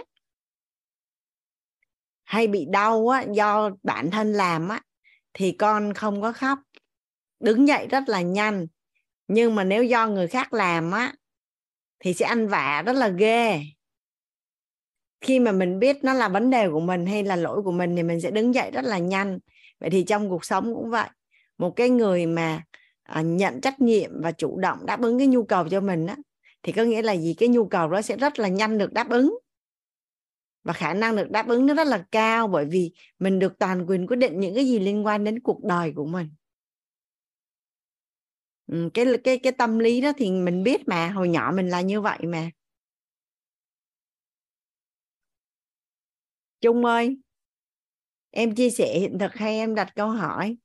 hay bị đau á, do bản thân làm á, thì con không có khóc. Đứng dậy rất là nhanh nhưng mà nếu do người khác làm á thì sẽ ăn vạ rất là ghê. Khi mà mình biết nó là vấn đề của mình hay là lỗi của mình thì mình sẽ đứng dậy rất là nhanh. Vậy thì trong cuộc sống cũng vậy một cái người mà à, nhận trách nhiệm và chủ động đáp ứng cái nhu cầu cho mình á thì có nghĩa là gì? Cái nhu cầu đó sẽ rất là nhanh được đáp ứng và khả năng được đáp ứng nó rất là cao bởi vì mình được toàn quyền quyết định những cái gì liên quan đến cuộc đời của mình. Ừ, cái cái cái tâm lý đó thì mình biết mà hồi nhỏ mình là như vậy mà. Trung ơi em chia sẻ hiện thực hay em đặt câu hỏi?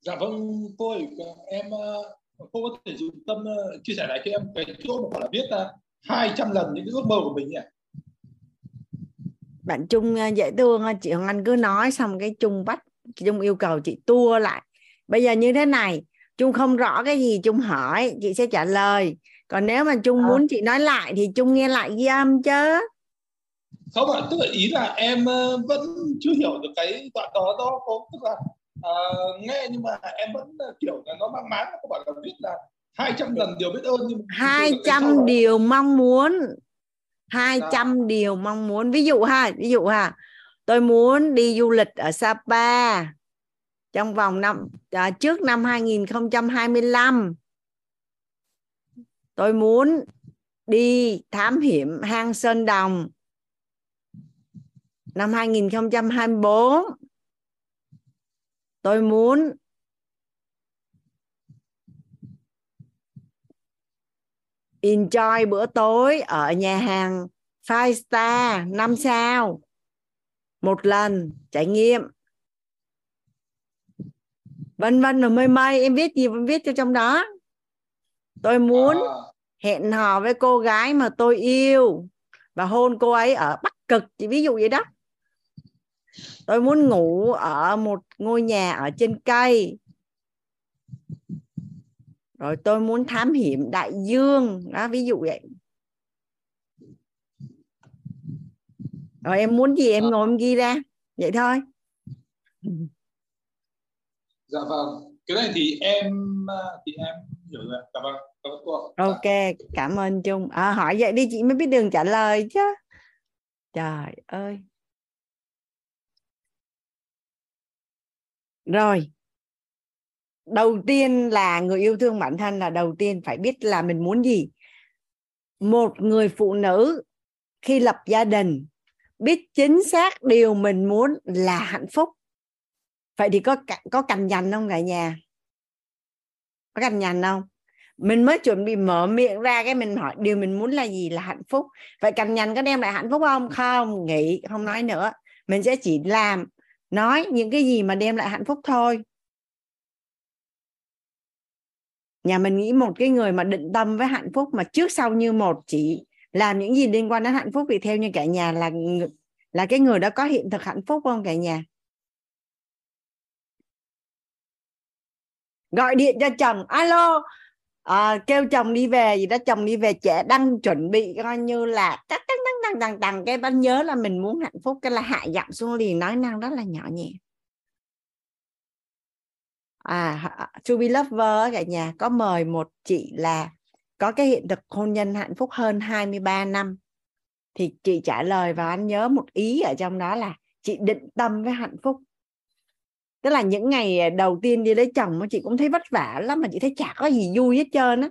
Dạ vâng cô ơi em ờ, cô có thể dùng tâm ờ, chia sẻ lại cho em cái chỗ mà là biết ờ, uh, 200 lần những cái ước mơ của mình nhỉ? Bạn Trung ờ, dễ thương chị Hoàng Anh cứ nói xong cái Trung bắt Trung yêu cầu chị tua lại. Bây giờ như thế này Trung không rõ cái gì Trung hỏi chị sẽ trả lời. Còn nếu mà Trung à. muốn chị nói lại thì Trung nghe lại ghi âm chứ. Không ạ tức là ý là em vẫn chưa hiểu được cái đoạn đó đó có tức là uh, nghe nhưng mà em vẫn kiểu là nó mang máng các bạn là viết là 200 lần điều biết ơn nhưng 200 điều mong muốn 200 à. điều mong muốn. Ví dụ ha ví dụ ha tôi muốn đi du lịch ở Sapa trong vòng năm à, trước năm 2025 tôi muốn đi thám hiểm hang Sơn Đồng năm 2024 tôi muốn enjoy bữa tối ở nhà hàng five star năm sao. Một lần trải nghiệm. Vân vân rồi mây mây em viết gì em viết cho trong đó. Tôi muốn à. hẹn hò với cô gái mà tôi yêu và hôn cô ấy ở bắc cực chỉ ví dụ vậy đó. Tôi muốn ngủ ở một ngôi nhà ở trên cây rồi tôi muốn thám hiểm đại dương. Đó ví dụ vậy. Rồi em muốn gì em ngồi em ghi ra. Vậy thôi. Dạ vâng. Cái này thì em thì em hiểu rồi dạ vâng. Ok cảm ơn trung. À, hỏi vậy đi chị mới biết đường trả lời chứ. Trời ơi. Rồi đầu tiên là người yêu thương bản thân là đầu tiên phải biết là mình muốn gì. Một người phụ nữ khi lập gia đình, biết chính xác điều mình muốn là hạnh phúc. Vậy thì có có cành nhành không cả nhà? Có cành nhành không? Mình mới chuẩn bị mở miệng ra cái mình hỏi điều mình muốn là gì là hạnh phúc. Vậy cành nhành có đem lại hạnh phúc không? Không, nghĩ, không nói nữa. Mình sẽ chỉ làm, nói những cái gì mà đem lại hạnh phúc thôi. Nhà mình nghĩ một cái người mà định tâm với hạnh phúc mà trước sau như một chỉ làm những gì liên quan đến hạnh phúc thì theo như cả nhà là là cái người đó có hiện thực hạnh phúc không cả nhà? Gọi điện cho chồng alo à, kêu chồng đi về gì đó chồng đi về trẻ đang chuẩn bị coi như là tăng tăng tăng tăng tăng tắc cái bắt nhớ là mình muốn hạnh phúc cái là hạ giọng xuống liền nói năng rất là nhỏ nhẹ à to be lover cả nhà, có mời một chị là có cái hiện thực hôn nhân hạnh phúc hơn 23 năm. Thì chị trả lời và anh nhớ một ý ở trong đó là chị định tâm với hạnh phúc. Tức là những ngày à, đầu tiên đi lấy chồng chị cũng thấy vất vả lắm mà chị thấy chả có gì vui hết trơn á.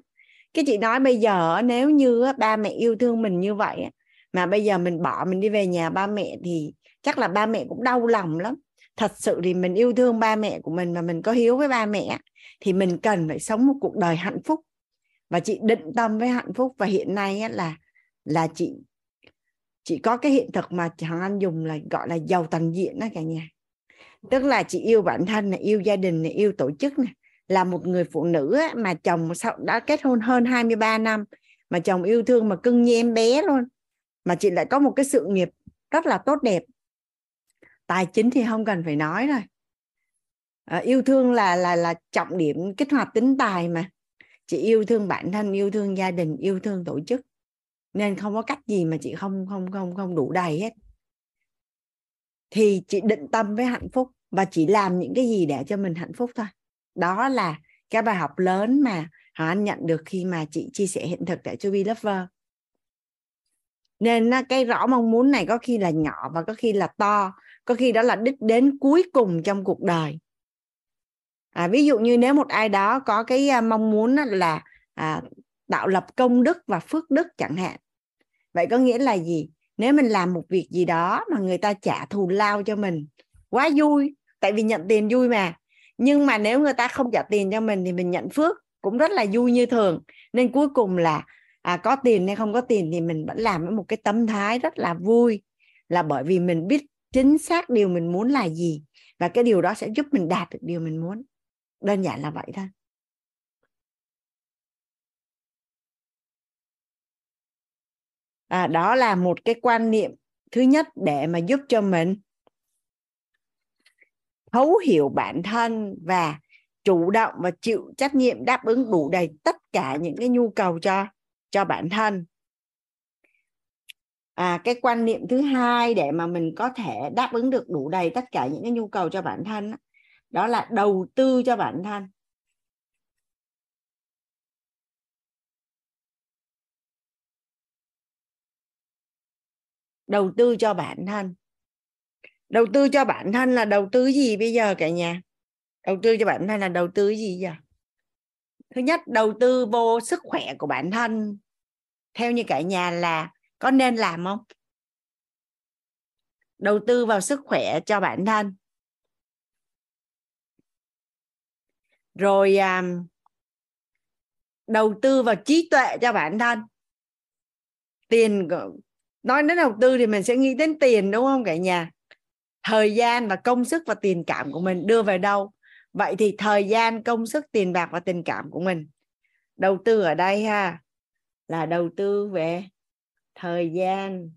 Cái chị nói bây giờ nếu như ba mẹ yêu thương mình như vậy mà bây giờ mình bỏ mình đi về nhà ba mẹ thì chắc là ba mẹ cũng đau lòng lắm thật sự thì mình yêu thương ba mẹ của mình mà mình có hiếu với ba mẹ thì mình cần phải sống một cuộc đời hạnh phúc. Và chị định tâm với hạnh phúc và hiện nay là là chị chị có cái hiện thực mà thằng anh dùng là gọi là giàu toàn diện đó cả nhà. Tức là chị yêu bản thân này, yêu gia đình này, yêu tổ chức này. Là một người phụ nữ mà chồng sau, đã kết hôn hơn 23 năm, mà chồng yêu thương mà cưng như em bé luôn. Mà chị lại có một cái sự nghiệp rất là tốt đẹp tài chính thì không cần phải nói rồi. À, yêu thương là là là trọng điểm kích hoạt tính tài mà. Chị yêu thương bản thân yêu thương gia đình yêu thương tổ chức. Nên không có cách gì mà chị không không không không đủ đầy hết. Thì chị định tâm với hạnh phúc và chỉ làm những cái gì để cho mình hạnh phúc thôi. Đó là cái bài học lớn mà họ anh nhận được khi mà chị chia sẻ hiện thực tại To Be Lover. Nên cái rõ mong muốn này có khi là nhỏ và có khi là to có khi đó là đích đến cuối cùng trong cuộc đời. À, ví dụ như nếu một ai đó có cái à, mong muốn là à, tạo lập công đức và phước đức chẳng hạn. Vậy có nghĩa là gì? Nếu mình làm một việc gì đó mà người ta trả thù lao cho mình quá vui. Tại vì nhận tiền vui mà. Nhưng mà nếu người ta không trả tiền cho mình thì mình nhận phước cũng rất là vui như thường. Nên cuối cùng là à, có tiền hay không có tiền thì mình vẫn làm với một cái tâm thái rất là vui. Là bởi vì mình biết chính xác điều mình muốn là gì. Và cái điều đó sẽ giúp mình đạt được điều mình muốn. Đơn giản là vậy thôi. À, đó là một cái quan niệm thứ nhất để mà giúp cho mình thấu hiểu bản thân và chủ động và chịu trách nhiệm đáp ứng đủ đầy tất cả những cái nhu cầu cho cho bản thân à, cái quan niệm thứ hai để mà mình có thể đáp ứng được đủ đầy tất cả những cái nhu cầu cho bản thân đó là đầu tư cho bản thân. Đầu tư cho bản thân. Đầu tư cho bản thân là đầu tư gì bây giờ cả nhà? Đầu tư cho bản thân là đầu tư gì giờ? Thứ nhất đầu tư vô sức khỏe của bản thân. Theo như cả nhà là có nên làm không? Đầu tư vào sức khỏe cho bản thân. Rồi um, đầu tư vào trí tuệ cho bản thân. Tiền nói đến đầu tư thì mình sẽ nghĩ đến tiền đúng không cả nhà? Thời gian và công sức và tình cảm của mình đưa về đâu? Vậy thì thời gian công sức tiền bạc và tình cảm của mình. Đầu tư ở đây ha là đầu tư về thời gian.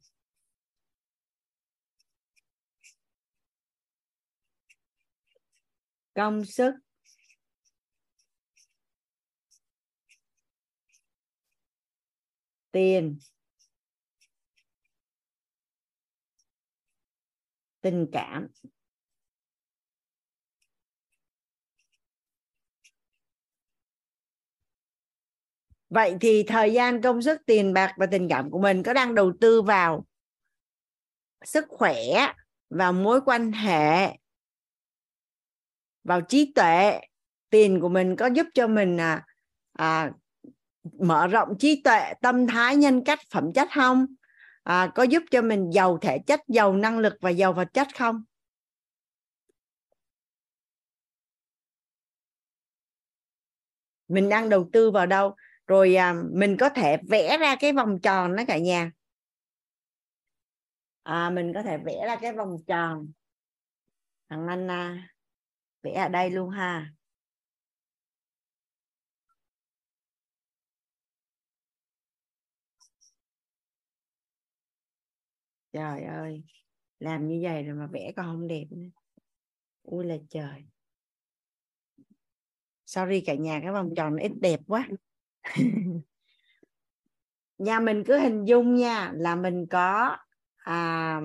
Công sức. Tiền. Tình cảm. Vậy thì thời gian công sức tiền bạc và tình cảm của mình có đang đầu tư vào sức khỏe vào mối quan hệ vào trí tuệ. Tiền của mình có giúp cho mình à, à, mở rộng trí tuệ tâm thái nhân cách phẩm chất không? À, có giúp cho mình giàu thể chất giàu năng lực và giàu vật chất không? Mình đang đầu tư vào đâu? Rồi à, mình có thể vẽ ra cái vòng tròn đó cả nhà. À, mình có thể vẽ ra cái vòng tròn. Thằng anh à, vẽ ở đây luôn ha. Trời ơi làm như vậy rồi mà vẽ còn không đẹp nữa. Ui là trời. Sorry cả nhà cái vòng tròn nó ít đẹp quá. nhà mình cứ hình dung nha là mình có à,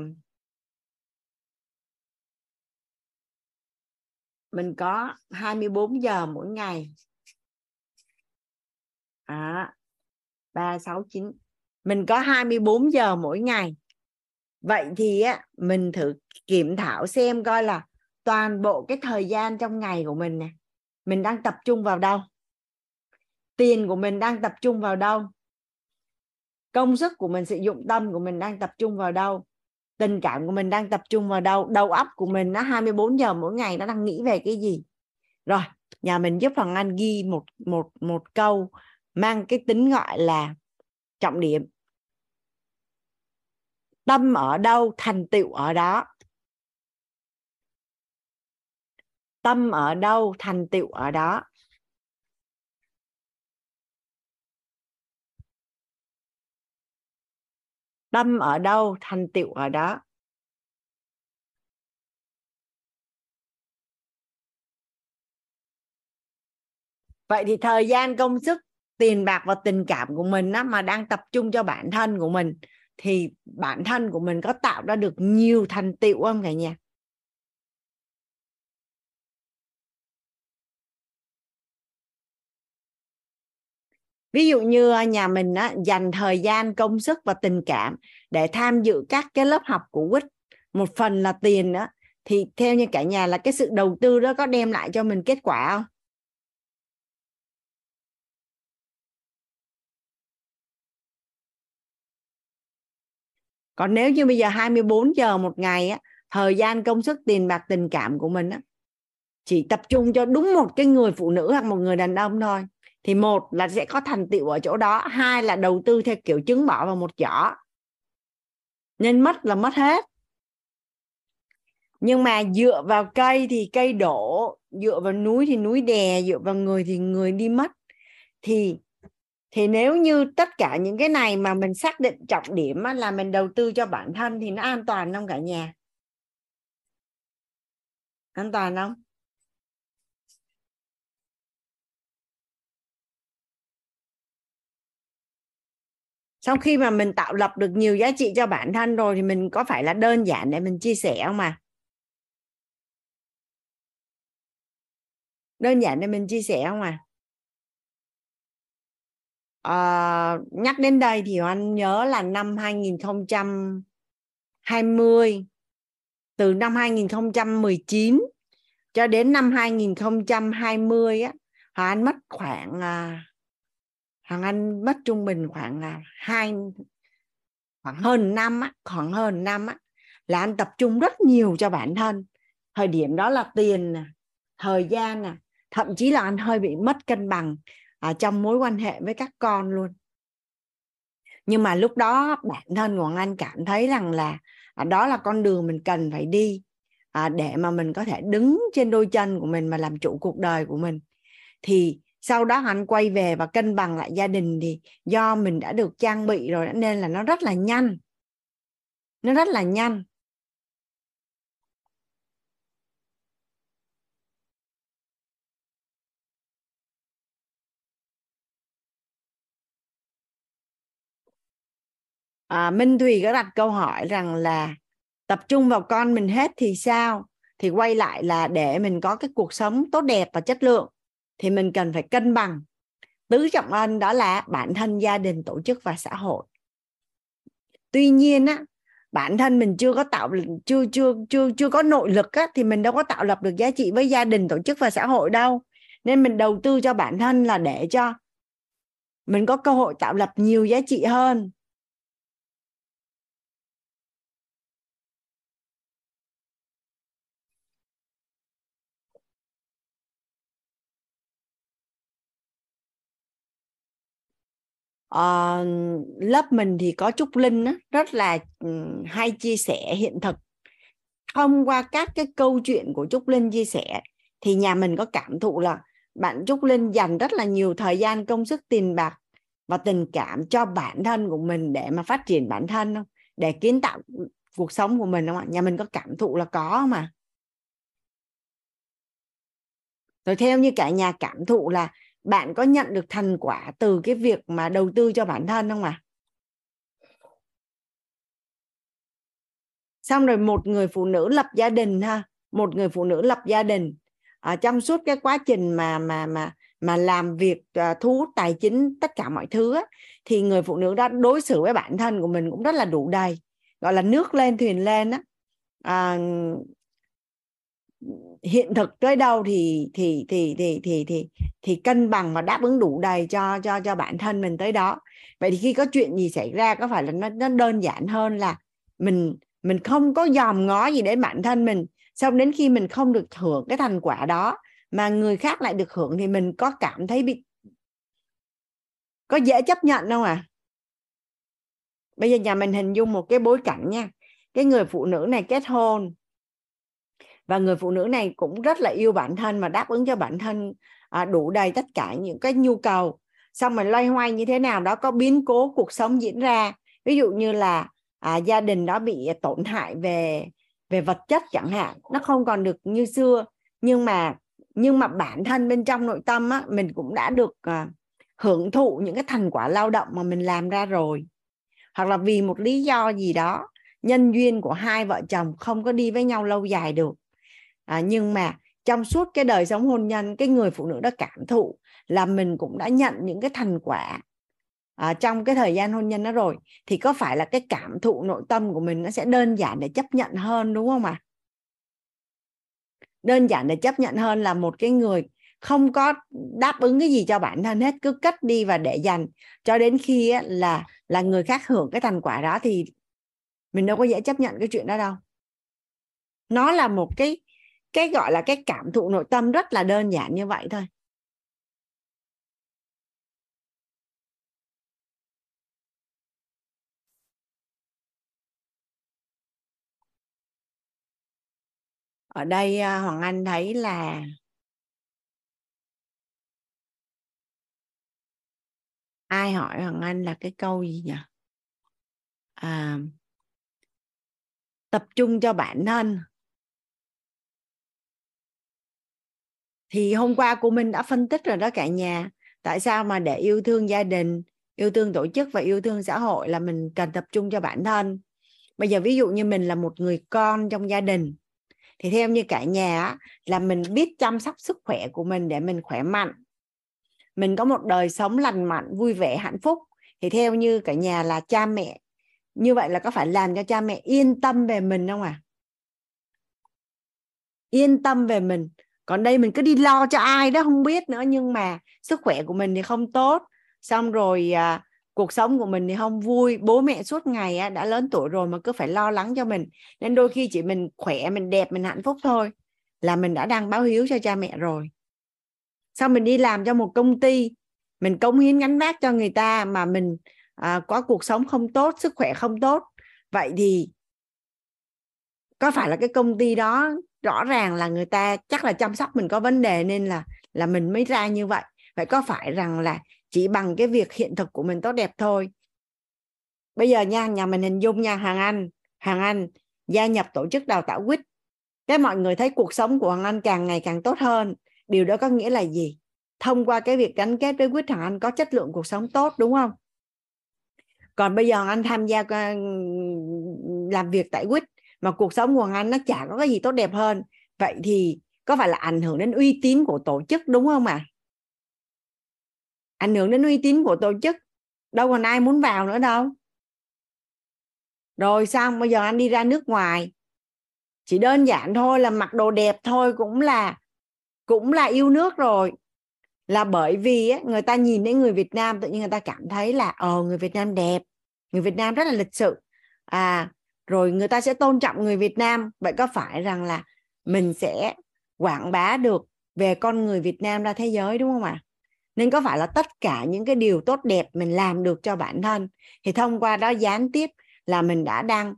mình có 24 giờ mỗi ngày. À, 3, 6, 9 mình có 24 giờ mỗi ngày. Vậy thì á mình thử kiểm thảo xem coi là toàn bộ cái thời gian trong ngày của mình nè mình đang tập trung vào đâu tiền của mình đang tập trung vào đâu? Công sức của mình sử dụng tâm của mình đang tập trung vào đâu? Tình cảm của mình đang tập trung vào đâu? Đầu óc của mình nó 24 giờ mỗi ngày nó đang nghĩ về cái gì? Rồi, nhà mình giúp thằng anh ghi một một một câu mang cái tính gọi là trọng điểm. Tâm ở đâu, thành tựu ở đó? Tâm ở đâu, thành tựu ở đó? tâm ở đâu thành tựu ở đó. Vậy thì thời gian công sức tiền bạc và tình cảm của mình á, mà đang tập trung cho bản thân của mình thì bản thân của mình có tạo ra được nhiều thành tựu không cả nhà? Ví dụ như à, nhà mình á, dành thời gian công sức và tình cảm để tham dự các cái lớp học của quýt. Một phần là tiền đó thì theo như cả nhà là cái sự đầu tư đó có đem lại cho mình kết quả không? Còn nếu như bây giờ 24 giờ một ngày á thời gian công sức tiền bạc tình cảm của mình á chỉ tập trung cho đúng một cái người phụ nữ hoặc một người đàn ông thôi thì một là sẽ có thành tựu ở chỗ đó, hai là đầu tư theo kiểu trứng bỏ vào một giỏ. Nên mất là mất hết. Nhưng mà dựa vào cây thì cây đổ, dựa vào núi thì núi đè, dựa vào người thì người đi mất. Thì thì nếu như tất cả những cái này mà mình xác định trọng điểm là mình đầu tư cho bản thân thì nó an toàn không cả nhà? An toàn không? Sau khi mà mình tạo lập được nhiều giá trị cho bản thân rồi thì mình có phải là đơn giản để mình chia sẻ không mà đơn giản để mình chia sẻ không à à, nhắc đến đây thì anh nhớ là năm 2020 từ năm 2019 cho đến năm 2020 á Hoàng Anh mất khoảng à, Hoàng Anh mất trung bình khoảng là hai khoảng hơn năm á, khoảng hơn năm á là anh tập trung rất nhiều cho bản thân. Thời điểm đó là tiền nè thời gian nè thậm chí là anh hơi bị mất cân bằng à, trong mối quan hệ với các con luôn. Nhưng mà lúc đó bản thân của anh cảm thấy rằng là à, đó là con đường mình cần phải đi à, để mà mình có thể đứng trên đôi chân của mình mà làm chủ cuộc đời của mình. Thì sau đó anh quay về và cân bằng lại gia đình thì do mình đã được trang bị rồi nên là nó rất là nhanh. Nó rất là nhanh. À, Minh Thùy có đặt câu hỏi rằng là tập trung vào con mình hết thì sao? Thì quay lại là để mình có cái cuộc sống tốt đẹp và chất lượng thì mình cần phải cân bằng. Tứ trọng ân đó là bản thân gia đình tổ chức và xã hội. Tuy nhiên á bản thân mình chưa có tạo chưa chưa chưa chưa có nội lực á, thì mình đâu có tạo lập được giá trị với gia đình tổ chức và xã hội đâu. Nên mình đầu tư cho bản thân là để cho mình có cơ hội tạo lập nhiều giá trị hơn. Uh, lớp mình thì có Trúc Linh á, rất là ừ, hay chia sẻ hiện thực. Thông qua các cái câu chuyện của Trúc Linh chia sẻ thì nhà mình có cảm thụ là bạn Trúc Linh dành rất là nhiều thời gian công sức tiền bạc và tình cảm cho bản thân của mình để mà phát triển bản thân không? Để kiến tạo cuộc sống của mình không ạ? Nhà mình có cảm thụ là có mà. Rồi theo như cả nhà cảm thụ là bạn có nhận được thành quả từ cái việc mà đầu tư cho bản thân không ạ à? xong rồi một người phụ nữ lập gia đình ha một người phụ nữ lập gia đình à, trong suốt cái quá trình mà mà mà mà làm việc à, thu hút tài chính tất cả mọi thứ á, thì người phụ nữ đó đối xử với bản thân của mình cũng rất là đủ đầy gọi là nước lên thuyền lên á à, hiện thực tới đâu thì thì thì thì thì thì thì cân bằng và đáp ứng đủ đầy cho cho cho bản thân mình tới đó. Vậy thì khi có chuyện gì xảy ra, có phải là nó nó đơn giản hơn là mình mình không có dòm ngó gì đến bản thân mình, xong đến khi mình không được hưởng cái thành quả đó mà người khác lại được hưởng thì mình có cảm thấy bị, có dễ chấp nhận không à bây giờ nhà mình hình dung một cái bối cảnh nha. Cái người phụ nữ này kết hôn và người phụ nữ này cũng rất là yêu bản thân và đáp ứng cho bản thân à, đủ đầy tất cả những cái nhu cầu. Xong rồi loay hoay như thế nào đó có biến cố cuộc sống diễn ra. Ví dụ như là à, gia đình đó bị tổn hại về về vật chất chẳng hạn nó không còn được như xưa. Nhưng mà nhưng mà bản thân bên trong nội tâm á mình cũng đã được à, hưởng thụ những cái thành quả lao động mà mình làm ra rồi. Hoặc là vì một lý do gì đó nhân duyên của hai vợ chồng không có đi với nhau lâu dài được à, nhưng mà trong suốt cái đời sống hôn nhân cái người phụ nữ đó cảm thụ là mình cũng đã nhận những cái thành quả à, trong cái thời gian hôn nhân đó rồi thì có phải là cái cảm thụ nội tâm của mình nó sẽ đơn giản để chấp nhận hơn đúng không ạ à? đơn giản để chấp nhận hơn là một cái người không có đáp ứng cái gì cho bản thân hết cứ cất đi và để dành cho đến khi á là là người khác hưởng cái thành quả đó thì mình đâu có dễ chấp nhận cái chuyện đó đâu nó là một cái cái gọi là cái cảm thụ nội tâm rất là đơn giản như vậy thôi. Ở đây à, hoàng anh thấy là ai hỏi hoàng anh là cái câu gì nhỉ? À, tập trung cho bản thân. Thì hôm qua cô Minh đã phân tích rồi đó cả nhà. Tại sao mà để yêu thương gia đình, yêu thương tổ chức và yêu thương xã hội là mình cần tập trung cho bản thân? Bây giờ ví dụ như mình là một người con trong gia đình, thì theo như cả nhà là mình biết chăm sóc sức khỏe của mình để mình khỏe mạnh. Mình có một đời sống lành mạnh, vui vẻ, hạnh phúc. Thì theo như cả nhà là cha mẹ, như vậy là có phải làm cho cha mẹ yên tâm về mình không à yên tâm về mình còn đây mình cứ đi lo cho ai đó không biết nữa nhưng mà sức khỏe của mình thì không tốt. Xong rồi à, cuộc sống của mình thì không vui. Bố mẹ suốt ngày à, đã lớn tuổi rồi mà cứ phải lo lắng cho mình. Nên đôi khi chỉ mình khỏe mình đẹp mình hạnh phúc thôi là mình đã đang báo hiếu cho cha mẹ rồi. Sau mình đi làm cho một công ty mình cống hiến gánh vác cho người ta mà mình à, có cuộc sống không tốt sức khỏe không tốt. Vậy thì có phải là cái công ty đó rõ ràng là người ta chắc là chăm sóc mình có vấn đề nên là là mình mới ra như vậy. Vậy có phải rằng là chỉ bằng cái việc hiện thực của mình tốt đẹp thôi? Bây giờ nha, nhà mình hình dung nha hàng anh hàng anh, gia nhập tổ chức đào tạo quýt. Cái mọi người thấy cuộc sống của hàng anh càng ngày càng tốt hơn. Điều đó có nghĩa là gì? Thông qua cái việc gắn kết với quýt hàng anh có chất lượng cuộc sống tốt, đúng không? Còn bây giờ anh tham gia ờ, làm việc tại quýt mà cuộc sống của anh nó chả có cái gì tốt đẹp hơn. Vậy thì có phải là ảnh hưởng đến uy tín của tổ chức đúng không ạ? À? ảnh hưởng đến uy tín của tổ chức đâu còn ai muốn vào nữa đâu. Rồi xong bây giờ anh đi ra nước ngoài? Chỉ đơn giản thôi là mặc đồ đẹp thôi cũng là cũng là yêu nước rồi. Là bởi vì á, người ta nhìn đến người Việt Nam tự nhiên người ta cảm thấy là ờ người Việt Nam đẹp người Việt Nam rất là lịch sự. À rồi người ta sẽ tôn trọng người Việt Nam. Vậy có phải rằng là mình sẽ quảng bá được về con người Việt Nam ra thế giới, đúng không ạ? Nên có phải là tất cả những cái điều tốt đẹp mình làm được cho bản thân thì thông qua đó gián tiếp là mình đã đang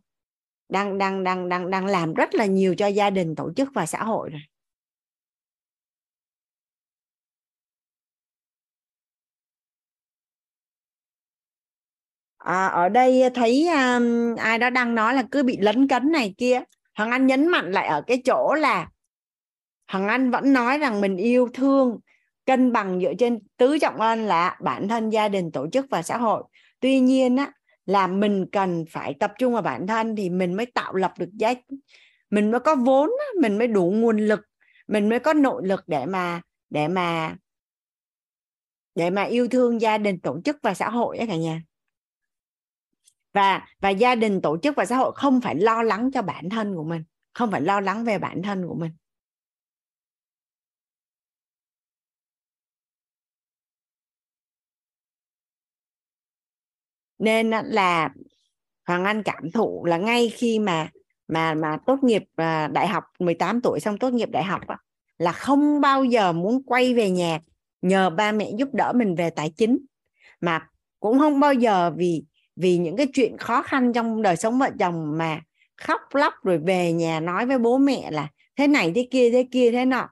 đang đang đang đang đang làm rất là nhiều cho gia đình, tổ chức và xã hội rồi. À, ở đây thấy um, ai đó đang nói là cứ bị lấn cấn này kia. Hằng Anh nhấn mạnh lại ở cái chỗ là Hằng Anh vẫn nói rằng mình yêu thương cân bằng dựa trên tứ trọng ân là bản thân gia đình tổ chức và xã hội. Tuy nhiên á là mình cần phải tập trung vào bản thân thì mình mới tạo lập được giá mình mới có vốn mình mới đủ nguồn lực mình mới có nội lực để mà để mà để mà yêu thương gia đình tổ chức và xã hội ấy cả nhà và và gia đình, tổ chức và xã hội không phải lo lắng cho bản thân của mình, không phải lo lắng về bản thân của mình. Nên là Hoàng Anh cảm thụ là ngay khi mà mà mà tốt nghiệp à, đại học 18 tuổi xong tốt nghiệp đại học là không bao giờ muốn quay về nhà nhờ ba mẹ giúp đỡ mình về tài chính, mà cũng không bao giờ vì vì những cái chuyện khó khăn trong đời sống vợ chồng mà khóc lóc rồi về nhà nói với bố mẹ là thế này thế kia thế kia thế nọ.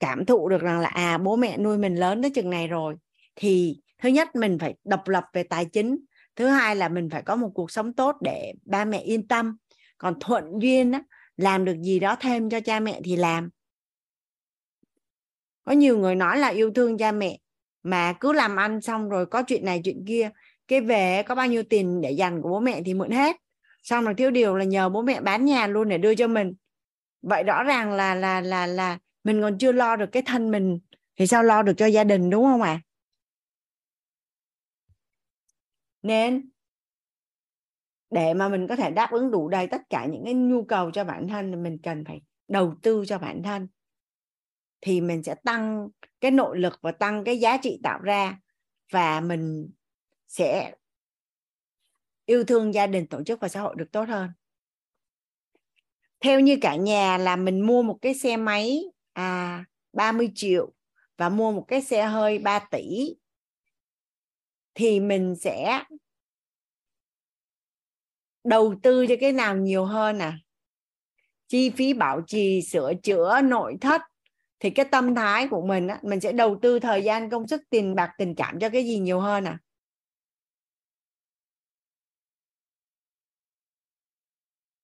Cảm thụ được rằng là à bố mẹ nuôi mình lớn tới chừng này rồi. Thì thứ nhất mình phải độc lập về tài chính. Thứ hai là mình phải có một cuộc sống tốt để ba mẹ yên tâm. Còn thuận duyên á, làm được gì đó thêm cho cha mẹ thì làm. Có nhiều người nói là yêu thương cha mẹ mà cứ làm ăn xong rồi có chuyện này chuyện kia cái về có bao nhiêu tiền để dành của bố mẹ thì mượn hết. Xong rồi thiếu điều là nhờ bố mẹ bán nhà luôn để đưa cho mình. Vậy rõ ràng là là là là mình còn chưa lo được cái thân mình thì sao lo được cho gia đình, đúng không ạ? À? nên để mà mình có thể đáp ứng đủ đầy tất cả những cái nhu cầu cho bản thân thì mình cần phải đầu tư cho bản thân. Thì mình sẽ tăng cái nội lực và tăng cái giá trị tạo ra và mình sẽ yêu thương gia đình tổ chức và xã hội được tốt hơn. Theo như cả nhà là mình mua một cái xe máy à 30 triệu và mua một cái xe hơi 3 tỷ thì mình sẽ đầu tư cho cái nào nhiều hơn à? Chi phí bảo trì sửa chữa nội thất thì cái tâm thái của mình á, mình sẽ đầu tư thời gian công sức tiền bạc tình cảm cho cái gì nhiều hơn à?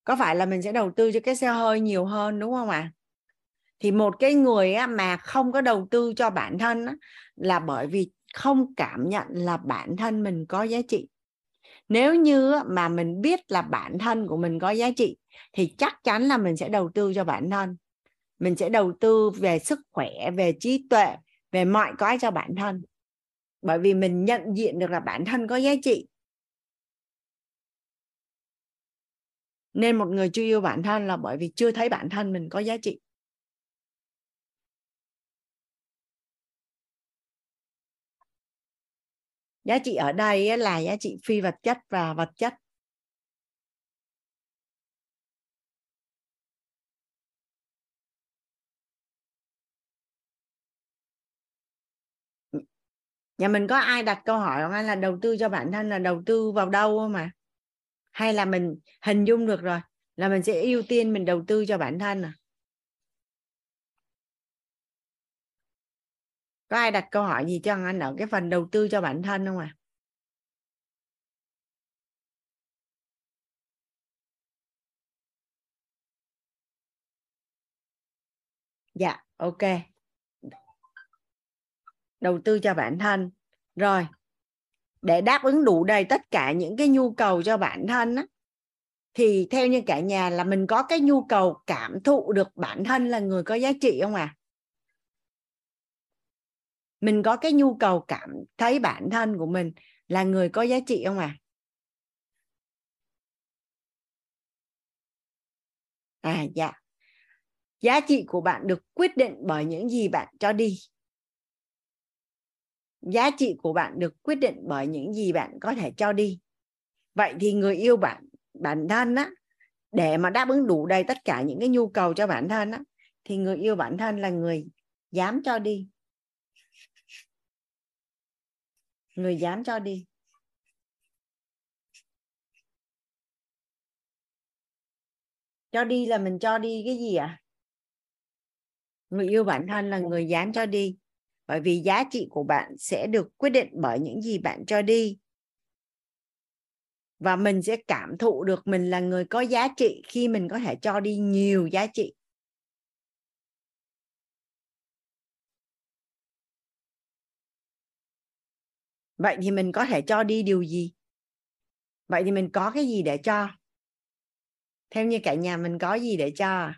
Có phải là mình sẽ đầu tư cho cái xe hơi nhiều hơn, đúng không ạ? À? thì một cái người mà không có đầu tư cho bản thân là bởi vì không cảm nhận là bản thân mình có giá trị. Nếu như mà mình biết là bản thân của mình có giá trị, thì chắc chắn là mình sẽ đầu tư cho bản thân. Mình sẽ đầu tư về sức khỏe, về trí tuệ, về mọi cái cho bản thân. Bởi vì mình nhận diện được là bản thân có giá trị. Nên một người chưa yêu bản thân là bởi vì chưa thấy bản thân mình có giá trị. Giá trị ở đây là giá trị phi vật chất và vật chất. Nhà mình có ai đặt câu hỏi không? Hay là đầu tư cho bản thân là đầu tư vào đâu mà hay là mình hình dung được rồi, là mình sẽ ưu tiên mình đầu tư cho bản thân à? Có ai đặt câu hỏi gì cho anh ở cái phần đầu tư cho bản thân không à dạ ok. Đầu tư cho bản thân. Rồi để đáp ứng đủ đầy tất cả những cái nhu cầu cho bản thân á, thì theo như cả nhà là mình có cái nhu cầu cảm thụ được bản thân là người có giá trị không à mình có cái nhu cầu cảm thấy bản thân của mình là người có giá trị không à à dạ. Giá trị của bạn được quyết định bởi những gì bạn cho đi giá trị của bạn được quyết định bởi những gì bạn có thể cho đi. Vậy thì người yêu bạn, bản thân á, để mà đáp ứng đủ đầy tất cả những cái nhu cầu cho bản thân á, thì người yêu bản thân là người dám cho đi. Người dám cho đi. Cho đi là mình cho đi cái gì ạ? À? người yêu bản thân là người dám cho đi bởi vì giá trị của bạn sẽ được quyết định bởi những gì bạn cho đi. Và mình sẽ cảm thụ được mình là người có giá trị khi mình có thể cho đi nhiều giá trị. Vậy thì mình có thể cho đi điều gì? Vậy thì mình có cái gì để cho? Theo như cả nhà mình có gì để cho?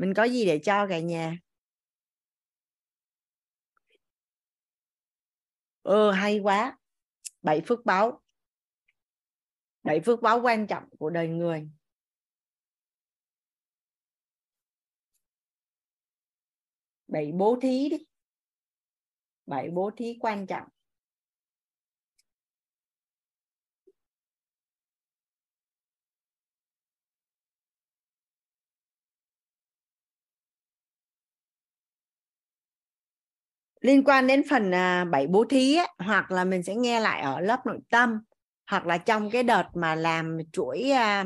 Mình có gì để cho cả nhà? Ừ hay quá. Bảy phước báo. Bảy phước báo quan trọng của đời người. Bảy bố thí đi. Bảy bố thí quan trọng. Liên quan đến phần à, bảy bố thí ấy, hoặc là mình sẽ nghe lại ở lớp nội tâm hoặc là trong cái đợt mà làm chuỗi à,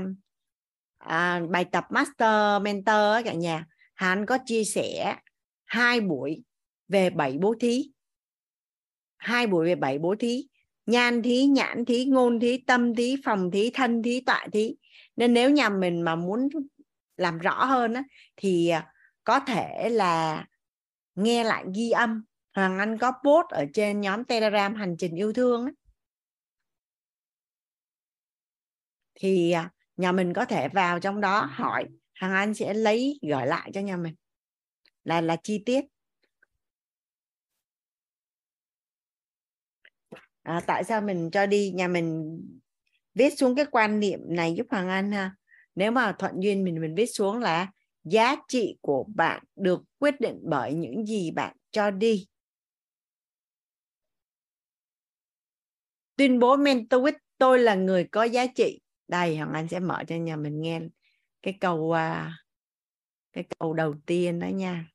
à, bài tập master mentor ấy, cả nhà hắn có chia sẻ hai buổi về bảy bố thí. Hai buổi về bảy bố thí nhan thí nhãn thí ngôn thí tâm thí phòng thí thân thí tọa thí. Nên nếu nhà mình mà muốn làm rõ hơn á, thì à, có thể là nghe lại ghi âm Hoàng Anh có post ở trên nhóm Telegram hành trình yêu thương ấy. thì à, nhà mình có thể vào trong đó hỏi Hoàng Anh sẽ lấy gửi lại cho nhà mình. Là là chi tiết. À, tại sao mình cho đi? Nhà mình viết xuống cái quan niệm này giúp Hoàng Anh ha. Nếu mà thuận duyên mình mình viết xuống là giá trị của bạn được quyết định bởi những gì bạn cho đi. Tuyên bố mentor with tôi là người có giá trị. Đây, Hoàng Anh sẽ mở cho nhà mình nghe cái câu à, cái câu đầu tiên đó nha.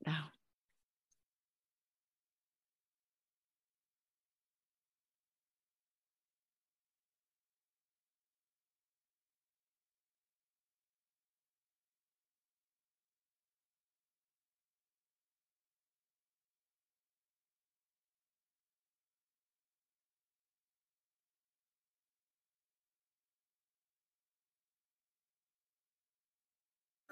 Đâu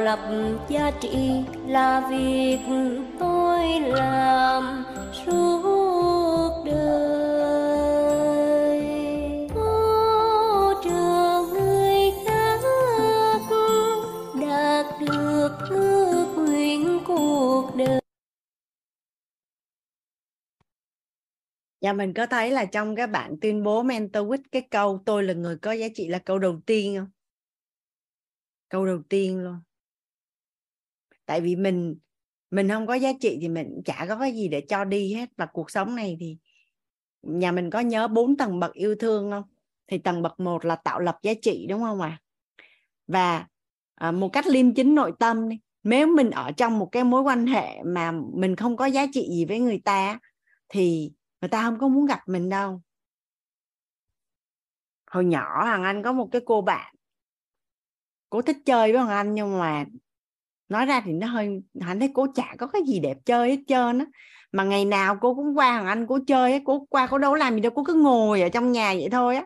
tạo lập giá trị là việc tôi làm suốt đời hỗ trợ người khác đạt được ước nguyện cuộc đời Dạ mình có thấy là trong các bạn tuyên bố mentor with cái câu tôi là người có giá trị là câu đầu tiên không? Câu đầu tiên luôn. Tại vì mình mình không có giá trị thì mình chả có cái gì để cho đi hết và cuộc sống này thì nhà mình có nhớ bốn tầng bậc yêu thương không? Thì tầng bậc một là tạo lập giá trị đúng không ạ? Và à, một cách liêm chính nội tâm đi. Nếu mình ở trong một cái mối quan hệ mà mình không có giá trị gì với người ta thì người ta không có muốn gặp mình đâu hồi nhỏ hoàng anh có một cái cô bạn cô thích chơi với hoàng anh nhưng mà nói ra thì nó hơi hạnh thấy cô chả có cái gì đẹp chơi hết trơn á. Mà ngày nào cô cũng qua hoàng anh cô chơi á, cô qua cô đâu làm gì đâu, cô cứ ngồi ở trong nhà vậy thôi á.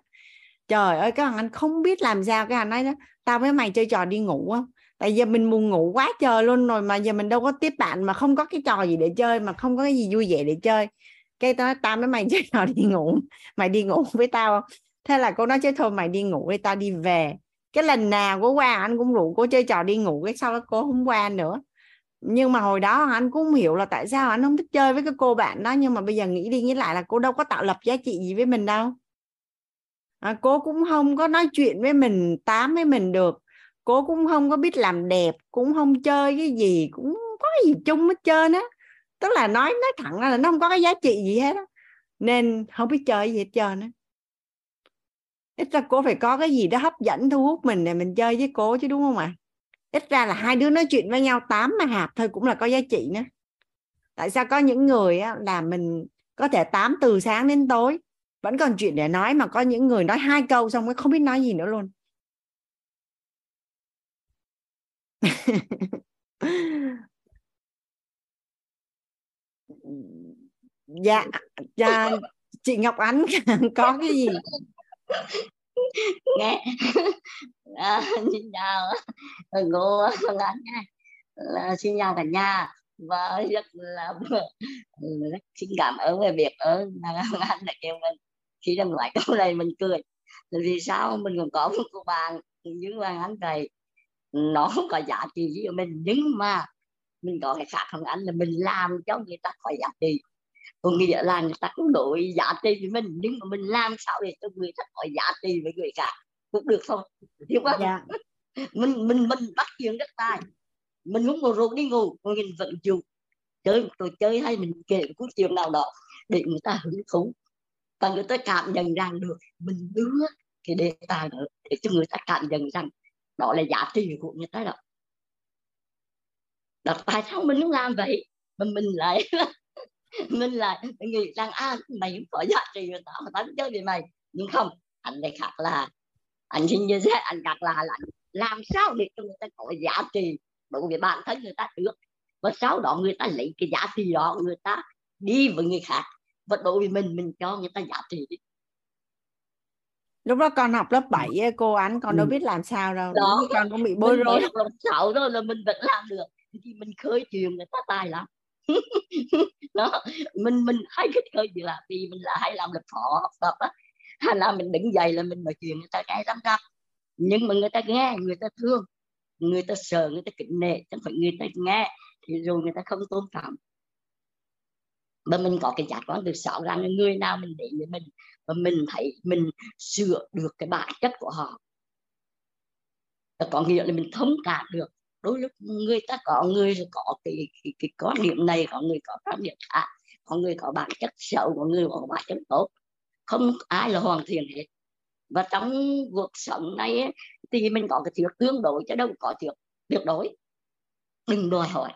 Trời ơi, cái hoàng anh không biết làm sao cái anh nói đó tao với mày chơi trò đi ngủ không tại giờ mình buồn ngủ quá trời luôn rồi mà giờ mình đâu có tiếp bạn mà không có cái trò gì để chơi, mà không có cái gì vui vẻ để chơi. Cái tao nói, tao với mày chơi trò đi ngủ. Mày đi ngủ với tao không? Thế là cô nói chứ thôi mày đi ngủ đi, tao đi về cái lần nào cô qua anh cũng rủ cô chơi trò đi ngủ cái sau đó cô không qua nữa. Nhưng mà hồi đó anh cũng không hiểu là tại sao anh không thích chơi với cái cô bạn đó nhưng mà bây giờ nghĩ đi nghĩ lại là cô đâu có tạo lập giá trị gì với mình đâu. À, cô cũng không có nói chuyện với mình tám với mình được. Cô cũng không có biết làm đẹp cũng không chơi cái gì cũng có gì chung hết trơn á. Tức là nói nói thẳng ra là nó không có cái giá trị gì hết á. Nên không biết chơi gì hết trơn á ít ra cô phải có cái gì đó hấp dẫn thu hút mình để mình chơi với cô chứ đúng không ạ? À? ít ra là hai đứa nói chuyện với nhau tám mà hạp thôi cũng là có giá trị nữa. Tại sao có những người á, là mình có thể tám từ sáng đến tối vẫn còn chuyện để nói mà có những người nói hai câu xong mới không biết nói gì nữa luôn. Dạ dạ chị Ngọc Ánh có cái gì? Nghe. À, xin chào. Cô phương án nha. Là xin chào cả nhà. Và rất là rất xin cảm ơn về việc ở phương án đã kêu mình. Khi đăng lại câu này mình cười. Vì sao? Mình còn có một cô bạn như Hoàng Anh này nó không có giá trị gì của mình. Nhưng mà mình có cái khác hơn anh là mình làm cho người ta có giá trị có nghĩa là người ta cũng đổi giá trị với mình nhưng mà mình làm sao để cho người ta có giá trị với người khác cũng được không hiểu không? Dạ. mình mình mình bắt chuyện rất tài mình không ngồi rồi đi ngủ mình vẫn chịu. Chơi tôi chơi hay mình kể một chuyện nào đó để người ta hứng thú. Và người ta cảm nhận rằng được mình đưa cái đề tài đó để cho người ta cảm nhận rằng đó là giá trị của người ta đó. Đó tại sao mình không làm vậy mà mình lại mình lại nghĩ rằng à mày không có giá trị người ta mà tao chơi với mày. Nhưng không anh này khác là anh xin như thế anh khác là, là làm sao để cho người ta có giá trị đối với bản thân người ta trước và sau đó người ta lấy cái giá trị đó người ta đi với người khác. Và đối với mình mình cho người ta giá trị đi. Lúc đó con học lớp 7 cô ánh con ừ. đâu biết làm sao đâu. Đó. Con cũng bị bối rối. lớp sáu thôi là mình vẫn làm được. Thì mình khơi chuyện người ta tài lắm đó, mình mình hay thích hơi gì là vì mình là hay làm lập phò học tập á. Hay là mình đứng dậy là mình nói chuyện người ta cái lắm răm nhưng mà người ta nghe, người ta thương, người ta sợ, người ta kính nể chẳng phải người ta nghe, thì rồi người ta không tôn trọng. Mà mình có cái giác quan từ sáu rằng người nào mình để với mình, và mình thấy mình sửa được cái bản chất của họ. Có nghĩa là mình thông cảm được đôi lúc người ta có người có cái, cái, cái quan điểm này có người có quan điểm khác có người có bản chất xấu có người có bản chất tốt. Không ai là hoàn thiện hết. Và trong cuộc sống này ấy, thì mình có cái thiếu tương đối chứ đâu có thiếu tuyệt đối. Đừng đòi hỏi.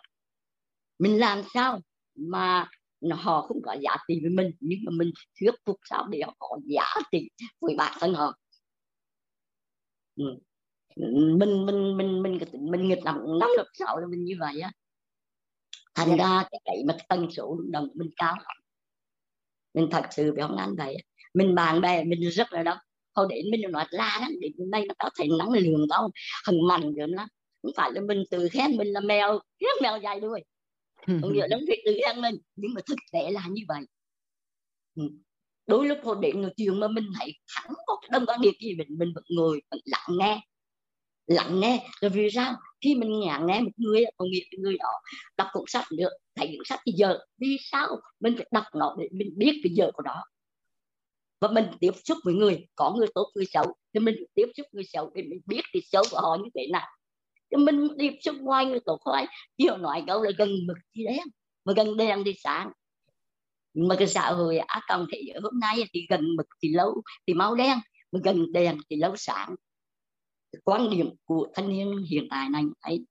Mình làm sao mà họ không có giá trị với mình nhưng mà mình thuyết phục sao để họ có giá trị với bản thân họ? Ừ mình mình mình mình mình mình nghịch năm năm lớp sáu là mình như vậy á. Thành ra cái cái mà tần số đồng mình cao lắm. Mình thật sự bị ông anh vậy mình bạn bè mình rất là đông. Hồi đến mình nói la lắm đến đây nó có thể nắng lường đó hằng mạnh rồi lắm. Không phải là mình tự khen mình là mèo khen mèo dài đuôi. Có nghĩa là việc tự khen mình nhưng mà thực tế là như vậy. Ừ. đôi lúc hồi đến nói chuyện mà mình thấy hẳn có cái đông quan điểm gì mình mình vẫn ngồi vẫn lặng nghe lặng nghe. Rồi vì sao? Khi mình nghe nghe một người có nghĩa người đó đọc cuốn sách được, thấy cuốn sách thì giờ, vì sao mình phải đọc nó để mình biết cái giờ của nó? Và mình tiếp xúc với người, có người tốt, người xấu, thì mình tiếp xúc người xấu để mình biết cái xấu của họ như thế nào. Thì mình tiếp xúc ngoài người tốt thôi chiều nói câu là gần mực thì đen, mà gần đen thì sáng. Mà cái xã hội á còn thế giới hôm nay thì gần mực thì lâu, thì máu đen, mà gần đèn thì lâu sáng quan điểm của thanh niên hiện tại này ấy.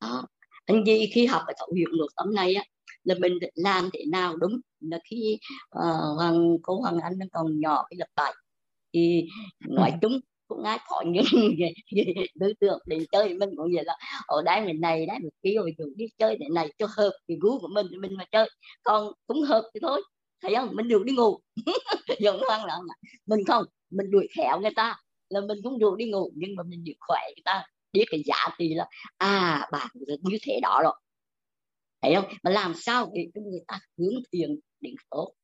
Đó. anh gì khi học cái thấu hiểu nội tâm này á là mình làm thế nào đúng? Là khi uh, hoàng cô hoàng anh còn nhỏ cái lập bài thì nói chung cũng ai có những đối tượng đến chơi mình cũng vậy là ở đây mình này đấy mình kia rồi đi chơi thế này cho hợp thì gu của mình mình mà chơi còn cũng hợp thì thôi. Thấy không? Mình được đi ngủ. Giống hoang là mình không mình đuổi khéo người ta là mình cũng được đi ngủ nhưng mà mình được khỏe người ta. Biết cái giá trị là à bạn như thế đó rồi. Thấy không? Mà làm sao để cho người ta hướng thiện đến tốt?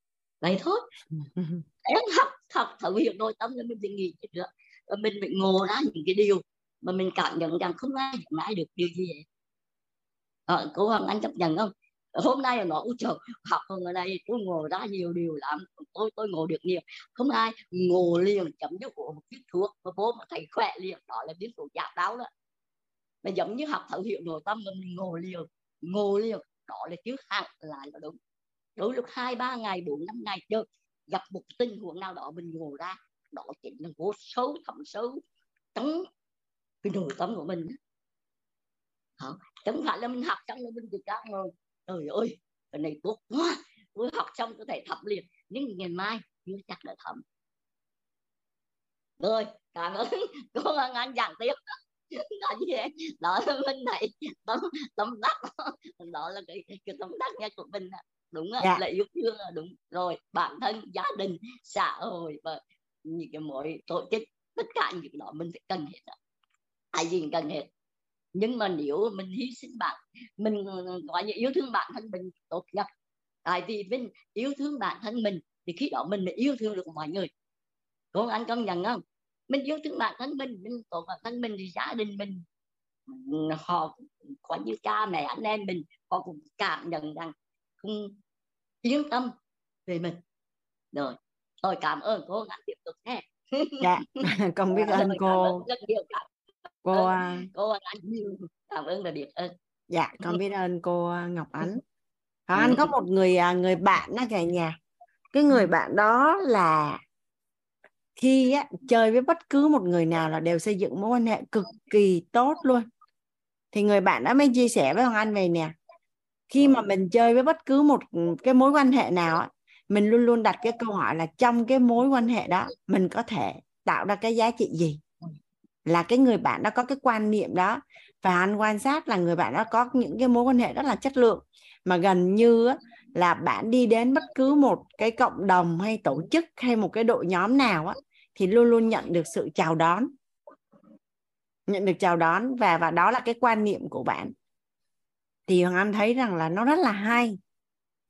Vậy thôi. Em học học thấu hiểu nội tâm là mình phải nghĩ được. Và mình phải ngộ ra những cái điều mà mình cảm nhận rằng không ai nhận ai được điều gì vậy ờ, cô Hoàng Anh chấp nhận không hôm nay là nó ôi trời học ở đây, tôi ngồi ra nhiều điều lắm. Tôi tôi ngồi được nhiều. Không ai ngồi liền chấm dứt của một chiếc thuốc mà bố mà thầy khỏe liền, đó là biết của giảm đau đó. Mà giống như học thấu hiểu nội tâm mình ngồi liền ngồi liền, đó là trước hạn là nó đúng. Đôi lúc hai, ba ngày, bốn, năm ngày chơi gặp một tình huống nào đó mình ngồi ra, đó chính là vô xấu thầm xấu trong cái nội tâm của mình đó. chẳng phải là mình học xong là mình được ra ngồi trời ơi cái này tốt quá. Tôi học xong có thể thẩm liền. Nhưng ngày mai chưa chắc đã thẩm rồi cảm ơn. Cô anh giảng tiếp. Đó gì đó là mình này. Tấm tấm đắc. Đó là cái cái tấm đắc nhất của mình đúng dạ. là yêu thương là đúng. Rồi bản thân gia đình xã hội và những cái mỗi tổ chức tất cả những cái đó mình phải cần hết ai gì cần hết nhưng mà nếu mình hy sinh bạn mình gọi như yêu thương bản thân mình tốt nhất tại vì mình yêu thương bản thân mình thì khi đó mình mới yêu thương được mọi người. Con anh công nhận không? Mình yêu thương bản thân mình mình tốt bản thân mình thì gia đình mình họ có như cha mẹ anh em mình họ cũng cảm nhận rằng không yên tâm về mình. Rồi tôi cảm ơn cô anh tiếp tục nghe. Dạ con biết ơn cô. rất nhiều cảm cô ơn à, cô anh nhiều cảm ơn là biết ơn dạ con biết ơn cô Ngọc Ánh. Ừ. Anh có một người à, người bạn đó cả nhà. Cái người bạn đó là khi á, chơi với bất cứ một người nào là đều xây dựng mối quan hệ cực kỳ tốt luôn. Thì người bạn đó mới chia sẻ với Hoàng Anh về nè. Khi mà mình chơi với bất cứ một cái mối quan hệ nào á, mình luôn luôn đặt cái câu hỏi là trong cái mối quan hệ đó mình có thể tạo ra cái giá trị gì là cái người bạn đó có cái quan niệm đó. Và anh quan sát là người bạn đó có những cái mối quan hệ rất là chất lượng. Mà gần như là bạn đi đến bất cứ một cái cộng đồng hay tổ chức hay một cái đội nhóm nào á, thì luôn luôn nhận được sự chào đón. Nhận được chào đón và và đó là cái quan niệm của bạn. Thì hoàng anh thấy rằng là nó rất là hay.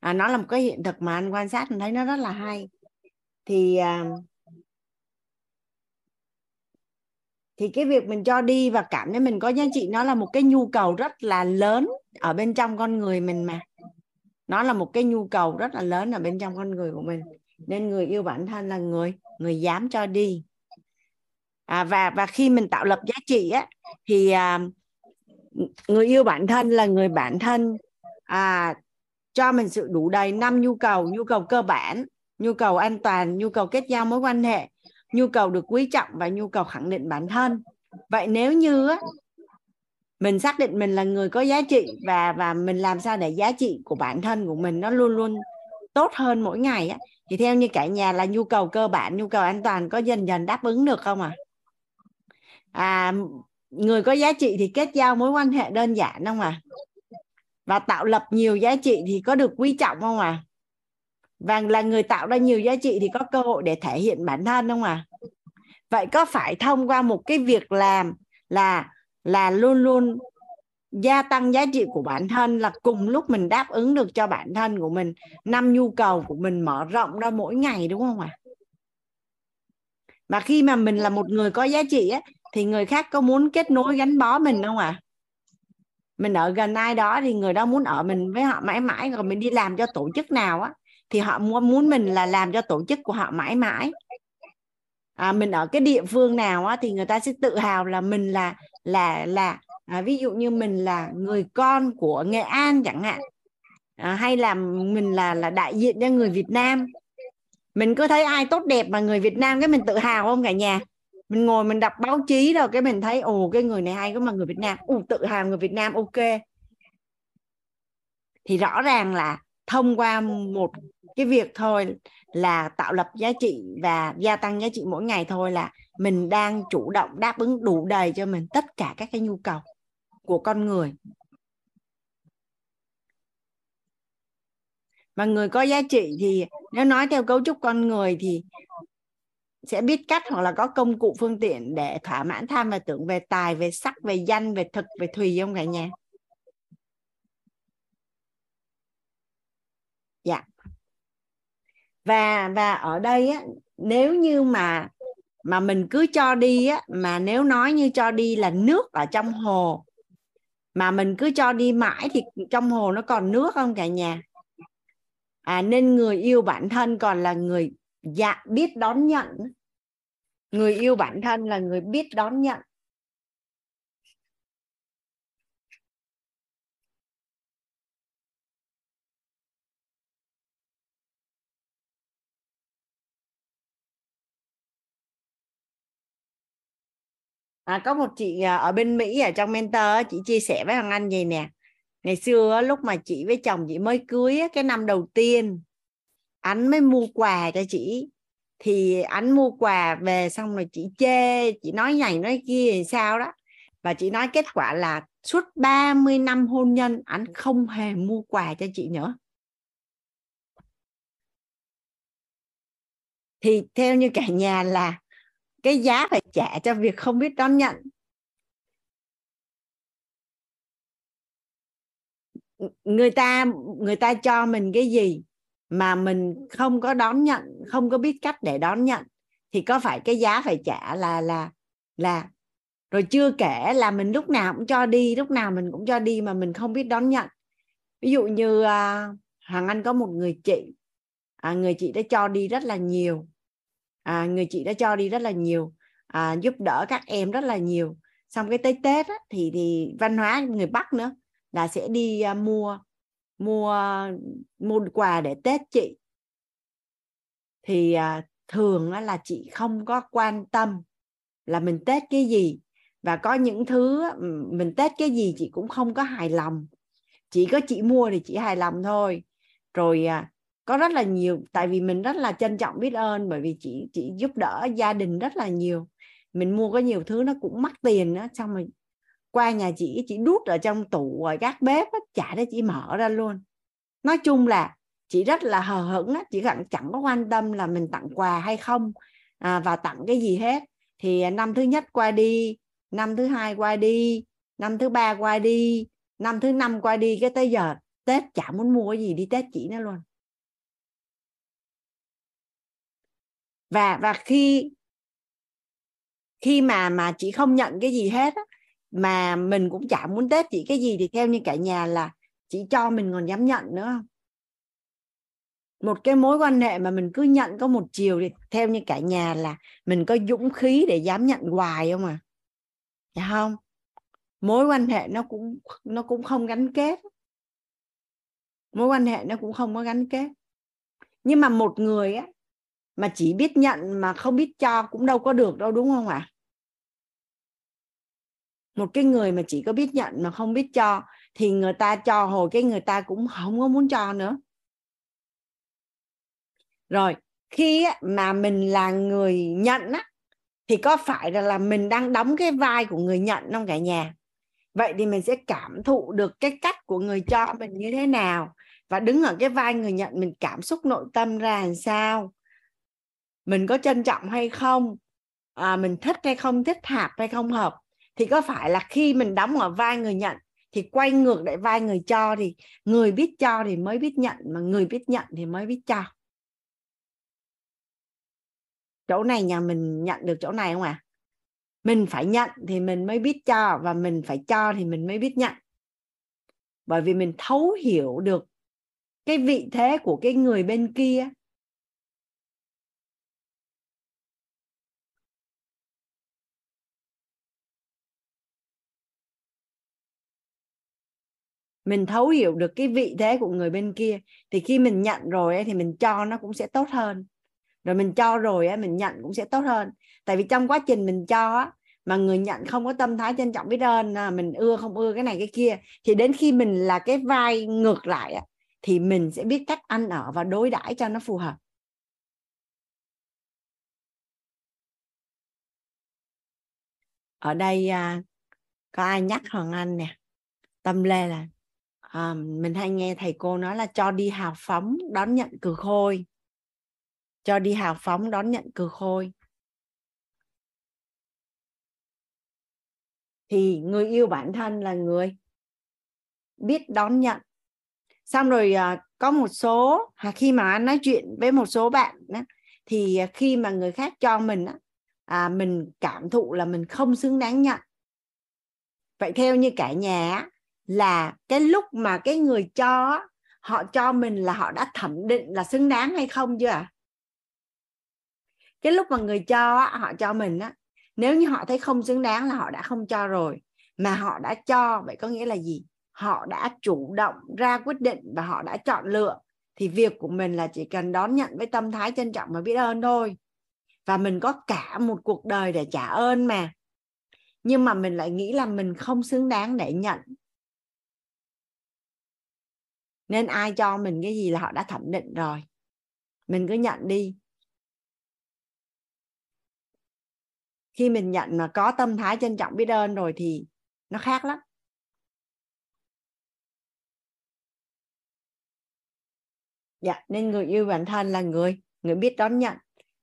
À, nó là một cái hiện thực mà anh quan sát anh thấy nó rất là hay. Thì uh, thì cái việc mình cho đi và cảm thấy mình có giá trị nó là một cái nhu cầu rất là lớn ở bên trong con người mình mà. Nó là một cái nhu cầu rất là lớn ở bên trong con người của mình. Nên người yêu bản thân là người người dám cho đi. À, và và khi mình tạo lập giá trị á thì à, người yêu bản thân là người bản thân à, cho mình sự đủ đầy năm nhu cầu nhu cầu cơ bản nhu cầu an toàn nhu cầu kết giao mối quan hệ nhu cầu được quý trọng và nhu cầu khẳng định bản thân. Vậy nếu như á, mình xác định mình là người có giá trị và và mình làm sao để giá trị của bản thân của mình nó luôn luôn tốt hơn mỗi ngày á thì theo như cả nhà là nhu cầu cơ bản nhu cầu an toàn có dần dần đáp ứng được không à à người có giá trị thì kết giao mối quan hệ đơn giản không à và tạo lập nhiều giá trị thì có được quý trọng không à và là người tạo ra nhiều giá trị thì có cơ hội để thể hiện bản thân không à vậy có phải thông qua một cái việc làm là là luôn luôn gia tăng giá trị của bản thân là cùng lúc mình đáp ứng được cho bản thân của mình năm nhu cầu của mình mở rộng ra mỗi ngày đúng không ạ? Mà khi mà mình là một người có giá trị á, thì người khác có muốn kết nối gắn bó mình không ạ? Mình ở gần ai đó thì người đó muốn ở mình với họ mãi mãi rồi mình đi làm cho tổ chức nào á thì họ muốn mình là làm cho tổ chức của họ mãi mãi. À, mình ở cái địa phương nào á, thì người ta sẽ tự hào là mình là là là à, ví dụ như mình là người con của Nghệ An chẳng hạn. À, hay là mình là là đại diện cho người Việt Nam. Mình cứ thấy ai tốt đẹp mà người Việt Nam cái mình tự hào không cả nhà? Mình ngồi mình đọc báo chí rồi cái mình thấy ồ cái người này hay có mà người Việt Nam ồ tự hào người Việt Nam ok. Thì rõ ràng là thông qua một cái việc thôi là tạo lập giá trị và gia tăng giá trị mỗi ngày thôi là mình đang chủ động đáp ứng đủ đầy cho mình tất cả các cái nhu cầu của con người. Mà người có giá trị thì nếu nói theo cấu trúc con người thì sẽ biết cách hoặc là có công cụ phương tiện để thỏa mãn tham và tưởng về tài, về sắc, về danh, về thực, về thùy không cả nhà? Dạ và và ở đây á, nếu như mà mà mình cứ cho đi á, mà nếu nói như cho đi là nước ở trong hồ, mà mình cứ cho đi mãi thì trong hồ nó còn nước không cả nhà? À nên người yêu bản thân còn là người dạ biết đón nhận. Người yêu bản thân là người biết đón nhận. À, có một chị à, ở bên Mỹ ở trong mentor chị chia sẻ với hoàng anh gì nè. Ngày xưa lúc mà chị với chồng chị mới cưới cái năm đầu tiên anh mới mua quà cho chị. Thì anh mua quà về xong rồi chị chê chị nói này nói kia thì sao đó. Và chị nói kết quả là suốt 30 năm hôn nhân anh không hề mua quà cho chị nữa. Thì theo như cả nhà là cái giá phải trả cho việc không biết đón nhận. Người ta người ta cho mình cái gì mà mình không có đón nhận không có biết cách để đón nhận thì có phải cái giá phải trả là là là rồi chưa kể là mình lúc nào cũng cho đi lúc nào mình cũng cho đi mà mình không biết đón nhận. Ví dụ như à, hoàng anh có một người chị. À, người chị đã cho đi rất là nhiều à, người chị đã cho đi rất là nhiều à, giúp đỡ các em rất là nhiều. Xong cái tới tết á, thì thì văn hóa người bắc nữa là sẽ đi uh, mua mua mua quà để tết chị. Thì uh, thường á, là chị không có quan tâm là mình tết cái gì. Và có những thứ mình tết cái gì chị cũng không có hài lòng. Chỉ có chị mua thì chị hài lòng thôi. Rồi à, có rất là nhiều tại vì mình rất là trân trọng biết ơn bởi vì chị chị giúp đỡ gia đình rất là nhiều. Mình mua có nhiều thứ nó cũng mắc tiền đó xong rồi qua nhà chị chị đút ở trong tủ ở gác bếp á, chả để chị mở ra luôn. Nói chung là chị rất là hờ hững á, chị chẳng chẳng có quan tâm là mình tặng quà hay không à, và tặng cái gì hết. Thì năm thứ nhất qua đi năm thứ hai qua đi năm thứ ba qua đi năm thứ năm qua đi cái tới giờ tết chả muốn mua cái gì đi tết chị nữa luôn. Và và khi khi mà mà chị không nhận cái gì hết á, mà mình cũng chả muốn tết chị cái gì thì theo như cả nhà là chị cho mình còn dám nhận nữa. Không một cái mối quan hệ mà mình cứ nhận có một chiều thì theo như cả nhà là mình có dũng khí để dám nhận hoài không à? Dạ không. Mối quan hệ nó cũng nó cũng không gắn kết. Mối quan hệ nó cũng không có gắn kết. Nhưng mà một người á mà chỉ biết nhận mà không biết cho cũng đâu có được đâu đúng không ạ? À? một cái người mà chỉ có biết nhận mà không biết cho thì người ta cho hồi cái người ta cũng không có muốn cho nữa. Rồi khi mà mình là người nhận á thì có phải là, là mình đang đóng cái vai của người nhận không cả nhà? Vậy thì mình sẽ cảm thụ được cái cách của người cho mình như thế nào và đứng ở cái vai người nhận mình cảm xúc nội tâm ra làm sao? Mình có trân trọng hay không à, mình thích hay không thích hợp hay không hợp thì có phải là khi mình đóng ở vai người nhận thì quay ngược lại vai người cho thì người biết cho thì mới biết nhận mà người biết nhận thì mới biết cho. Chỗ này nhà mình nhận được chỗ này không à mình phải nhận thì mình mới biết cho và mình phải cho thì mình mới biết nhận. Bởi vì mình thấu hiểu được cái vị thế của cái người bên kia mình thấu hiểu được cái vị thế của người bên kia thì khi mình nhận rồi ấy, thì mình cho nó cũng sẽ tốt hơn. Rồi mình cho rồi ấy, mình nhận cũng sẽ tốt hơn. Tại vì trong quá trình mình cho á, mà người nhận không có tâm thái trân trọng biết ơn à, mình ưa không ưa cái này cái kia thì đến khi mình là cái vai ngược lại á, thì mình sẽ biết cách ăn ở và đối đãi cho nó phù hợp. Ở đây à, có ai nhắc hoàng anh nè? Tâm lê là à, mình hay nghe thầy cô nói là cho đi hào phóng đón nhận cừ khôi. Cho đi hào phóng đón nhận cừ khôi. Thì người yêu bản thân là người biết đón nhận. Xong rồi à, có một số à, khi mà anh nói chuyện với một số bạn á, thì ờ, khi mà người khác cho mình á, à, mình cảm thụ là mình không xứng đáng nhận. Vậy theo như cả nhà á, là cái lúc mà cái người cho họ cho mình là họ đã thẩm định là xứng đáng hay không chưa ạ? Cái lúc mà người cho họ cho mình á, nếu như họ thấy không xứng đáng là họ đã không cho rồi, mà họ đã cho, vậy có nghĩa là gì? Họ đã chủ động ra quyết định và họ đã chọn lựa, thì việc của mình là chỉ cần đón nhận với tâm thái trân trọng và biết ơn thôi. Và mình có cả một cuộc đời để trả ơn mà. Nhưng mà mình lại nghĩ là mình không xứng đáng để nhận nên ai cho mình cái gì là họ đã thẩm định rồi. Mình cứ nhận đi. Khi mình nhận mà có tâm thái trân trọng biết ơn rồi thì nó khác lắm. Dạ nên người yêu bản thân là người người biết đón nhận.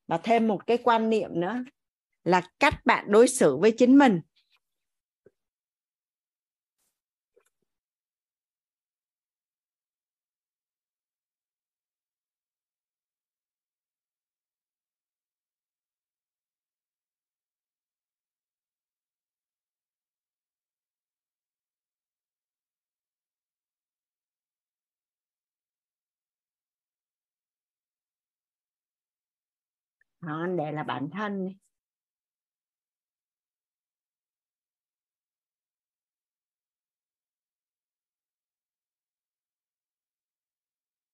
Và thêm một cái quan niệm nữa là cách bạn đối xử với chính mình. Họ anh để là bản thân đi.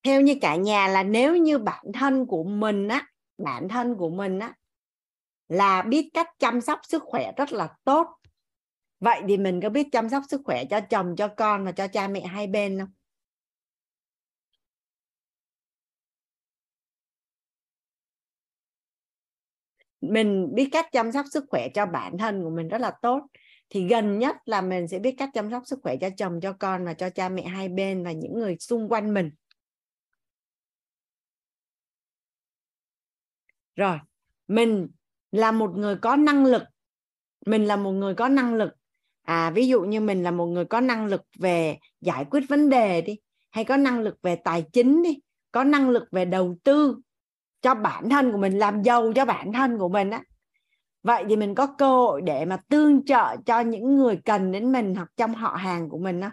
theo như cả nhà là nếu như bản thân của mình á, bản thân của mình á, là biết cách chăm sóc sức khỏe rất là tốt vậy thì mình có biết chăm sóc sức khỏe cho chồng, cho con và cho cha mẹ hai bên không mình biết cách chăm sóc sức khỏe cho bản thân của mình rất là tốt. Thì gần nhất là mình sẽ biết cách chăm sóc sức khỏe cho chồng, cho con và cho cha mẹ hai bên và những người xung quanh mình. Rồi, mình là một người có năng lực. Mình là một người có năng lực. À ví dụ như mình là một người có năng lực về giải quyết vấn đề đi, hay có năng lực về tài chính đi, có năng lực về đầu tư cho bản thân của mình làm giàu cho bản thân của mình á. Vậy thì mình có cơ hội để mà tương trợ cho những người cần đến mình hoặc trong họ hàng của mình á.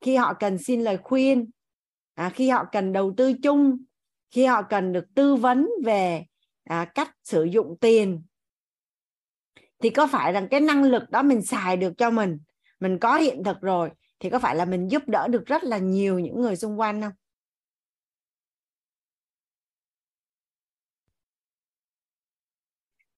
Khi họ cần xin lời khuyên à, khi họ cần đầu tư chung khi họ cần được tư vấn về à, cách sử dụng tiền thì có phải rằng cái năng lực đó mình xài được cho mình mình có hiện thực rồi thì có phải là mình giúp đỡ được rất là nhiều những người xung quanh không?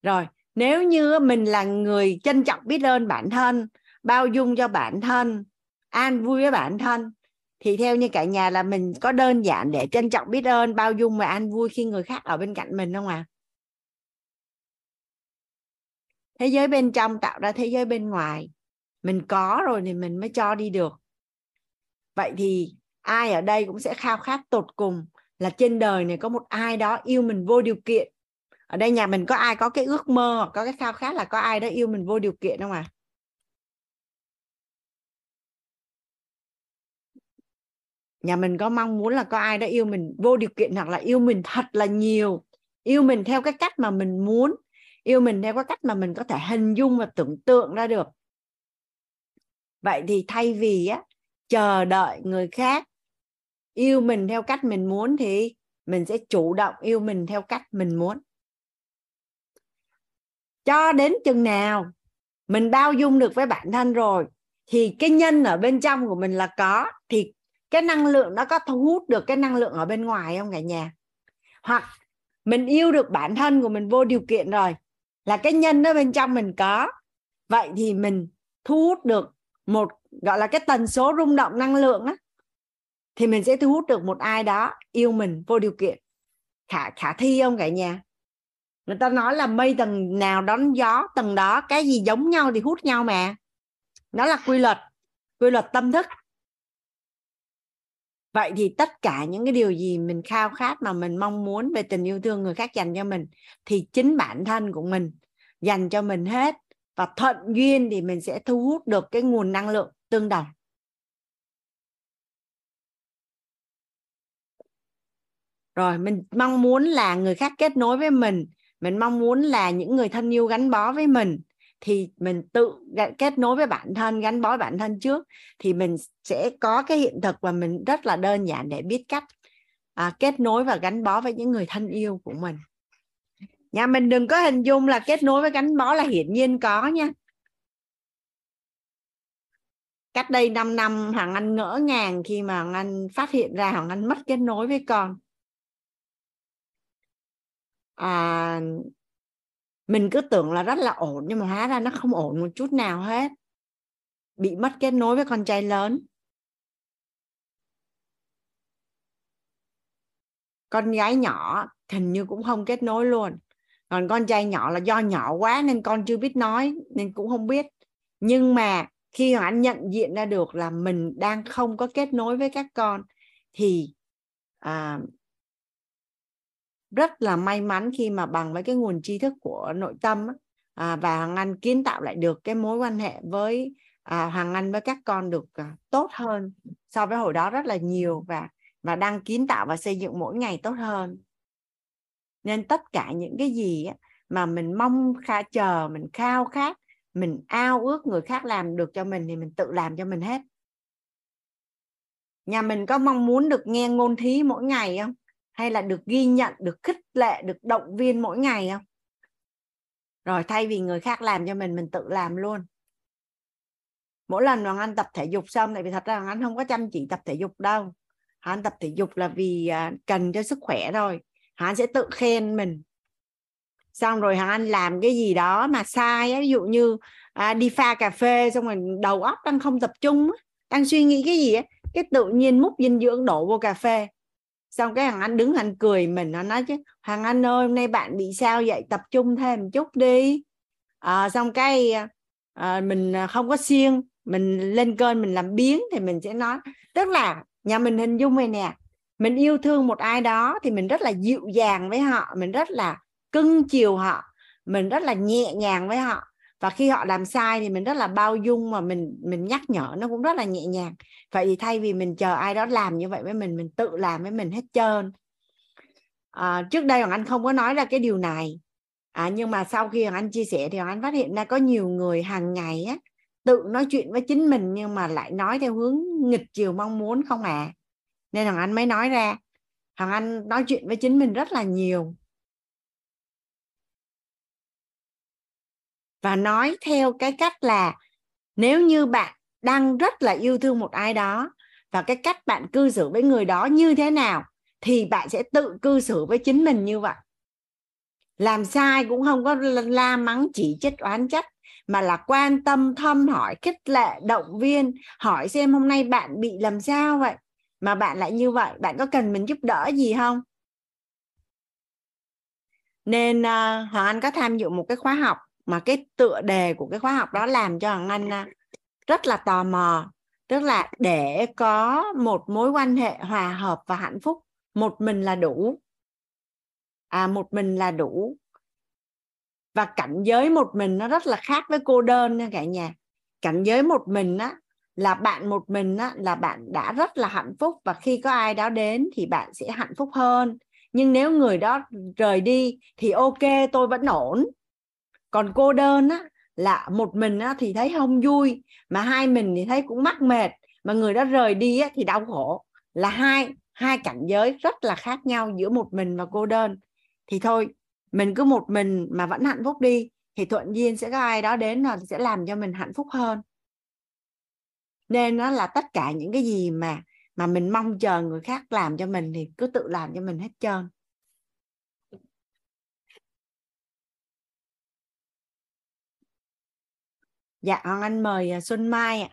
Rồi, nếu như mình là người trân trọng biết ơn bản thân, bao dung cho bản thân, an vui với bản thân, thì theo như cả nhà là mình có đơn giản để trân trọng biết ơn, bao dung và an vui khi người khác ở bên cạnh mình không à thế giới bên trong tạo ra thế giới bên ngoài. Mình có rồi thì mình mới cho đi được. Vậy thì ai ở đây cũng sẽ khao khát tột cùng là trên đời này có một ai đó yêu mình vô điều kiện ở đây nhà mình có ai có cái ước mơ hoặc có cái khao khát là có ai đó yêu mình vô điều kiện không à nhà mình có mong muốn là có ai đó yêu mình vô điều kiện hoặc là yêu mình thật là nhiều, yêu mình theo cái cách mà mình muốn, yêu mình theo cái cách mà mình có thể hình dung và tưởng tượng ra được. Vậy thì thay vì á, chờ đợi người khác yêu mình theo cách mình muốn thì mình sẽ chủ động yêu mình theo cách mình muốn cho đến chừng nào mình bao dung được với bản thân rồi, thì cái nhân ở bên trong của mình là có, thì cái năng lượng nó có thu hút được cái năng lượng ở bên ngoài không cả nhà? Hoặc mình yêu được bản thân của mình vô điều kiện rồi, là cái nhân ở bên trong mình có, vậy thì mình thu hút được một, gọi là cái tần số rung động năng lượng á, thì mình sẽ thu hút được một ai đó yêu mình vô điều kiện. Khả khả thi không cả nhà? Người ta nói là mây tầng nào đón gió, tầng đó cái gì giống nhau thì hút nhau mà. Nó là quy luật quy luật tâm thức. Vậy thì tất cả những cái điều gì mình khao khát mà mình mong muốn về tình yêu thương người khác dành cho mình, thì chính bản thân của mình dành cho mình hết. Và thuận duyên thì mình sẽ thu hút được cái nguồn năng lượng tương đồng. Rồi, mình mong muốn là người khác kết nối với mình mình mong muốn là những người thân yêu gắn bó với mình thì mình tự kết nối với bản thân gắn bó với bản thân trước thì mình sẽ có cái hiện thực và mình rất là đơn giản để biết cách à, kết nối và gắn bó với những người thân yêu của mình. Nhà mình đừng có hình dung là kết nối với gắn bó là hiển nhiên có nha. Cách đây 5 năm Hoàng Anh ngỡ ngàng khi mà Hoàng Anh phát hiện ra Hoàng Anh mất kết nối với con à, mình cứ tưởng là rất là ổn nhưng mà hóa ra nó không ổn một chút nào hết. Bị mất kết nối với con trai lớn. Con gái nhỏ hình như cũng không kết nối luôn. Còn con trai nhỏ là do nhỏ quá nên con chưa biết nói nên cũng không biết. Nhưng mà khi mà anh nhận diện ra được là mình đang không có kết nối với các con thì à, rất là may mắn khi mà bằng với cái nguồn tri thức của nội tâm à, và Hoàng Anh kiến tạo lại được cái mối quan hệ với à, Hoàng Anh với các con được à, tốt hơn so với hồi đó rất là nhiều và và đang kiến tạo và xây dựng mỗi ngày tốt hơn. Nên tất cả những cái gì mà mình mong kha chờ mình khao khát mình ao ước người khác làm được cho mình thì mình tự làm cho mình hết. Nhà mình có mong muốn được nghe ngôn thí mỗi ngày không? Hay là được ghi nhận được khích lệ được động viên mỗi ngày không? Rồi thay vì người khác làm cho mình mình tự làm luôn. Mỗi lần hoàng anh tập thể dục xong tại vì thật ra hoàng anh không có chăm chỉ tập thể dục đâu. Hắn anh tập thể dục là vì à, cần cho sức khỏe thôi. Hắn anh sẽ tự khen mình. Xong rồi hoàng anh làm cái gì đó mà sai ví dụ như à, đi pha cà phê xong rồi đầu óc đang không tập trung đang suy nghĩ cái gì á cái tự nhiên múc dinh dưỡng đổ vô cà phê xong cái thằng anh đứng anh cười mình nó nói chứ thằng anh ơi hôm nay bạn bị sao vậy tập trung thêm một chút đi. À, xong cái à, mình không có siêng mình lên cơn mình làm biến thì mình sẽ nói. Tức là nhà mình hình dung này nè mình yêu thương một ai đó thì mình rất là dịu dàng với họ mình rất là cưng chiều họ mình rất là nhẹ nhàng với họ và khi họ làm sai thì mình rất là bao dung mà mình mình nhắc nhở nó cũng rất là nhẹ nhàng. Vậy thì thay vì mình chờ ai đó làm như vậy với mình mình tự làm với mình hết trơn. À, trước đây hoàng anh không có nói ra cái điều này. À, nhưng mà sau khi hoàng anh chia sẻ thì hoàng anh phát hiện ra có nhiều người hàng ngày á tự nói chuyện với chính mình nhưng mà lại nói theo hướng nghịch chiều mong muốn không à. Nên hoàng anh mới nói ra. Hoàng anh nói chuyện với chính mình rất là nhiều. Và nói theo cái cách là nếu như bạn đang rất là yêu thương một ai đó và cái cách bạn cư xử với người đó như thế nào thì bạn sẽ tự cư xử với chính mình như vậy. Làm sai cũng không có la mắng chỉ trích oán trách mà là quan tâm thăm hỏi khích lệ động viên hỏi xem hôm nay bạn bị làm sao vậy mà bạn lại như vậy bạn có cần mình giúp đỡ gì không? Nên uh, hoàng anh có tham dự một cái khóa học mà cái tựa đề của cái khóa học đó làm cho hoàng anh à, rất là tò mò. Tức là để có một mối quan hệ hòa hợp và hạnh phúc, một mình là đủ. À một mình là đủ. Và cảnh giới một mình nó rất là khác với cô đơn nha cả nhà. Cảnh giới một mình á, là bạn một mình á, là bạn đã rất là hạnh phúc và khi có ai đó đến thì bạn sẽ hạnh phúc hơn. Nhưng nếu người đó rời đi thì ok, tôi vẫn ổn còn cô đơn á là một mình á, thì thấy không vui mà hai mình thì thấy cũng mắc mệt mà người đó rời đi á, thì đau khổ. Là hai hai cảnh giới rất là khác nhau giữa một mình và cô đơn. Thì thôi mình cứ một mình mà vẫn hạnh phúc đi thì thuận nhiên sẽ có ai đó đến là sẽ làm cho mình hạnh phúc hơn. Nên nó là tất cả những cái gì mà mà mình mong chờ người khác làm cho mình thì cứ tự làm cho mình hết trơn. Dạ hoàng anh mời à, xuân mai ạ.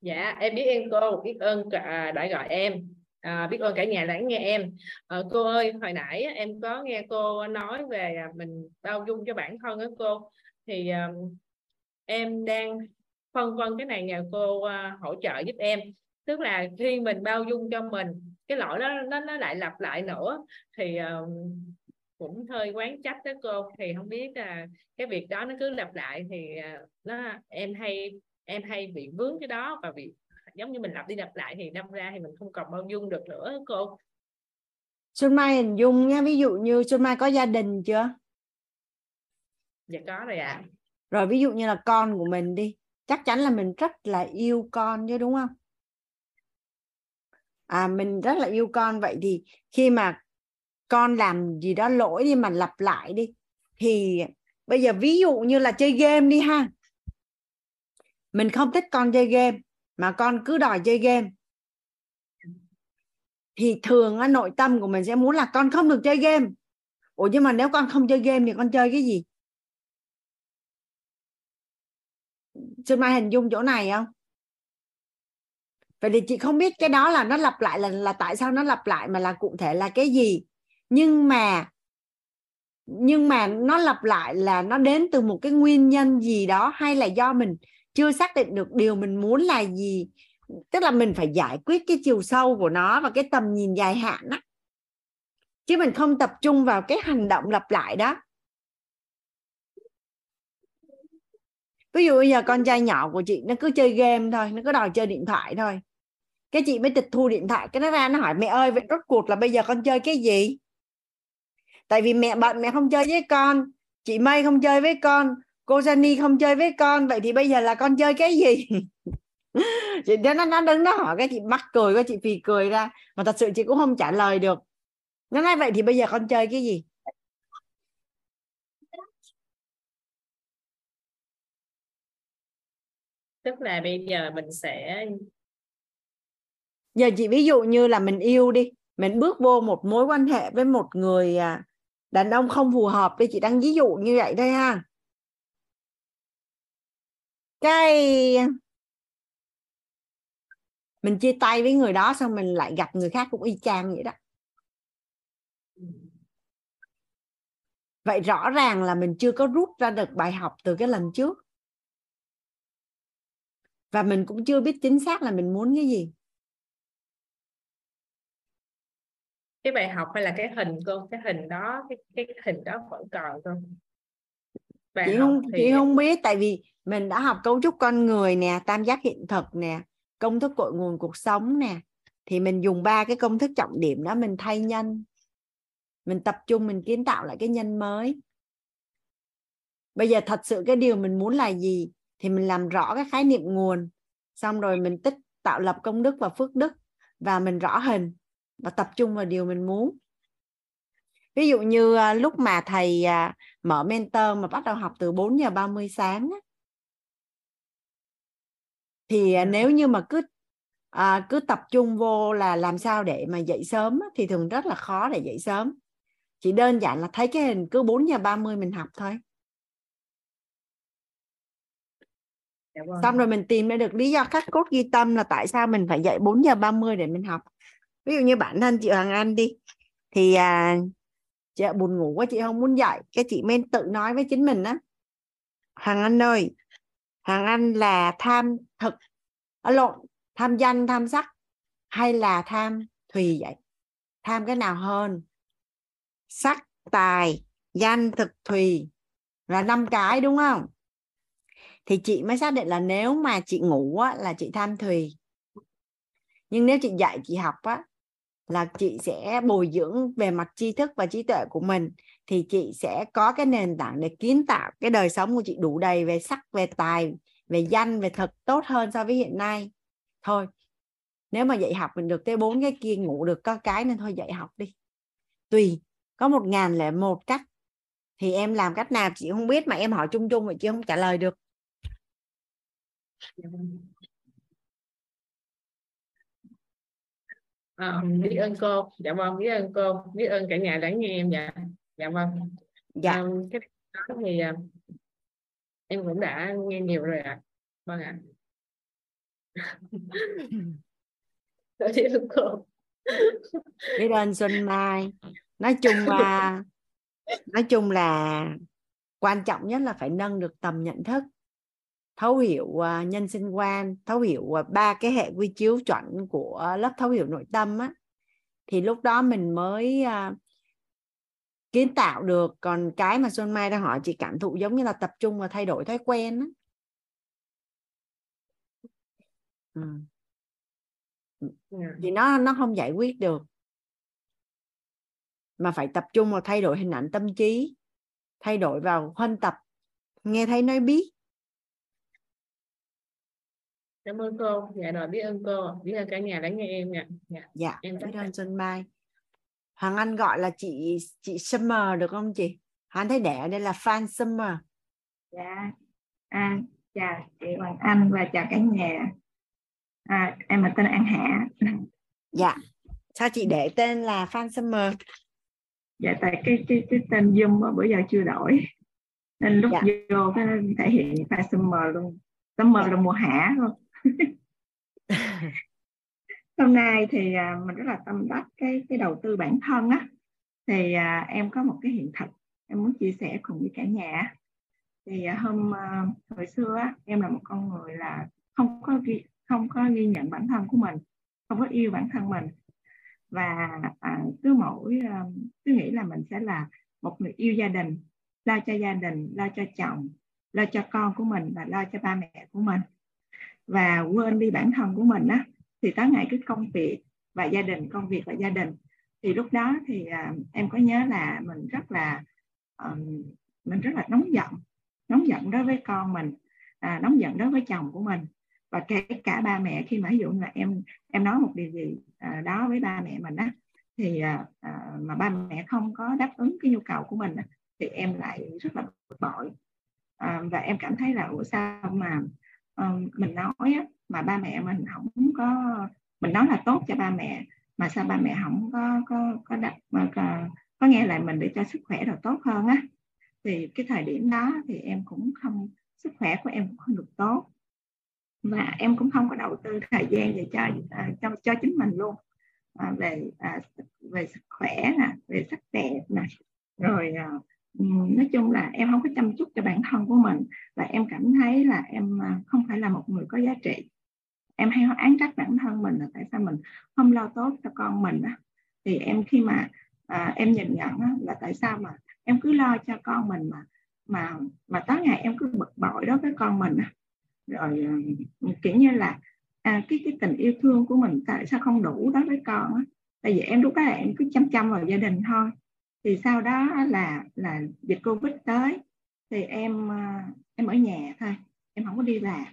Dạ em biết ơn cô biết ơn cả à, đã gọi em. À, biết ơn cả nhà lắng nghe em. À, cô ơi hồi nãy em có nghe cô nói về à, mình bao dung cho bản thân đó cô. Thì um, em đang phân vân cái này nhờ cô uh, hỗ trợ giúp em. Tức là khi mình bao dung cho mình cái lỗi đó nó nó lại lặp lại nữa. Thì um, cũng hơi quán trách đó cô. Thì không biết là cái việc đó nó cứ lặp lại thì uh, nó em hay em hay bị vướng cái đó và bị giống như mình lặp đi lặp lại thì đâm ra thì mình không còn bao dung được nữa cô. Xuân Mai hình dung nha ví dụ như Xuân Mai có gia đình chưa? Dạ có rồi ạ. Rồi ví dụ như là con của mình đi chắc chắn là mình rất là yêu con chứ đúng không? À mình rất là yêu con. Vậy thì khi mà con làm gì đó lỗi đi mà lặp lại đi. Thì bây giờ ví dụ như là chơi game đi ha. Mình không thích con chơi game mà con cứ đòi chơi game. Thì thường á, nội tâm của mình sẽ muốn là con không được chơi game. Ủa nhưng mà nếu con không chơi game thì con chơi cái gì? Xin Mai hình dung chỗ này không? Vậy thì chị không biết cái đó là nó lặp lại là là tại sao nó lặp lại mà là cụ thể là cái gì? Nhưng mà nhưng mà nó lặp lại là nó đến từ một cái nguyên nhân gì đó hay là do mình chưa xác định được điều mình muốn là gì? Tức là mình phải giải quyết cái chiều sâu của nó và cái tầm nhìn dài hạn đó chứ mình không tập trung vào cái hành động lặp lại đó. Ví dụ bây giờ con trai nhỏ của chị nó cứ chơi game thôi, nó cứ đòi chơi điện thoại thôi. Cái chị mới tịch thu điện thoại, cái nó ra nó hỏi, mẹ ơi, vậy rốt cuộc là bây giờ con chơi cái gì? Tại vì mẹ bận mẹ không chơi với con. Chị May không chơi với con. Cô Jenny không chơi với con. Vậy thì bây giờ là con chơi cái gì? Chị nó nó đứng đó hỏi cái chị mắc cười cái chị phì cười ra. Mà thật sự chị cũng không trả lời được. Nó nói vậy thì bây giờ con chơi cái gì? Tức là bây giờ mình sẽ giờ chị ví dụ như là mình yêu đi. Mình bước vô một mối quan hệ với một người à, đàn ông không phù hợp đây chị đang ví dụ như vậy đây ha. Cái mình chia tay với người đó xong mình lại gặp người khác cũng y chang vậy đó. Vậy rõ ràng là mình chưa có rút ra được bài học từ cái lần trước. Và mình cũng chưa biết chính xác là mình muốn cái gì. Cái bài học hay là cái hình cô? Cái hình đó cái cái hình đó vẫn còn không? Bài chị không thì... chị không biết tại vì mình đã học cấu trúc con người nè tam giác hiện thực nè công thức cội nguồn cuộc sống nè thì mình dùng ba cái công thức trọng điểm đó mình thay nhân. Mình tập trung mình kiến tạo lại cái nhân mới. Bây giờ thật sự cái điều mình muốn là gì? Thì mình làm rõ cái khái niệm nguồn xong rồi mình tích tạo lập công đức và phước đức và mình rõ hình và tập trung vào điều mình muốn. Ví dụ như à, lúc mà thầy à, mở mentor mà bắt đầu học từ 4 giờ 30 sáng thì à, nếu như mà cứ à, cứ tập trung vô là làm sao để mà dậy sớm thì thường rất là khó để dậy sớm. Chỉ đơn giản là thấy cái hình cứ 4 giờ 30 mình học thôi. Dạ vâng. xong rồi mình tìm ra được lý do khắc cốt ghi tâm là tại sao mình phải dậy 4 giờ 30 để mình học ví dụ như bản thân chị Hoàng Anh đi thì à, chị buồn ngủ quá chị không muốn dậy. Cái chị men tự nói với chính mình á Hoàng Anh ơi Hoàng Anh là tham thực à, lộn tham danh tham sắc hay là tham thùy vậy? Tham cái nào hơn? Sắc tài danh thực thùy là năm cái đúng không? Thì chị mới xác định là nếu mà chị ngủ á, là chị tham thùy. Nhưng nếu chị dạy chị học á là chị sẽ bồi dưỡng về mặt tri thức và trí tuệ của mình, thì chị sẽ có cái nền tảng để kiến tạo cái đời sống của chị đủ đầy về sắc, về tài, về danh, về thực tốt hơn so với hiện nay. Thôi, nếu mà dạy học mình được tới bốn cái kia ngủ được có cái nên thôi dạy học đi. Tùy, có một ngàn lẻ một cách, thì em làm cách nào chị không biết mà em hỏi chung chung vậy chị không trả lời được. À, biết ơn cô. Dạ vâng biết ơn cô. Biết ơn cả nhà lắng nghe em dạ. Dạ vâng. Dạ. À, cái đó thì à, em cũng đã nghe nhiều rồi ạ. À. vâng ạ. À. biết ơn cô. Biết ơn Xuân Mai. Nói chung là nói chung là quan trọng nhất là phải nâng được tầm nhận thức thấu hiểu uh, nhân sinh quan thấu hiểu uh, ba cái hệ quy chiếu chuẩn của lớp thấu hiểu nội tâm á thì lúc đó mình mới uh, kiến tạo được. Còn cái mà Xuân Mai đang hỏi chị cảm thụ giống như là tập trung và thay đổi thói quen á. Ừ. thì nó nó không giải quyết được. Mà phải tập trung vào thay đổi hình ảnh tâm trí thay đổi vào huân tập. Nghe thấy nói biết cảm ơn cô. Dạ rồi biết ơn cô. Biết ơn cả nhà đã nghe em nha dạ, dạ em biết ơn Xuân Mai. Hoàng Anh gọi là chị chị Summer được không chị? Hoàng thấy ở đây là Phan Summer. Dạ. À, chào chị Hoàng Anh và chào cả nhà. À, em là tên An Hạ. Dạ. Sao chị để tên là Phan Summer? Dạ tại cái cái cái tên Zoom bữa giờ chưa đổi. Nên lúc Dạ. vô cái thể hiện Phan Summer luôn. Summer là mùa hạ luôn hôm nay thì à, mình rất là tâm đắc cái cái đầu tư bản thân á. Thì à, em có một cái hiện thực em muốn chia sẻ cùng với cả nhà thì à, hôm hồi xưa á, em là một con người là không có ghi không có ghi nhận bản thân của mình không có yêu bản thân mình. Và à, cứ mỗi à, cứ nghĩ là mình sẽ là một người yêu gia đình lo cho gia đình lo cho chồng lo cho con của mình và lo cho ba mẹ của mình và quên đi bản thân của mình á thì tới ngày cái công việc và gia đình công việc và gia đình. Thì lúc đó thì à, em có nhớ là mình rất là um, mình rất là nóng giận nóng giận đối với con mình à, nóng giận đối với chồng của mình. Và kể cả ba mẹ khi mà ví dụ là em em nói một điều gì à, đó với ba mẹ mình á thì à, à mà ba mẹ không có đáp ứng cái nhu cầu của mình á, thì em lại rất là bực bội. À, và em cảm thấy là ủa sao mà uh, mình nói á, mà ba mẹ mình không có mình nói là tốt cho ba mẹ mà sao ba mẹ không có có có đặt mà có, có nghe lại mình để cho sức khỏe được tốt hơn á. Thì cái thời điểm đó thì em cũng không sức khỏe của em cũng không được tốt. Và em cũng không có đầu tư thời gian về cho à, cho cho chính mình luôn. À, về à, về sức khỏe nè về sắc đẹp nè rồi à, Ừ, nói chung là em không có chăm chút cho bản thân của mình và em cảm thấy là em à, không phải là một người có giá trị. Em hay án trách bản thân mình là tại sao mình không lo tốt cho con mình á. Thì em khi mà à, em nhìn nhận á, là tại sao mà em cứ lo cho con mình mà mà mà tối ngày em cứ bực bội đối với con mình á. Rồi à, kiểu như là à, cái cái tình yêu thương của mình tại sao không đủ đối với con á. Tại vì em lúc đó là em cứ chăm chăm vào gia đình thôi thì sau đó là là dịch covid tới thì em ờ, em ở nhà thôi em không có đi làm.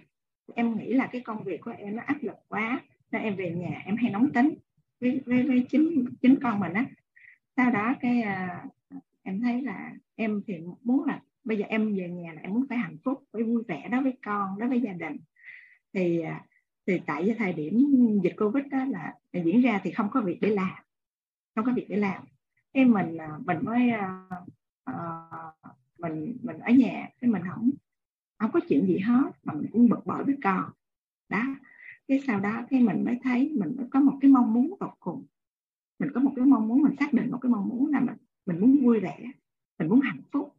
Em nghĩ là cái công việc của em nó áp lực quá nên em về nhà em hay nóng tính với với, với chính chính con mình á. Sau đó cái à, em thấy là em thì muốn là bây giờ em về nhà là em muốn phải hạnh phúc phải vui vẻ đó với con đó với gia đình. Thì ờ, thì tại cái thời điểm dịch covid đó là diễn ra thì không có việc để làm không có việc để làm cái mình à, mình mới uh, mình mình ở nhà cái mình không không có chuyện gì hết mà mình cũng bực bội với con. Đó cái sau đó cái mình mới thấy mình mới có một cái mong muốn tột cùng. Mình có một cái mong muốn mình xác định một cái mong muốn là mình mình muốn vui vẻ mình muốn hạnh phúc.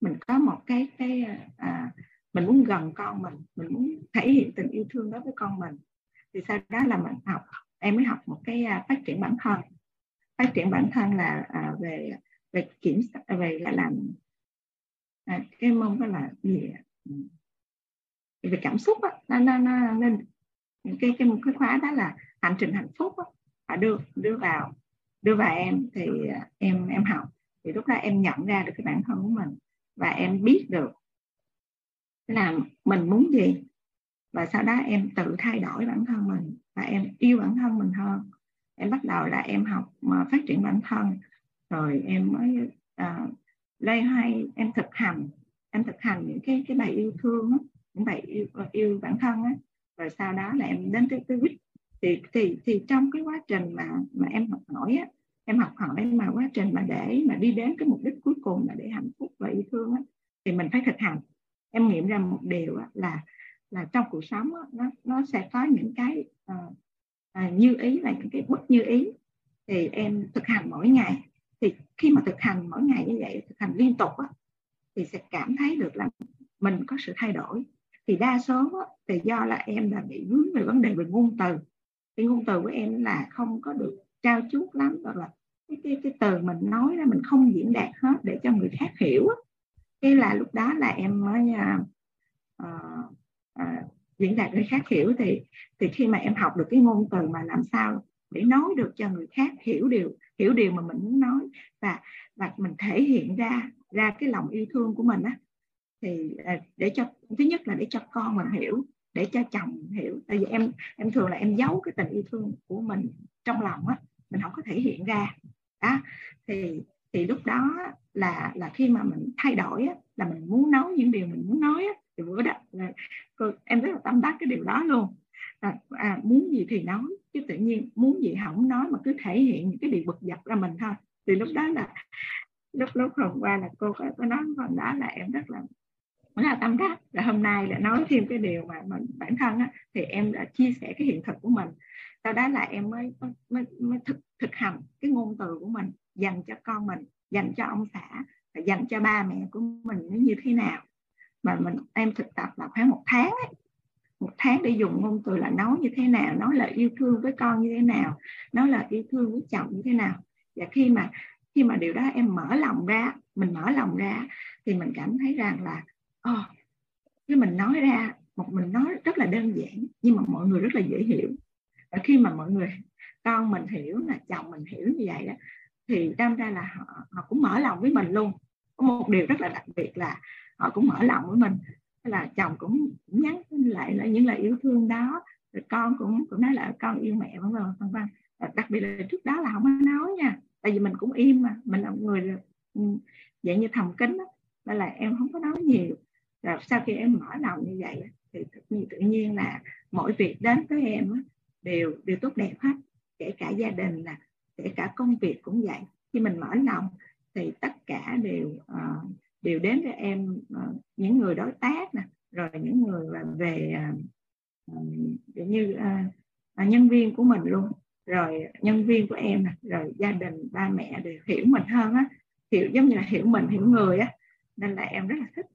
Mình có một cái cái à, à mình muốn gần con mình mình muốn thể hiện tình yêu thương đối với con mình. Thì sau đó là mình học em mới học một cái à, phát triển bản thân phát triển bản thân là à, về về kiểm à, về là làm à, cái mong đó là gì ừ. về cảm xúc á nó nó nó nên cái cái một cái khóa đó là hành trình hạnh phúc á. Phải đưa đưa vào đưa vào em thì à, em em học. Thì lúc đó em nhận ra được cái bản thân của mình và em biết được là mình muốn gì. Và sau đó em tự thay đổi bản thân mình và em yêu bản thân mình hơn em bắt đầu là em học mà phát triển bản thân rồi em mới ờ, uh, lay hoay em thực hành em thực hành những cái cái bài yêu thương á, những bài yêu ờ, yêu bản thân á. Rồi sau đó là em đến tới tới quýt. Thì thì thì trong cái quá trình mà mà em học hỏi á em học hỏi mà quá trình mà để mà đi đến cái mục đích cuối cùng là để hạnh phúc và yêu thương á, thì mình phải thực hành. Em nghiệm ra một điều á, là là trong cuộc sống á, nó nó sẽ có những cái uh, à, như ý là những cái bất như ý thì em thực hành mỗi ngày. Thì khi mà thực hành mỗi ngày như vậy thực hành liên tục á, thì sẽ cảm thấy được là mình có sự thay đổi. Thì đa số á, thì do là em là bị vướng về vấn đề về ngôn từ. Cái ngôn từ của em là không có được trao chuốt lắm hoặc là cái, cái, cái từ mình nói ra mình không diễn đạt hết để cho người khác hiểu á. cái là lúc đó là em mới uh, uh, diễn đạt người khác hiểu thì thì khi mà em học được cái ngôn từ mà làm sao để nói được cho người khác hiểu điều hiểu điều mà mình muốn nói và và mình thể hiện ra ra cái lòng yêu thương của mình á thì à, để cho thứ nhất là để cho con mình hiểu để cho chồng hiểu. Tại vì em em thường là em giấu cái tình yêu thương của mình trong lòng á mình không có thể hiện ra. Đó thì thì lúc đó là là khi mà mình thay đổi á, là mình muốn nói những điều mình muốn nói á, thì bữa đó cô, em rất là tâm đắc cái điều đó luôn. À, à, muốn gì thì nói chứ tự nhiên muốn gì không nói mà cứ thể hiện những cái điều bực dọc ra mình thôi. Thì lúc đó là lúc lúc hôm qua là cô có, có nói phần đó là em rất là rất là tâm đắc. Là hôm nay là nói thêm cái điều mà mình bản thân á, thì em đã chia sẻ cái hiện thực của mình. Sau đó là em mới mới, mới thực thực hành cái ngôn từ của mình dành cho con mình dành cho ông xã và dành cho ba mẹ của mình nó như thế nào mà mình em thực tập là khoảng một tháng ấy. một tháng để dùng ngôn từ là nói như thế nào nói là yêu thương với con như thế nào nói là yêu thương với chồng như thế nào. Và khi mà khi mà điều đó em mở lòng ra mình mở lòng ra thì mình cảm thấy rằng là ờ, oh, cái mình nói ra một mình nói rất là đơn giản nhưng mà mọi người rất là dễ hiểu. Và khi mà mọi người con mình hiểu là chồng mình hiểu như vậy đó thì đâm ra là họ, họ cũng mở lòng với mình luôn. Có một điều rất là đặc biệt là họ cũng mở lòng với mình. Là chồng cũng, cũng nhắn lại là những lời yêu thương đó. Rồi con cũng cũng nói là con yêu mẹ vân vân vân vân. Đặc biệt là trước đó là không có nói nha tại vì mình cũng im mà mình là người ừ, dạng như thầm kín đó nên là em không có nói nhiều. Rồi sau khi em mở lòng như vậy thì tự nhiên, tự nhiên là mỗi việc đến với em đều đều tốt đẹp hết. Kể cả gia đình là kể cả công việc cũng vậy. Khi mình mở lòng thì tất cả đều uh, đều đến với em uh, những người đối tác nè rồi những người về uh, như uh, nhân viên của mình luôn rồi nhân viên của em nè rồi gia đình ba mẹ đều hiểu mình hơn á hiểu giống như là hiểu mình hiểu người á nên là em rất là thích.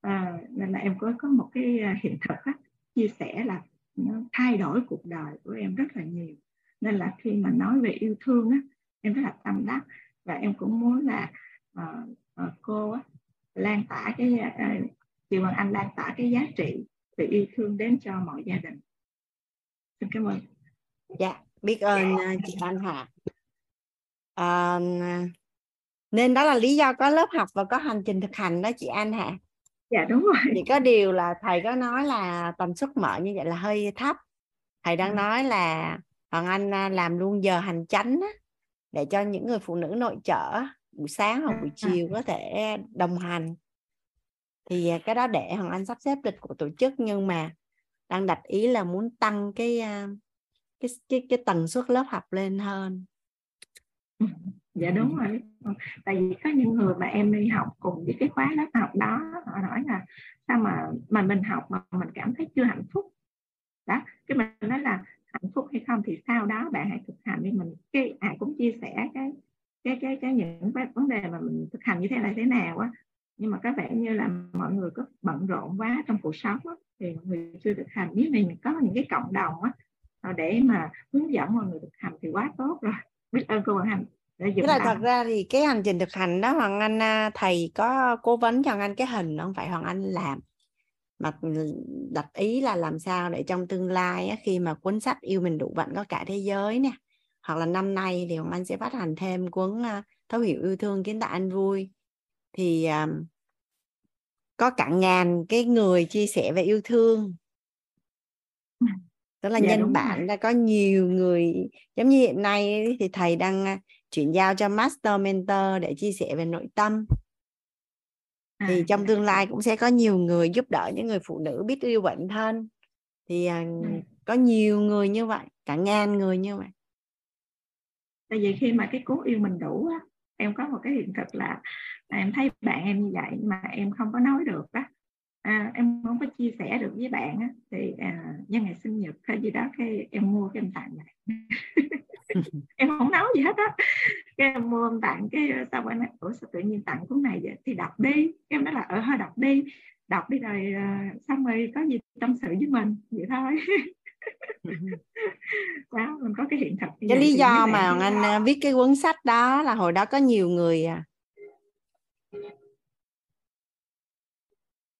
À, nên là em có có một cái hiện thực á, chia sẻ là nó thay đổi cuộc đời của em rất là nhiều. Nên là khi mà nói về yêu thương á em rất là tâm đắc và em cũng muốn là uh, uh, cô á, lan tỏa cái uh, chị Hoàng Anh lan tỏa cái giá trị về yêu thương đến cho mọi gia đình. Xin cảm ơn. Dạ biết ơn chị Anh Hà. À, nên đó là lý do có lớp học và có hành trình thực hành đó chị Anh hả dạ đúng rồi. Chỉ có điều là thầy có nói là tần suất mở như vậy là hơi thấp. Thầy đang ừ. nói là Hoàng Anh à, làm luôn giờ hành chánh á, để cho những người phụ nữ nội trợ buổi sáng hoặc buổi à. chiều có thể đồng hành. Thì à, cái đó để Hoàng Anh sắp xếp lịch của tổ chức nhưng mà đang đặt ý là muốn tăng cái cái cái, cái tần suất lớp học lên hơn. Dạ đúng rồi. Tại vì có những người mà em đi học cùng với cái khóa lớp học đó họ nói là sao mà mà mình học mà mình cảm thấy chưa hạnh phúc? Đó cái mình nói là hạnh phúc hay không thì sau đó bạn hãy thực hành đi mình cái ai cũng chia sẻ cái cái cái cái những cái vấn đề mà mình thực hành như thế này thế nào á. Nhưng mà có vẻ như là mọi người có bận rộn quá trong cuộc sống á, thì mọi người chưa thực hành. Nếu mình có những cái cộng đồng á để mà hướng dẫn mọi người thực hành thì quá tốt rồi. Biết ơn cô Hoàng Anh Tức là thật ra thì cái hành trình thực hành đó Hoàng Anh à, thầy có cố vấn cho Hoàng Anh cái hình không phải Hoàng Anh làm. Mà đặt ý là làm sao để trong tương lai á, khi mà cuốn sách yêu mình đủ bạn có cả thế giới nè hoặc là năm nay thì Hoàng Anh sẽ phát hành thêm cuốn uh, thấu hiểu yêu thương kiến tạo anh vui. Thì uh, có cả ngàn cái người chia sẻ về yêu thương. Tức là dạ, nhân bản đã có nhiều người giống như hiện nay thì thầy đang chuyển giao cho master mentor để chia sẻ về nội tâm. Thì à, trong dạ. tương lai cũng sẽ có nhiều người giúp đỡ những người phụ nữ biết yêu bản thân thì à, có nhiều người như vậy cả ngàn người như vậy tại vì khi mà cái cố yêu mình đủ á em có một cái hiện thực là em thấy bạn em như vậy mà em không có nói được á. À, em không có chia sẻ được với bạn á thì à, nhân ngày sinh nhật hay gì đó cái em mua cái em tặng lại. Em không nói gì hết á. Cái em mua ờ, em tặng cái sau bạn nói ủa sao tự nhiên tặng cuốn này vậy? Thì đọc đi. Em nói là ờ, ở hơi đọc đi. Đọc đi rồi uh, xong rồi có gì tâm sự với mình vậy thôi. đó mình có cái hiện thực cái lý do mà anh đó. viết cái cuốn sách đó là hồi đó có nhiều người à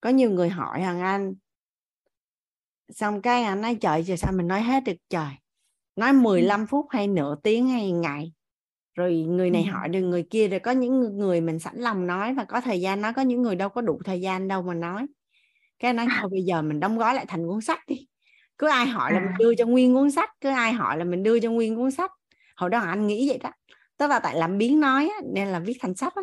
có nhiều người hỏi hoàng anh xong cái anh nói trời trời sao mình nói hết được trời nói 15 ừ. phút hay nửa tiếng hay ngày rồi người này Ừ. hỏi được người kia rồi có những người mình sẵn lòng nói và có thời gian nói có những người đâu có đủ thời gian đâu mà nói cái nói thôi bây giờ mình đóng gói lại thành cuốn sách đi cứ ai hỏi là mình À. đưa cho nguyên cuốn sách cứ ai hỏi là mình đưa cho nguyên cuốn sách. Hồi đó anh nghĩ vậy đó. Tức là tại làm biến nói á, nên là viết thành sách á.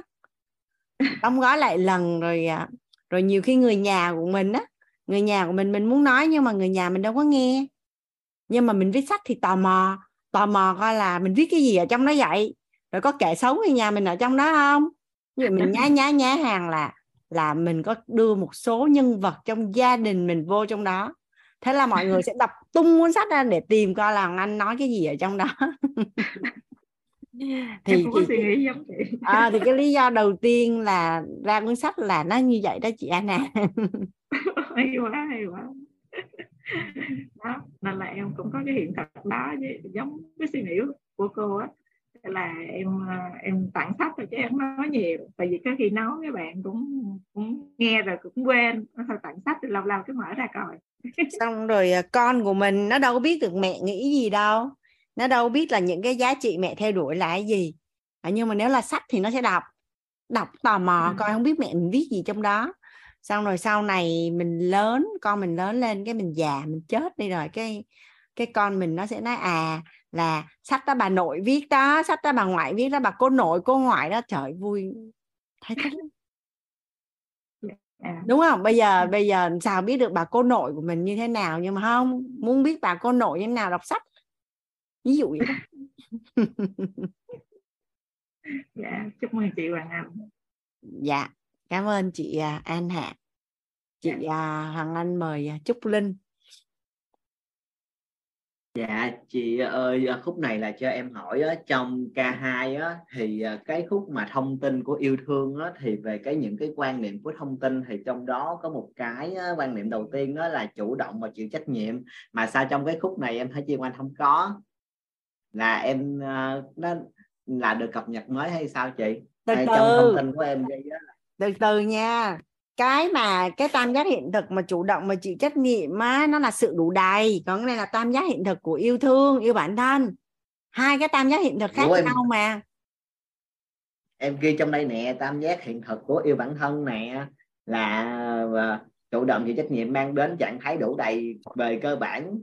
Đóng gói lại lần rồi à, rồi nhiều khi người nhà của mình á người nhà của mình mình muốn nói nhưng mà người nhà mình đâu có nghe. Nhưng mà mình viết sách thì tò mò tò mò coi là mình viết cái gì ở trong đó vậy? Rồi có kể xấu người nhà mình ở trong đó không? Như mình nhá nhá nhá hàng là là mình có đưa một số nhân vật trong gia đình mình vô trong đó thế là mọi người sẽ đọc tung cuốn sách ra để tìm coi là anh nói cái gì ở trong đó. Thì chị suy nghĩ giống chị. À, thì cái lý do đầu tiên là ra cuốn sách là nó như vậy đó chị Anna. Hay quá hay quá. Đó nên là em cũng có cái hiện thực đó với giống cái suy nghĩ của cô á là em ờ, em tặng sách rồi chứ em không nói nhiều. Tại vì có khi nói với bạn cũng cũng nghe rồi cũng quên. Thôi tặng sách thì lâu lâu cái mở ra coi. Xong rồi à, con của mình nó đâu biết được mẹ nghĩ gì đâu. Nó đâu biết là những cái giá trị mẹ theo đuổi là cái gì. À, nhưng mà nếu là sách thì nó sẽ đọc. Đọc tò mò Ừ. coi không biết mẹ mình viết gì trong đó. Xong rồi sau này mình lớn con mình lớn lên cái mình già mình chết đi rồi cái cái con mình nó sẽ nói à là sách đó bà nội viết đó sách đó bà ngoại viết đó bà cô nội cô ngoại đó. Trời vui. Thấy thích à, đúng không? Bây giờ bây giờ sao biết được bà cô nội của mình như thế nào? Nhưng mà không muốn biết bà cô nội như thế nào đọc sách. Ví dụ vậy dạ chúc mừng chị Hoàng Anh. Dạ cảm ơn chị à, An Hạ. Chị à, Hoàng Anh mời à, Trúc Linh Dạ chị ơi khúc này là cho em hỏi á, trong K2 á, thì à, cái khúc mà thông tin của yêu thương á, thì về cái những cái quan niệm của thông tin thì trong đó có một cái á, quan niệm đầu tiên đó là chủ động và chịu trách nhiệm. Mà sao trong cái khúc này em thấy Chi Oanh không có? Là em à, nó là được cập nhật mới hay sao chị? Từ hay trong thông từ tin của em ghi á, từ từ nha cái mà cái tam giác hiện thực mà chủ động mà chịu trách nhiệm á nó là sự đủ đầy. Còn cái này là tam giác hiện thực của yêu thương yêu bản thân. Hai cái tam giác hiện thực khác em nhau mà. Em ghi trong đây nè tam giác hiện thực của yêu bản thân nè là à, chủ động chịu trách nhiệm mang đến trạng thái đủ đầy về cơ bản.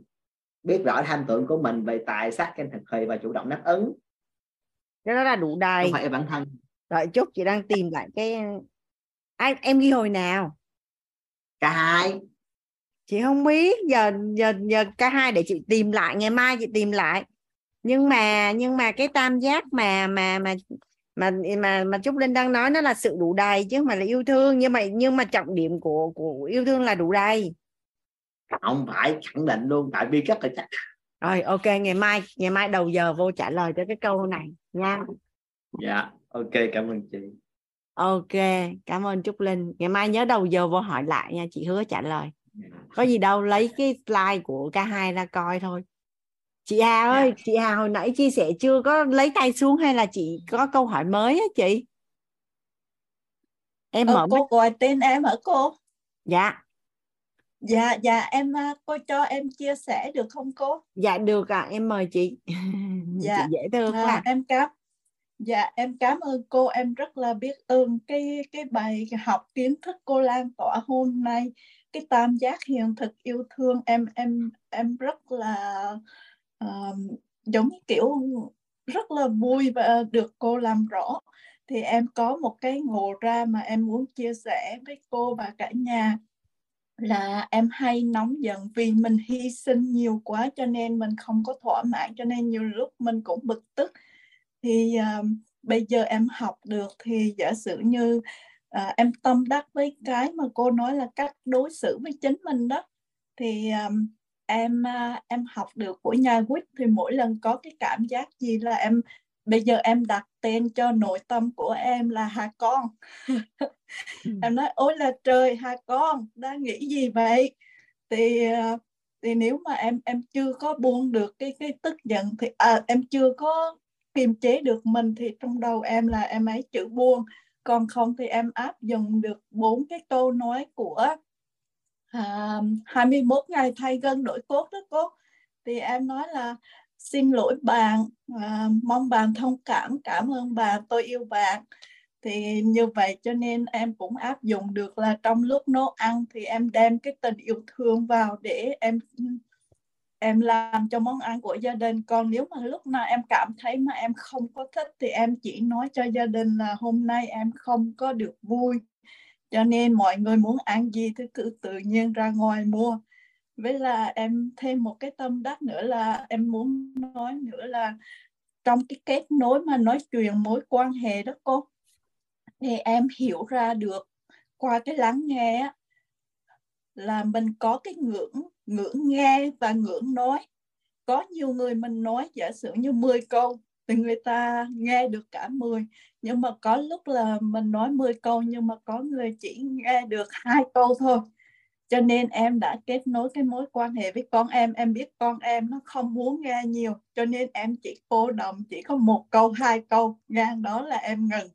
Biết rõ tham tưởng của mình về tài sắc khen thực thì và chủ động đáp ứng. Cái đó là đủ không đầy phải yêu bản thân. Đợi chút chị đang tìm lại cái ai em ghi hồi nào? Cả hai. Chị không biết. Giờ giờ giờ cả hai để chị tìm lại ngày mai chị tìm lại. Nhưng mà nhưng mà cái tam giác mà mà mà mà mà mà Trúc Linh đang nói nó là sự đủ đầy chứ phải là yêu thương. Nhưng mà nhưng mà trọng điểm của của yêu thương là đủ đầy. Không phải khẳng định luôn. Tại vì rất là chắc. Rồi ok ngày mai ngày mai đầu giờ vô trả lời cho cái câu này nha. Dạ ok cảm ơn chị ok cảm ơn Trúc Linh. Ngày mai nhớ đầu giờ vô hỏi lại nha chị hứa trả lời. Có gì đâu lấy cái slide của cả hai ra coi thôi. Chị Hà ơi chị Hà hồi nãy chia sẻ chưa có lấy tay xuống hay là chị có câu hỏi mới á chị? Em Ờ, mở cô mic. gọi tên em hả cô? dạ. Dạ dạ em à, cô cho em chia sẻ được không cô? dạ được ạ. Em mời chị. Dạ. Chị dễ thương à, quá. em cảm dạ em cảm ơn cô. Em rất là biết ơn cái cái bài học kiến thức cô lan tỏa hôm nay. Cái tam giác hiện thực yêu thương em em em rất là ờ, giống như kiểu rất là vui và được cô làm rõ. Thì em có một cái ngộ ra mà em muốn chia sẻ với cô và cả nhà là em hay nóng giận vì mình hy sinh nhiều quá cho nên mình không có thỏa mãn cho nên nhiều lúc mình cũng bực tức thì à, bây giờ em học được thì giả sử như à, em tâm đắc với cái mà cô nói là cách đối xử với chính mình đó thì à, em à, em học được của nhà quýt thì mỗi lần có cái cảm giác gì là em bây giờ em đặt tên cho nội tâm của em là Hà Con em nói ôi là trời Hà Con đang nghĩ gì vậy? Thì à, thì nếu mà em em chưa có buông được cái cái tức giận thì à, em chưa có kiềm chế được mình thì trong đầu em là em ấy chữ buông còn không thì em áp dụng được bốn cái câu nói của à, 21 ngày thay gân đổi cốt đó cô. Thì em nói là xin lỗi bạn à, mong bạn thông cảm cảm ơn bạn tôi yêu bạn. Thì như vậy cho nên em cũng áp dụng được là trong lúc nấu ăn thì em đem cái tình yêu thương vào để em em làm cho món ăn của gia đình. Còn nếu mà lúc nào em cảm thấy mà em không có thích thì em chỉ nói cho gia đình là hôm nay em không có được vui. Cho nên mọi người muốn ăn gì thì cứ tự nhiên ra ngoài mua. Với là em thêm một cái tâm đắc nữa là em muốn nói nữa là trong cái kết nối mà nói chuyện, mối quan hệ đó cô, thì em hiểu ra được qua cái lắng nghe là mình có cái ngưỡng ngưỡng nghe và ngưỡng nói. Có nhiều người mình nói, giả sử như 10 câu thì người ta nghe được cả 10 nhưng mà có lúc là mình nói 10 câu nhưng mà có người chỉ nghe được hai câu thôi. Cho nên em đã kết nối cái mối quan hệ với con em em biết con em nó không muốn nghe nhiều. Cho nên em chỉ cô động, chỉ có một câu, hai câu, ngang đó là em ngừng.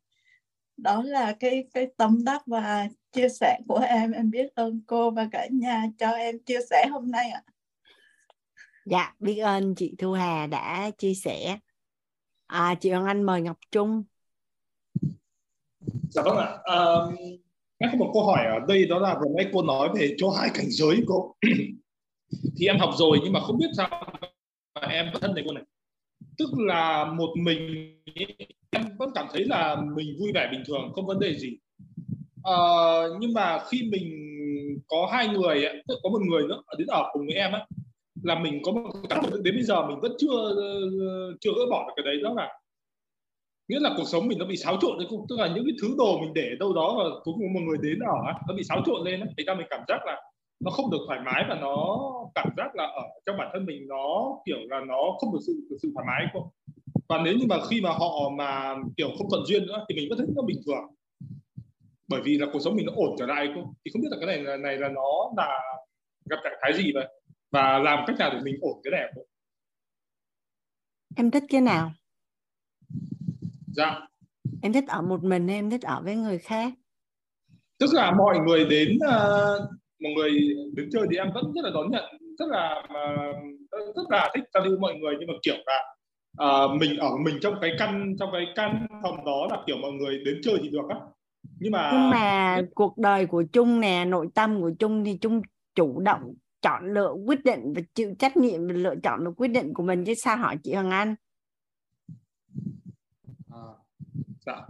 Đó là cái cái tâm đắc và chia sẻ của em em biết ơn cô và cả nhà cho em chia sẻ hôm nay ạ. Dạ biết ơn chị Thu Hà đã chia sẻ. À, chị Hoàng Anh mời Ngọc Trung. Dạ vâng ạ. À, em có một câu hỏi ở đây đó là vừa nãy cô nói về chỗ hai cảnh giới cô. Thì em học rồi nhưng mà không biết sao mà em thân này cô này. Tức là một mình em vẫn cảm thấy là mình vui vẻ bình thường không vấn đề gì à, nhưng mà khi mình có hai người ấy, có một người nữa đến ở cùng với em ấy, là mình có một cảm giác đến bây giờ mình vẫn chưa chưa gỡ bỏ được cái đấy đó là nghĩa là cuộc sống mình nó bị xáo trộn đấy tức là những cái thứ đồ mình để đâu đó và cuối cùng một người đến ở nó bị xáo trộn lên thì ra mình cảm giác là nó không được thoải mái và nó cảm giác là ở trong bản thân mình nó kiểu là nó không được sự được sự thoải mái không và nếu như mà khi mà họ mà kiểu không thuận duyên nữa thì mình vẫn thấy nó bình thường bởi vì là cuộc sống mình nó ổn trở lại không? Thì không biết là cái này là này là nó là gặp trạng thái gì vậy? Và làm cách nào để mình ổn cái này không em thích cái nào? Dạ. Em thích ở một mình hay em thích ở với người khác? Tức là mọi người đến uh, mọi người đến chơi thì em vẫn rất là đón nhận rất là uh, rất là thích giao lưu mọi người. Nhưng mà kiểu là uh, mình ở mình trong cái căn trong cái căn phòng đó là kiểu mọi người đến chơi thì được á nhưng mà nhưng mà cuộc đời của Trung nè nội tâm của Trung thì Trung chủ động chọn lựa quyết định và chịu trách nhiệm về lựa chọn được quyết định của mình chứ sao hỏi chị Hoàng Anh? À, dạ.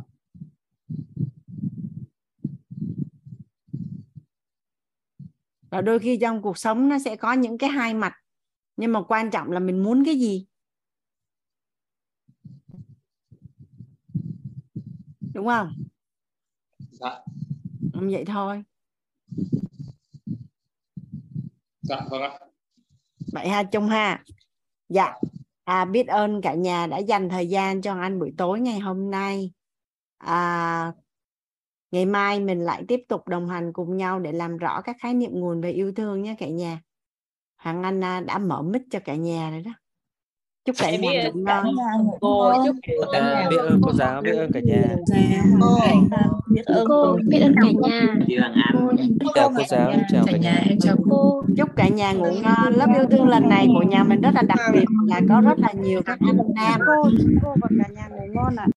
Và đôi khi trong cuộc sống nó sẽ có những cái hai mặt nhưng mà quan trọng là mình muốn cái gì? Đúng không dạ. Không vậy thôi. Dạ vâng ạ. Vậy ha Trung ha. Dạ. À, biết ơn cả nhà đã dành thời gian cho anh buổi tối ngày hôm nay. À, ngày mai mình lại tiếp tục đồng hành cùng nhau để làm rõ các khái niệm nguồn về yêu thương nhé cả nhà. Hoàng Anh à, đã mở mic cho cả nhà rồi đó chúc cả nhà ngủ ngon. cô chúc à, biết ơn cô giáo biết ơn cả nhà. Biết ơn cô biết ơn cả nhà. Chào cô giáo chào cả nhà. Em chào cô. chúc cả nhà ngủ ngon. Lớp yêu thương lần này của nhà mình rất là đặc biệt là có rất là nhiều các anh nam cô. Cô và cả nhà ngủ ngon ạ.